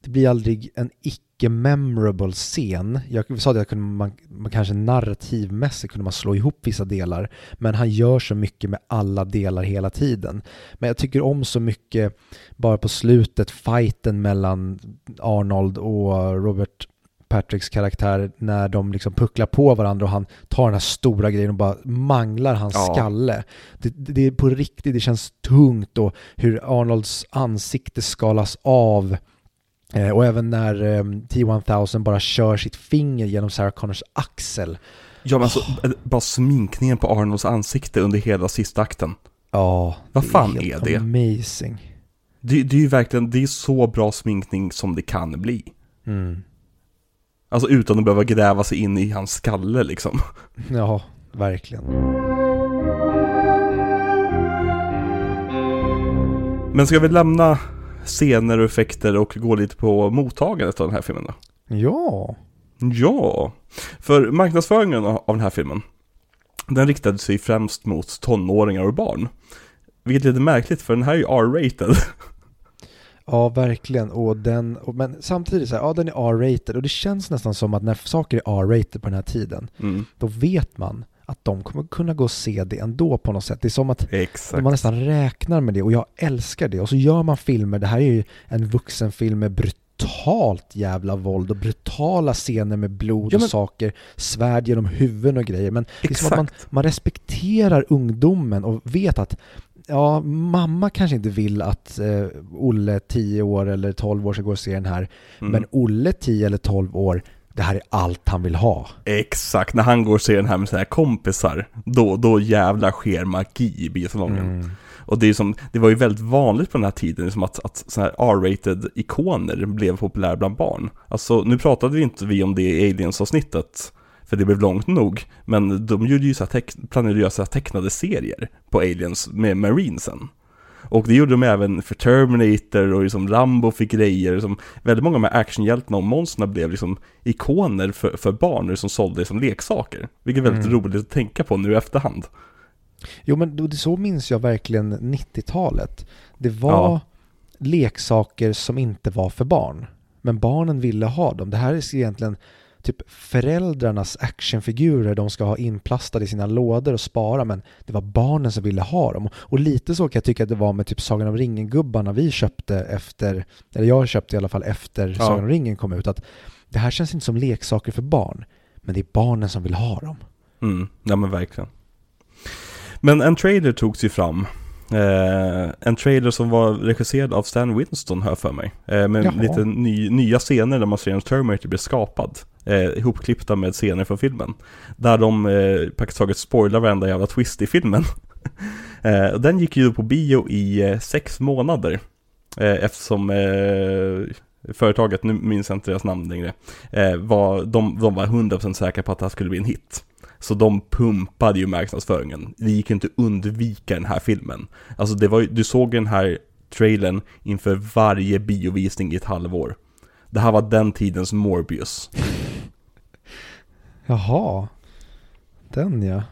det blir aldrig en icke-memorable scen. Jag sa det att man, man kanske narrativmässigt kunde man slå ihop vissa delar, men han gör så mycket med alla delar hela tiden. Men jag tycker om så mycket, bara på slutet, fighten mellan Arnold och Robert Patricks karaktär när de liksom pucklar på varandra och han tar den här stora grejen och bara manglar hans ja. skalle. Det, det, är på riktigt, det känns tungt och hur Arnolds ansikte skalas av eh, och även när eh, T-1000 bara kör sitt finger genom Sarah Connors axel. Ja men alltså, oh. bara sminkningen på Arnolds ansikte under hela sista akten. Ja, Vad fan är, är det? Amazing. Det, det är ju verkligen, det är så bra sminkning som det kan bli. Mm. Alltså utan att behöva gräva sig in i hans skalle liksom. [laughs] Ja, verkligen. Men ska vi lämna scener och effekter och gå lite på mottagandet av den här filmen då? Ja. Ja, för marknadsföringen av den här filmen, den riktade sig främst mot tonåringar och barn. Vilket är lite märkligt för den här är ju R-rated. [laughs] Ja, verkligen. Och den, och, men samtidigt så här, ja den är R-rated och det känns nästan som att när saker är R-rated på den här tiden, mm. då vet man att de kommer kunna gå och se det ändå på något sätt. Det är som att Exakt. man nästan räknar med det och jag älskar det. Och så gör man filmer, det här är ju en vuxenfilm med brutalt jävla våld och brutala scener med blod ja, men, och saker, svärd genom huvuden och grejer. Men det är som att man, man respekterar ungdomen och vet att ja, mamma kanske inte vill att eh, Olle 10 år eller 12 år ska gå och se den här. Mm. Men Olle 10 eller 12 år, det här är allt han vill ha. Exakt, när han går och ser den här med sina kompisar, då, då jävlar sker magi i biosalongen. Mm. Och det, är som, det var ju väldigt vanligt på den här tiden som att, att sådana här R-rated ikoner blev populära bland barn. Alltså nu pratade vi inte vi om det i Aliens-avsnittet, för det blev långt nog. Men de gjorde ju så planerade göra så tecknade serier på Aliens med Marinesen. Och det gjorde de även för Terminator och liksom Rambo fick grejer. Liksom, väldigt många av de här actionhjältarna och monstren blev liksom ikoner för, för barn som sålde som leksaker. Vilket är väldigt mm. roligt att tänka på nu i efterhand. Jo men så minns jag verkligen 90-talet. Det var ja. leksaker som inte var för barn. Men barnen ville ha dem. Det här är egentligen typ föräldrarnas actionfigurer de ska ha inplastade i sina lådor och spara men det var barnen som ville ha dem. Och lite så kan jag tycka att det var med typ Sagan om ringen-gubbarna vi köpte efter, eller jag köpte i alla fall efter ja. Sagan om ringen kom ut, att det här känns inte som leksaker för barn, men det är barnen som vill ha dem. Mm, ja men verkligen. Men en trailer togs ju fram Eh, en trailer som var regisserad av Stan Winston här för mig. Eh, med Jaha. lite ny, nya scener där man ser en Terminator bli skapad. Eh, ihopklippta med scener från filmen. Där de eh, praktiskt taget spoilar varenda jävla twist i filmen. [laughs] eh, och den gick ju på bio i eh, sex månader. Eh, eftersom eh, företaget, nu minns jag inte deras namn längre, eh, var, de, de var 100% säkra på att det här skulle bli en hit. Så de pumpade ju marknadsföringen. Det gick ju inte att undvika den här filmen. Alltså det var ju, du såg den här trailern inför varje biovisning i ett halvår. Det här var den tidens Morbius. Jaha. Den ja.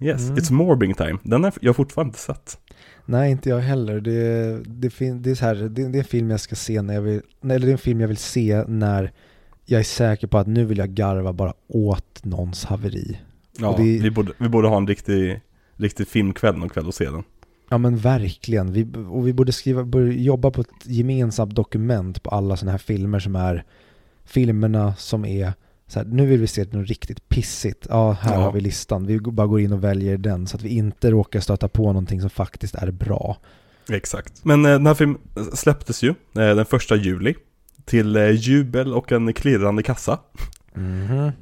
Yes, mm. it's morbing time. Den har jag fortfarande inte sett. Nej, inte jag heller. Det, det, det, är så här, det, det, är en film jag ska se när jag vill, eller det är en film jag vill se när jag är säker på att nu vill jag garva bara åt någons haveri. Ja, det, vi, borde, vi borde ha en riktig, riktig filmkväll någon kväll och se den. Ja men verkligen. Vi, och vi borde skriva, borde jobba på ett gemensamt dokument på alla sådana här filmer som är filmerna som är så här, nu vill vi se något riktigt pissigt. Ja, här ja. har vi listan. Vi bara går in och väljer den så att vi inte råkar stöta på någonting som faktiskt är bra. Exakt. Men eh, den här filmen släpptes ju eh, den första juli till eh, jubel och en klirrande kassa. Mm -hmm.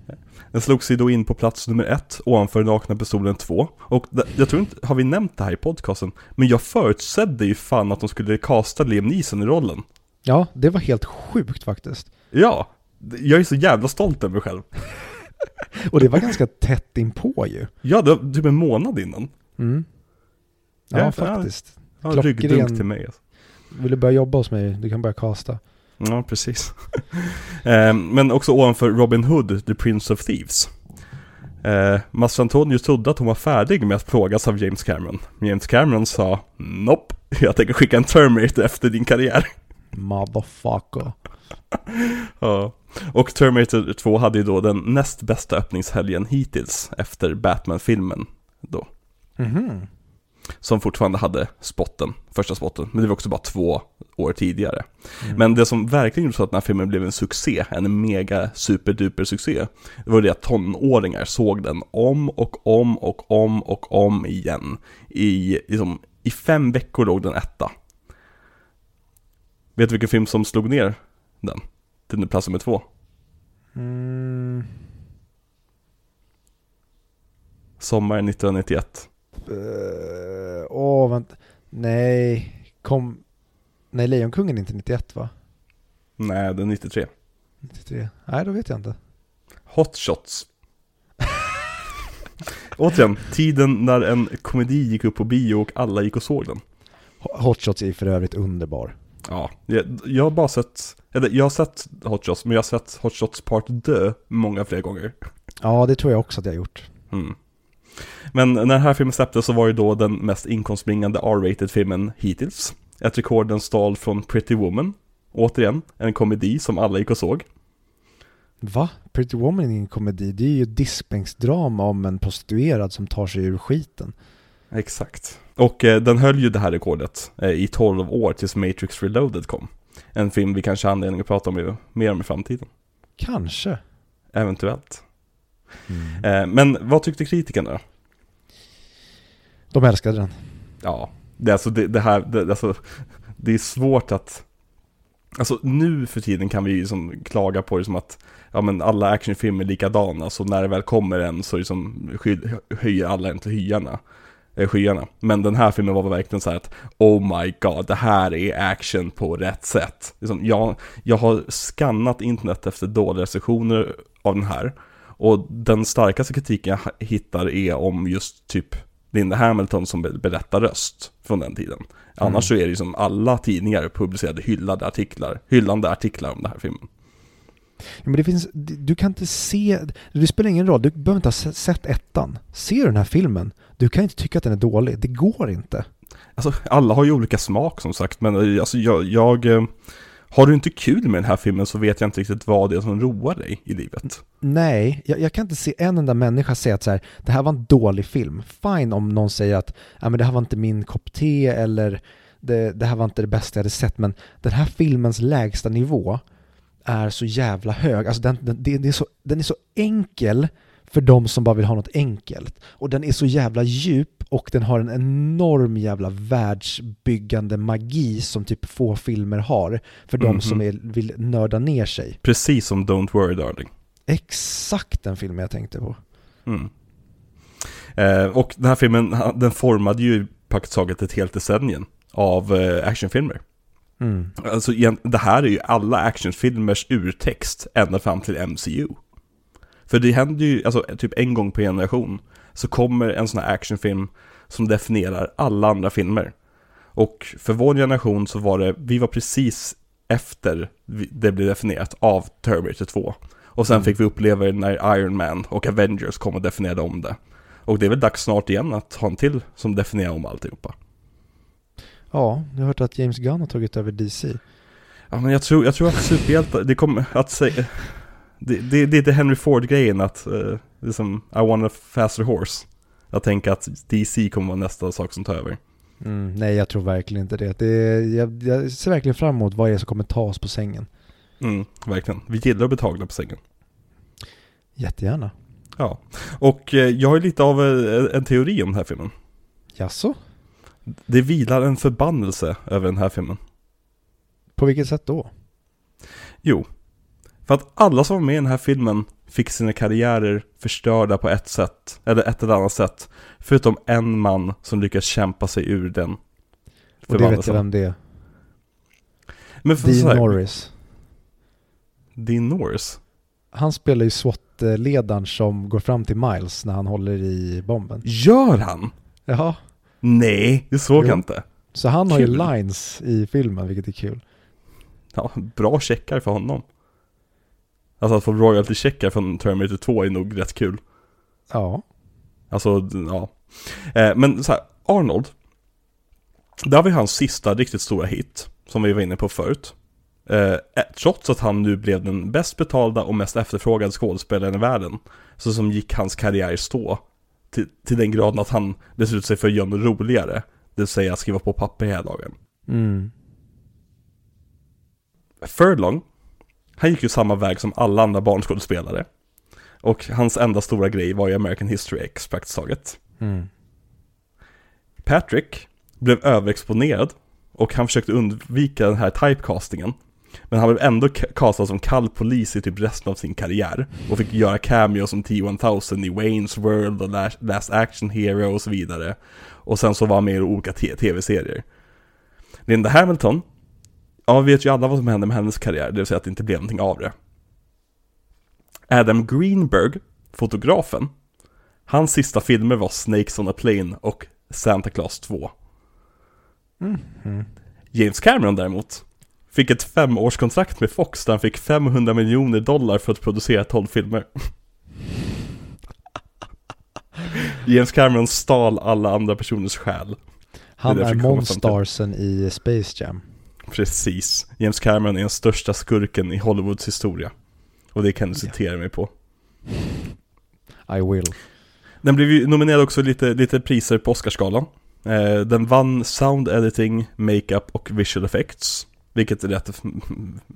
Den slog sig då in på plats nummer ett ovanför Nakna Pistolen 2. Och jag tror inte, har vi nämnt det här i podcasten? Men jag förutsedde ju fan att de skulle casta Liam Neeson i rollen. Ja, det var helt sjukt faktiskt. Ja, jag är så jävla stolt över mig själv. [laughs] och det var ganska tätt inpå ju. Ja, det var typ en månad innan. Mm. Ja, ja faktiskt. Ja, ryggdunk till mig alltså. Vill du börja jobba hos mig? Du kan börja kasta. Ja, precis. [laughs] eh, men också ovanför Robin Hood, The Prince of Thieves. Eh, Mastro Antonio trodde att hon var färdig med att plågas av James Cameron. James Cameron sa Nope, [laughs] jag tänker skicka en Terminator efter din karriär. Motherfucker. ja. Och Terminator 2 hade ju då den näst bästa öppningshelgen hittills efter Batman-filmen då. Mhm. Som fortfarande hade spotten, första spotten, men det var också bara två år tidigare. Mm. Men det som verkligen gjorde så att den här filmen blev en succé, en mega superduper succé, det var det att tonåringar såg den om och om och om och om igen. I, liksom, i fem veckor låg den etta. Vet du vilken film som slog ner den? Till plats nummer två. Mm. Sommaren 1991. Eh, Åh, vänta. Nej, kom... Nej, Lejonkungen är inte 91 va? Nej, den 93. 93? Nej, då vet jag inte. Hot Shots. [laughs] Återigen, tiden när en komedi gick upp på bio och alla gick och såg den. Hot Shots är för övrigt underbar. Ja, jag, jag har bara sett, eller jag har sett Hot Shots, men jag har sett Hot Shots Part Dö många fler gånger. Ja, det tror jag också att jag har gjort. Mm. Men när den här filmen släpptes så var det då den mest inkomstbringande R-rated filmen hittills. Ett rekord den stal från Pretty Woman. Återigen, en komedi som alla gick och såg. Va? Pretty Woman är ingen komedi. Det är ju ett diskbänksdrama om en prostituerad som tar sig ur skiten. Exakt. Och eh, den höll ju det här rekordet eh, i 12 år tills Matrix Reloaded kom. En film vi kanske har anledning att prata om mer om i framtiden. Kanske. Eventuellt. Mm. Eh, men vad tyckte kritikerna då? De älskade den. Ja, det, är alltså, det, det här, det, alltså, det är svårt att... Alltså nu för tiden kan vi ju liksom klaga på det som att ja, men alla actionfilmer är likadana, så när det väl kommer en så liksom höjer alla en till hyarna, skyarna. Men den här filmen var verkligen så här att oh my god, det här är action på rätt sätt. Liksom, jag, jag har skannat internet efter dåliga recensioner av den här, och den starkaste kritiken jag hittar är om just typ Linda Hamilton som be- berättar röst från den tiden. Annars så är det ju som alla tidningar publicerade hyllade artiklar, hyllande artiklar om den här filmen. Ja, men det finns, du kan inte se, det spelar ingen roll, du behöver inte ha se- sett ettan. Ser du den här filmen, du kan inte tycka att den är dålig, det går inte. Alltså alla har ju olika smak som sagt, men eh, alltså jag, jag eh, har du inte kul med den här filmen så vet jag inte riktigt vad det är som roar dig i livet. Nej, jag, jag kan inte se en enda människa säga att så här, det här var en dålig film. Fine om någon säger att ja, men det här var inte min kopp te eller det, det här var inte det bästa jag hade sett, men den här filmens lägsta nivå är så jävla hög. Alltså den, den, det är så, den är så enkel för de som bara vill ha något enkelt. Och den är så jävla djup och den har en enorm jävla världsbyggande magi som typ få filmer har för de Mhm. som är, vill nörda ner sig. Precis som Don't Worry Darling. Exakt den filmen jag tänkte på. Mm. Eh, och den här filmen, den formade ju praktiskt taget ett helt decennium av eh, actionfilmer. Mm. Alltså det här är ju alla actionfilmers urtext ända fram till MCU. För det händer ju, alltså typ en gång per generation, så kommer en sån här actionfilm som definierar alla andra filmer. Och för vår generation så var det, vi var precis efter det blev definierat av Terminator 2. Och sen Mm. fick vi uppleva det när Iron Man och Avengers kom och definierade om det. Och det är väl dags snart igen att ha en till som definierar om alltihopa. Ja, jag har hört att James Gunn har tagit över DC. Ja men jag tror, jag tror att superhjältar, det kommer att säga det, det, det är det Henry Ford-grejen att, uh, liksom, I want a faster horse Jag tänker att DC kommer vara nästa sak som tar över Mm, nej, jag tror verkligen inte det. det jag, jag ser verkligen fram emot vad det är som kommer ta oss på sängen. Mm, verkligen, vi gillar att bli tagna på sängen Jättegärna. Ja, och eh, jag har lite av eh, en teori om den här filmen Jaså? Det vilar en förbannelse över den här filmen På vilket sätt då? Jo, för att alla som var med i den här filmen fick sina karriärer förstörda på ett sätt, eller ett eller annat sätt. Förutom en man som lyckades kämpa sig ur den Och det vet jag förbannelsen. vem det är. Men för Dean Norris. Dean Norris? Han spelar ju SWAT-ledaren som går fram till Miles när han håller i bomben. Gör han? Jaha. Nej, det såg Jo. jag inte. Så han har ju lines i filmen, vilket är kul. Ja, bra checkar för honom. Alltså att få royalty-checkar från Terminator 2 är nog rätt kul. Ja. Alltså, ja. Eh, men så här, Arnold. Där har vi hans sista riktigt stora hit. Som vi var inne på förut. Eh, trots att han nu blev den bäst betalda och mest efterfrågade skådespelaren i världen. Så som gick hans karriär stå. Till, till den graden att han beslutade sig för att göra något roligare. Det vill säga skriva på papper hela dagen. Mm. Furlong, han gick ju samma väg som alla andra barnskådespelare. Och hans enda stora grej var ju American History X praktiskt taget. Mm. Patrick blev överexponerad och han försökte undvika den här typecastingen. Men han blev ändå castad som kall polis i typ resten av sin karriär. Och fick göra cameo som T-1000 i Wayne's World och Last Action Hero och så vidare. Och sen så var han med i olika tv-serier. Linda Hamilton, ja vi vet ju alla vad som hände med hennes karriär, det vill säga att det inte blev någonting av det. Adam Greenberg, fotografen, hans sista filmer var Snakes on a Plane och Santa Claus 2. Mm. James Cameron däremot fick ett femårskontrakt med Fox där han fick 500 miljoner dollar för att producera 12 filmer. [laughs] James Cameron stal alla andra personers själ. Han är är. Monstarsen i Space Jam. Precis. James Cameron är den största skurken i Hollywoods historia. Och det kan du citera mig på. I will. Den blev ju nominerad också lite, lite priser på Oscarsgalan. Eh, den vann Sound Editing, Makeup och Visual Effects. Vilket är rätt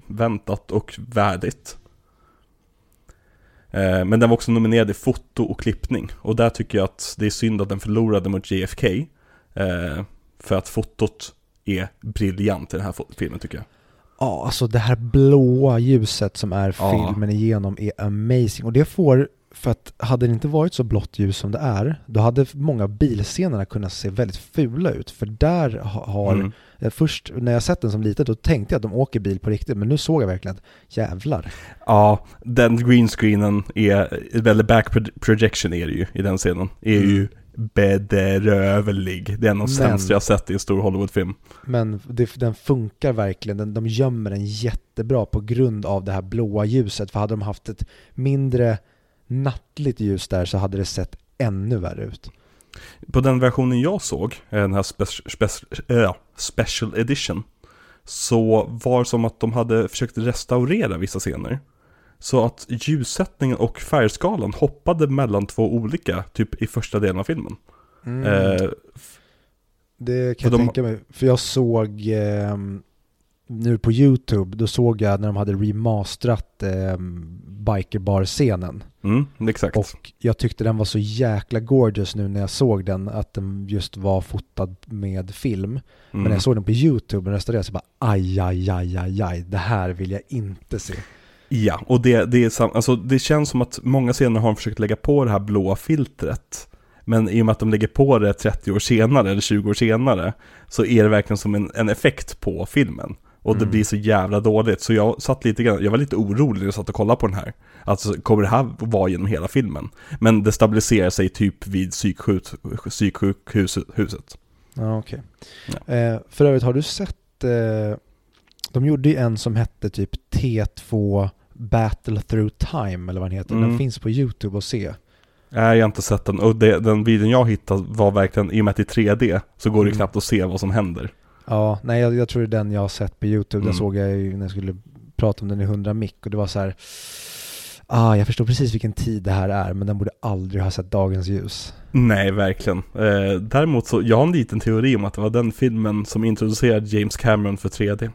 väntat och värdigt. Eh, men den var också nominerad i foto och klippning. Och där tycker jag att det är synd att den förlorade mot JFK. Eh, för att fotot är briljant i den här filmen tycker jag. Ja, alltså det här blåa ljuset som är Ja. filmen igenom är amazing. Och det får, för att hade det inte varit så blått ljus som det är, då hade många bilscenerna kunnat se väldigt fula ut. För där ha- har, Mm. Eh, först när jag sett den som liten, då tänkte jag att de åker bil på riktigt, men nu såg jag verkligen att jävlar. Ja, den greenscreenen är, eller back pro- projection är det ju i den scenen, är ju bedrövlig. Det är en av de sämsta jag sett i en stor Hollywoodfilm. Men det, den funkar verkligen, den, de gömmer den jättebra på grund av det här blåa ljuset. För hade de haft ett mindre nattligt ljus där så hade det sett ännu värre ut. På den versionen jag såg, eh, den här spe- spe- äh, special edition, så var det som att de hade försökt restaurera vissa scener. Så att ljussättningen och färgskalan hoppade mellan två olika, typ i första delen av filmen. Eh, Det kan jag de- tänka mig. För jag såg eh, nu på YouTube, då såg jag när de hade remasterat eh, bikerbar-scenen. mm, exakt. Och jag tyckte den var så jäkla gorgeous nu när jag såg den, att den just var fotad med film. Mm. Men när jag såg den på YouTube och restaurerade så bara aj, aj, aj, aj, aj, det här vill jag inte se. Ja, och det, det, är sam- alltså, det känns som att många scener har de försökt lägga på det här blåa filtret. Men i och med att de lägger på det 30 år senare, eller 20 år senare, så är det verkligen som en, en effekt på filmen. Och det Mm. blir så jävla dåligt, så jag satt lite grann, jag var lite orolig när jag satt och kollade på den här. Alltså, kommer det här vara genom hela filmen? Men det stabiliserar sig typ vid psyksjuk, psyksjukhuset. Ja, okej. Ja. Eh, för övrigt, har du sett, eh, de gjorde ju en som hette typ T2 Battle Through Time, eller vad den heter. Den Mm. finns på YouTube att se. Nej, jag har inte sett den. Och det, den videon jag hittade var verkligen, i och med att det är 3D, så går det Mm. knappt att se vad som händer. Ja, nej jag, jag tror det är den jag har sett på YouTube. Den Mm. såg jag ju när jag skulle prata om den i 100 mick och det var så här. Ah, jag förstår precis vilken tid det här är, men den borde aldrig ha sett dagens ljus. Nej, verkligen. Eh, däremot så, jag har en liten teori om att det var den filmen som introducerade James Cameron för 3D.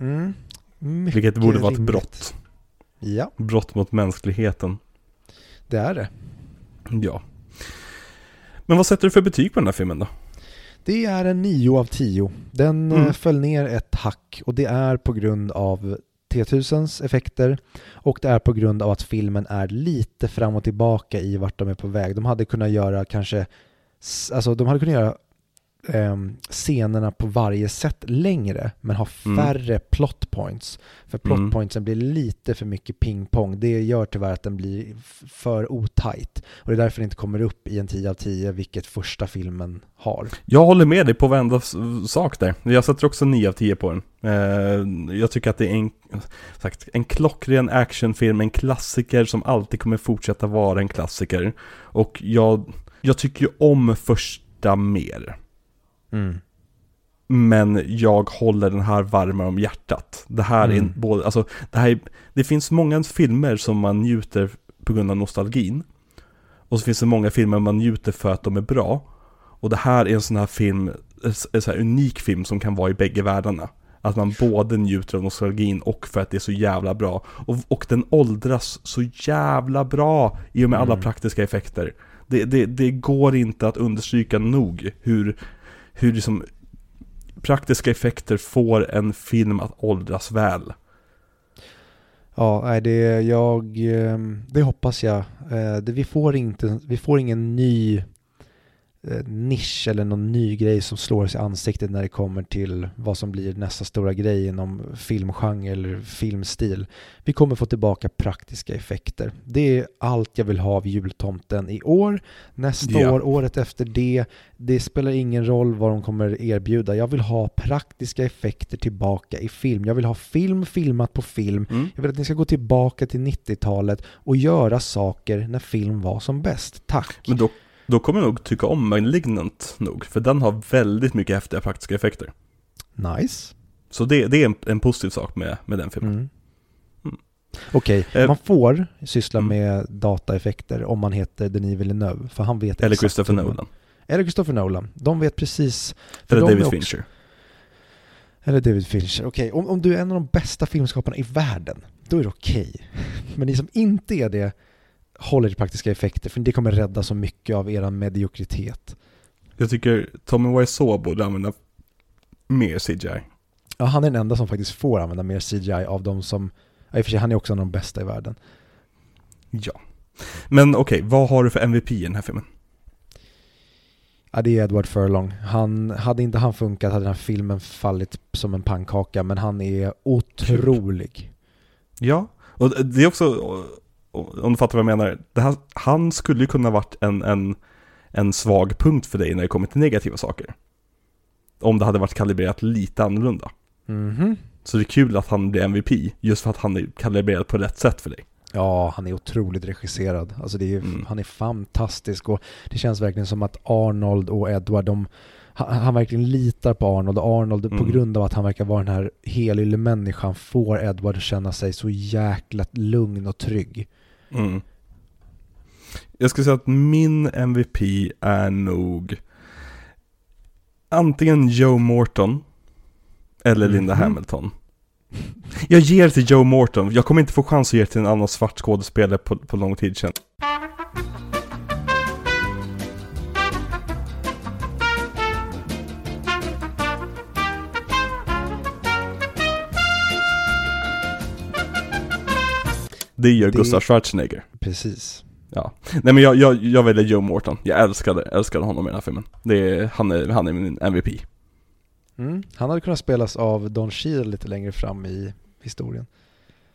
Mm. Mycket Vilket borde vara ett brott. Ja, Brott mot mänskligheten. det är det. Ja. Men vad sätter du för betyg på den här filmen då? Det är en 9 av 10. Den Mm. eh, föll ner ett hack och det är på grund av T1000s effekter och det är på grund av att filmen är lite fram och tillbaka i vart de är på väg. De hade kunnat göra kanske, alltså de hade kunnat göra scenerna på varje sätt längre men ha Mm. färre plot points. För plot Mm. pointsen blir lite för mycket ping-pong. Det gör tyvärr att den blir för otajt. Och det är därför den inte kommer upp i en 10 av 10, vilket första filmen har. Jag håller med dig på varenda sak där. Jag sätter också 9 av 10 på den. Eh, jag tycker att det är en, sagt, en klockren actionfilm, en klassiker som alltid kommer fortsätta vara en klassiker. Och jag, jag tycker ju om första mer. Mm. Men jag håller den här varmare om hjärtat. Det här Mm. är både, alltså, det här är, det finns många filmer som man njuter på grund av nostalgin. Och så finns det många filmer man njuter för att de är bra. Och det här är en sån här film, en sån här unik film som kan vara i bägge världarna. Att man både njuter av nostalgin och för att det är så jävla bra. Och, och den åldras så jävla bra i och med alla Mm. praktiska effekter. Det, det, det går inte att understryka nog hur, hur liksom praktiska effekter får en film att åldras väl. Ja, nej, det, jag, eh, det hoppas jag. Eh, det, vi, får inte, vi får ingen ny nisch eller någon ny grej som slår oss i ansiktet när det kommer till vad som blir nästa stora grej inom filmgenre eller filmstil. Vi kommer få tillbaka praktiska effekter. Det är allt jag vill ha av jultomten i år, nästa Ja. år, året efter det. Det spelar ingen roll vad de kommer erbjuda. Jag vill ha praktiska effekter tillbaka i film. Jag vill ha film filmat på film. Mm. Jag vill att ni ska gå tillbaka till 90-talet och göra saker när film var som bäst. Tack. Men då, då kommer jag nog tycka om Malignant nog, för den har väldigt mycket häftiga praktiska effekter. Nice. Så det, det är en, en positiv sak med, med den filmen. Mm. Mm. Okej, Eh, man får syssla mm. med dataeffekter om man heter Denis Villeneuve, för han vet Eller Christopher man- Nolan. Eller Christopher Nolan. De vet precis. för Eller David också- Fincher. Eller David Fincher. Okej, om, om du är en av de bästa filmskaparna i världen, då är det okej. [laughs] Men ni som inte är det, håller till praktiska effekter, för det kommer rädda så mycket av er mediokritet. Jag tycker Tommy Wiseau borde använda mer CGI. Ja, han är den enda som faktiskt får använda mer CGI av de som, ja, i och för sig han är också en av de bästa i världen. Ja. Men okej, vad har du för MVP i den här filmen? Ja, det är Edward Furlong. Han, hade inte han funkat hade den här filmen fallit som en pannkaka, men han är otrolig. Ja, och det är också, om du fattar vad jag menar, här, han skulle ju kunna varit en, en, en svag punkt för dig när det kommer till negativa saker. Om det hade varit kalibrerat lite annorlunda. Mhm. Så det är kul att han blir MVP, just för att han är kalibrerad på rätt sätt för dig. Ja, han är otroligt regisserad. Alltså det är, Mm. Han är fantastisk och det känns verkligen som att Arnold och Edward, de, han, han verkligen litar på Arnold och Arnold på Mm. grund av att han verkar vara den här helylle människan får Edward att känna sig så jäkla lugn och trygg. Mm. Jag skulle säga att min MVP är nog antingen Joe Morton eller Linda Mhm. Hamilton. Jag ger till Joe Morton, jag kommer inte få chans att ge till en annan svart skådespelare på, på lång tid sedan. Det gör Det- Gustav Schwarzenegger. Precis. Ja. Nej men jag, jag, jag väljer Joe Morton. Jag älskade, älskade honom i den här filmen. Det är, han, är, han är min MVP. Mm. Han hade kunnat spelas av Don Cheadle lite längre fram i historien.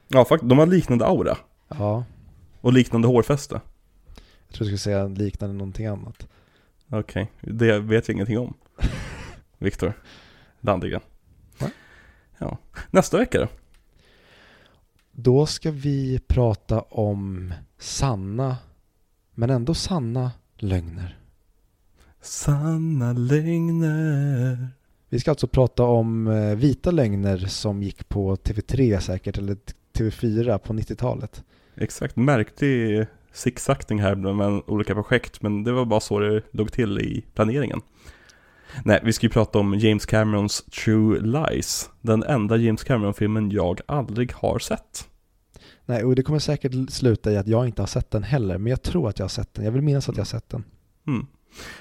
Ja, faktiskt. De har liknande aura. Ja, Och liknande hårfäste. jag tror jag skulle säga liknande någonting annat. Okej, det vet jag ingenting om. [laughs] Viktor Landegren. Ja. Nästa vecka då? Då ska vi prata om sanna, men ändå sanna lögner. Sanna lögner. Vi ska alltså prata om eh, vita lögner som gick på TV3 säkert, eller TV4 på 90-talet. Exakt, märklig zigzagning här med olika projekt, men det var bara så det låg till i planeringen. Nej, vi ska ju prata om James Camerons True Lies, den enda James Cameron-filmen jag aldrig har sett. Nej, och det kommer säkert sluta i att jag inte har sett den heller, men jag tror att jag har sett den. Jag vill minnas att jag har sett den. Mm.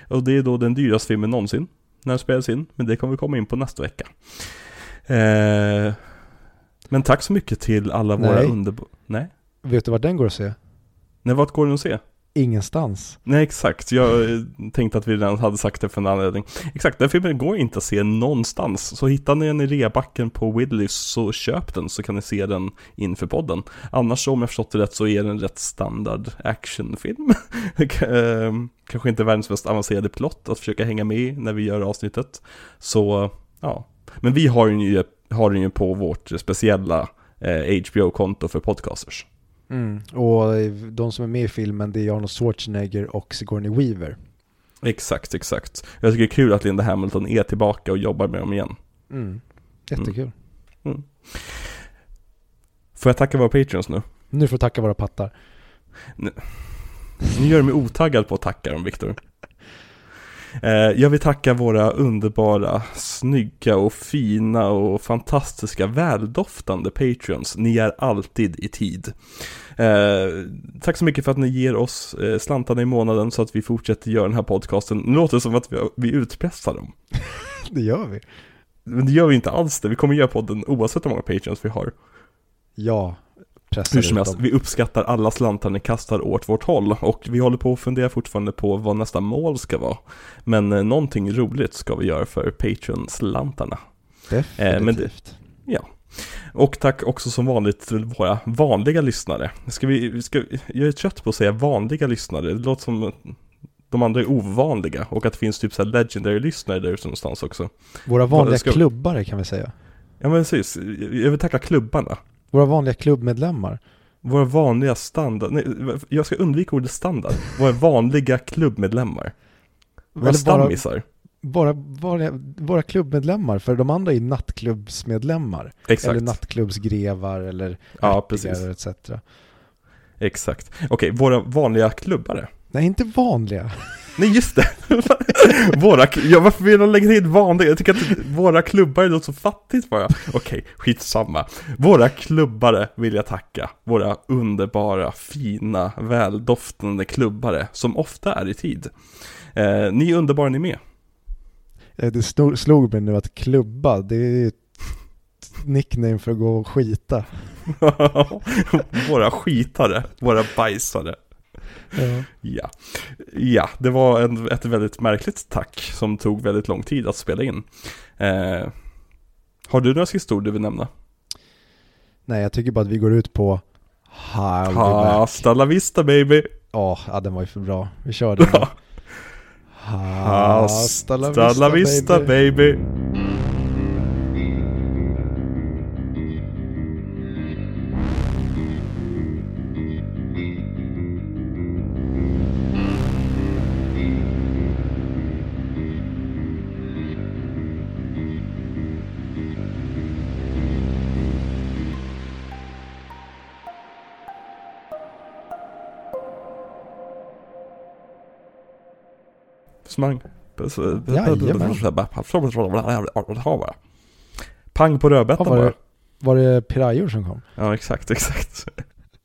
Och det är då den dyraste filmen någonsin när den spelas in, men det kommer vi komma in på nästa vecka. Eh, men tack så mycket till alla våra underbara... Nej? Vet du var den går att se? Nej, vart går den att se? Ingenstans. Nej, exakt. Jag tänkte att vi redan hade sagt det för en anledning. Exakt, den filmen går inte att se någonstans. Så hittar ni den i reabacken på Willys så köp den så kan ni se den inför podden. Annars om jag förstått det rätt så är den en rätt standard actionfilm. [laughs] Ehm, kanske inte världens mest avancerade plott att försöka hänga med i när vi gör avsnittet. Så, ja. Men vi har den ju, har den ju på vårt speciella eh, HBO-konto för podcasters. Mm. Och de som är med i filmen det är Arnold Schwarzenegger och Sigourney Weaver. Exakt, exakt. Jag tycker det är kul att Linda Hamilton är tillbaka och jobbar med dem igen. Mm. Jättekul. Mm. Får jag tacka våra patreons nu? Nu får du tacka våra pattar. Nu gör du mig otaggad på att tacka dem, Viktor. Eh, jag vill tacka våra underbara, snygga och fina och fantastiska, väldoftande patreons. Ni är alltid i tid. Eh, tack så mycket för att ni ger oss eh, slantarna i månaden så att vi fortsätter göra den här podcasten. Nu låter det som att vi, vi utpressar dem. [laughs] Det gör vi. Men det gör vi inte alls det. Vi kommer göra podden oavsett hur många patreons vi har. Ja, pressa Hur som helst, vi uppskattar alla slantar ni kastar åt vårt håll och vi håller på att fundera fortfarande på vad nästa mål ska vara. Men eh, någonting roligt ska vi göra för Patreon-slantarna. Definitivt. men det- Och tack också som vanligt till våra vanliga lyssnare. Ska vi, ska, jag är trött på att säga vanliga lyssnare, det låter som de andra är ovanliga och att det finns typ så här legendary-lyssnare där ute någonstans också. Våra vanliga ska- klubbare kan vi säga. Ja men precis, jag vill tacka klubbarna. Våra vanliga klubbmedlemmar. Våra vanliga standard, nej, jag ska undvika ordet standard. Våra vanliga klubbmedlemmar. Våra Eller bara, stammisar. bara, bara, våra klubbmedlemmar, för de andra är nattklubbsmedlemmar. Exakt. Eller nattklubbsgrevar eller Ja, precis. etc. Exakt. Okej, våra vanliga klubbare. Nej, inte vanliga. Nej, just det. [laughs] våra, ja, varför vill de lägga till vanliga? Jag tycker att våra klubbare låter så fattigt bara. Okej, skitsamma. Våra klubbare vill jag tacka. Våra underbara, fina, väldoftande klubbare som ofta är i tid. Eh, ni är underbara ni med. Eh, Det slog mig nu att klubba, det är ett nickname för att gå och skita. [laughs] våra skitare, våra bajsare. Ja. Ja, ja det var en, ett väldigt märkligt tack som tog väldigt lång tid att spela in. Eh, har du några sista ord du vill nämna? Nej, jag tycker bara att vi går ut på back. Hasta la vista baby! Ja, ja, den var ju för bra. Vi kör den. [laughs] Hasta la vista baby! Smang. Pang på Ja, rödbetan var, bara. det, var det pirajor som kom? Ja, exakt, [laughs] exakt.